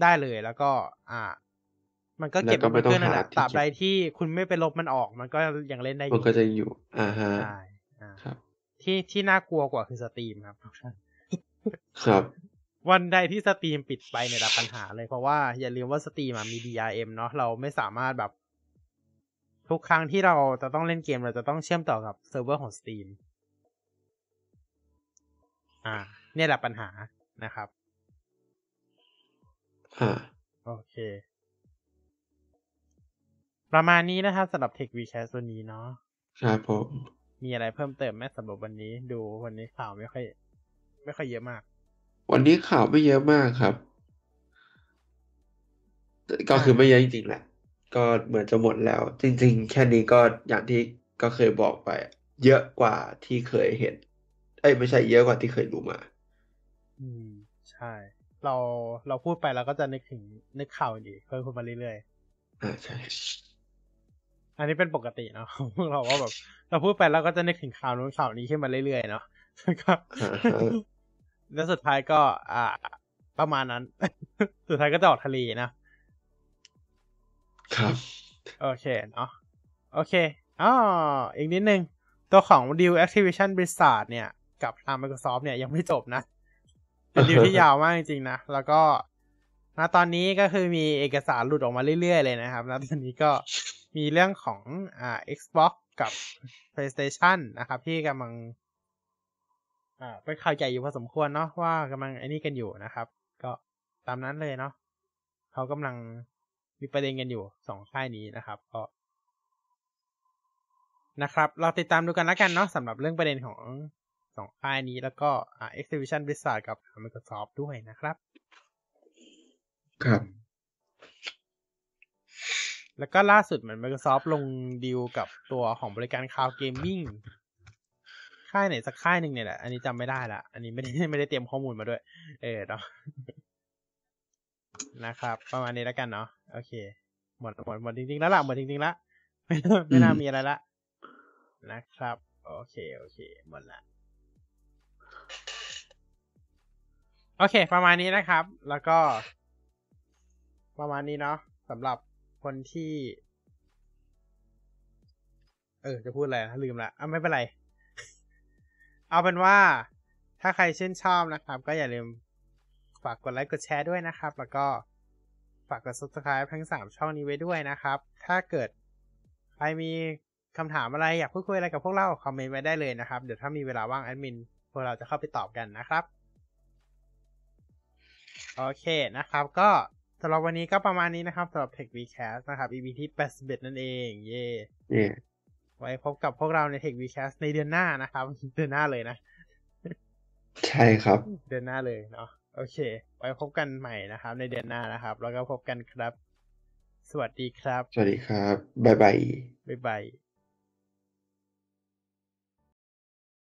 ได้เลยแล้วก็ อ่า มันก็เก็บแล้วก็ไม่ไว้บนเครื่องนั่นแหละต้องหาที่ตราบใดเก็บที่คุณไม่ไปลบมันออก มันก็ยังเล่นได้อยู่มันก็จะอยู่ อ่าฮะใช่อ่าครับ ที่ที่น่ากลัวกว่าคือ Steam ครับครับวันใดที่ Steam ปิดไปเนี่ยดับปัญหาเลยเพราะว่าอย่าลืมว่า Steam อะมี DRM เนาะเราไม่สามารถแบบ ทุกครั้งที่เราจะต้องเล่นเกมเราจะต้องเชื่อมต่อกับเซิร์ฟเวอร์ของ Steam อ่า เนี่ยแหละปัญหานะครับอ่า โอเค ประมาณนี้นะครับสำหรับ Tech Vcast วันนี้เนาะครับผมมีอะไรเพิ่มเติมไหมสำหรับวันนี้ดูวันนี้ข่าวไม่ค่อย ไม่ค่อยเยอะมาก วันนี้ข่าวไม่เยอะมากครับ ก็คือไม่เยอะจริงๆแหละ ก็เหมือนจะหมดแล้ว จริง ๆ แค่นี้ก็อย่างที่ก็เคยบอกไป เยอะกว่าที่เคยเห็น เอ้ยไม่ใช่เยอะกว่าที่เคยรู้มา อืม ใช่ เราเราพูดไปเราก็จะนึกถึงนึกข่าวอีกเพิ่มขึ้นมาเรื่อยอ่าใช่ๆอันนี้เป็นปกติเนาะพวกเราว่าแบบ เราพูดไปเราก็จะนึกถึงข่าวนู้นข่าวนี้ขึ้นมาเรื่อยๆเนาะก็อ่าฮะแล้วสุดท้ายก็ อ่า ประมาณนั้น สุดท้ายก็จะออกทะเลนะครับ โอเคเนาะโอเคอ๋ออีกนิดนึง ตัวของดีล Activision Blizzard เนี่ย กับทาง Microsoft เนี่ยยังไม่จบนะ เป็นดีลที่ยาวมากจริงๆนะ แล้วก็ณตอนนี้ก็คือมีเอกสารหลุดออกมาเรื่อยๆเลยนะครับณตอนนี้ก็มีเรื่องของอ่า Xbox กับ PlayStation นะครับ ที่กำลัง อ่าเป็นข่าวใหญ่อยู่พอสมควรเนาะว่ากำลังไอ้นี่กันอยู่นะครับ ก็ตามนั้นเลยเนาะเขากำลังมีประเด็นกันอยู่สองค่ายนี้นะครับ ก็นะครับ เราติดตามดูกันแล้วกันเนาะสำหรับเรื่องประเด็นของ องค่ายนี้แล้วก็อ่า Activision Blizzard กับ Microsoft ด้วยนะครับ ครับ แล้วก็ล่าสุดเหมือน Microsoft ลงดีลกับตัวของบริการ Cloud Gaming ค่ายไหนสักค่ายหนึ่งเนี่ยแหละ อันนี้จำไม่ได้ละ อันนี้ไม่ได้ไม่ได้เตรียมข้อมูลมาด้วย เออเนาะนะครับ ประมาณนี้แล้วกันเนาะโอเค หมดหมดหมดจริงๆแล้วล่ะหมดจริงๆแล้วไม่น่าไม่น่าอืมมีอะไรละนะครับ โอเค โอเค หมดละ โอเค ประมาณนี้นะครับ แล้วก็ ประมาณนี้เนาะสำหรับคนที่ เออ จะพูดอะไรลืมละอะไม่เป็นไร เอาเป็นว่า ถ้าใครชื่นชอบนะครับ ก็อย่าลืมฝากกดไลค์กดแชร์ด้วยนะครับ แล้วก็ฝากกด subscribe ทั้งสามช่องนี้ไว้ด้วยนะครับ ถ้าเกิดใครมีคำถามอะไรอยากพูดคุยอะไรกับพวกเรา คอมเมนต์ไว้ได้เลยนะครับ เดี๋ยวถ้ามีเวลาว่างแอดมินพวกเราจะเข้าไปตอบกันนะครับ โอเคนะครับ ก็สำหรับวันนี้ก็ประมาณนี้นะครับสำหรับ Tech Vcast นะครับ EP ที่81นั่นเอง เย่เนี่ยไว้พบกับพวกเราใน Tech Vcast ในเดือนหน้านะครับ เดือนหน้าเลยนะ ใช่ครับ เดือนหน้าเลยเนาะโอเค ไว้พบกันใหม่นะครับ ในเดือนหน้านะครับ แล้วก็พบกันครับ สวัสดีครับ สวัสดีครับ บ๊ายบาย บ๊ายบาย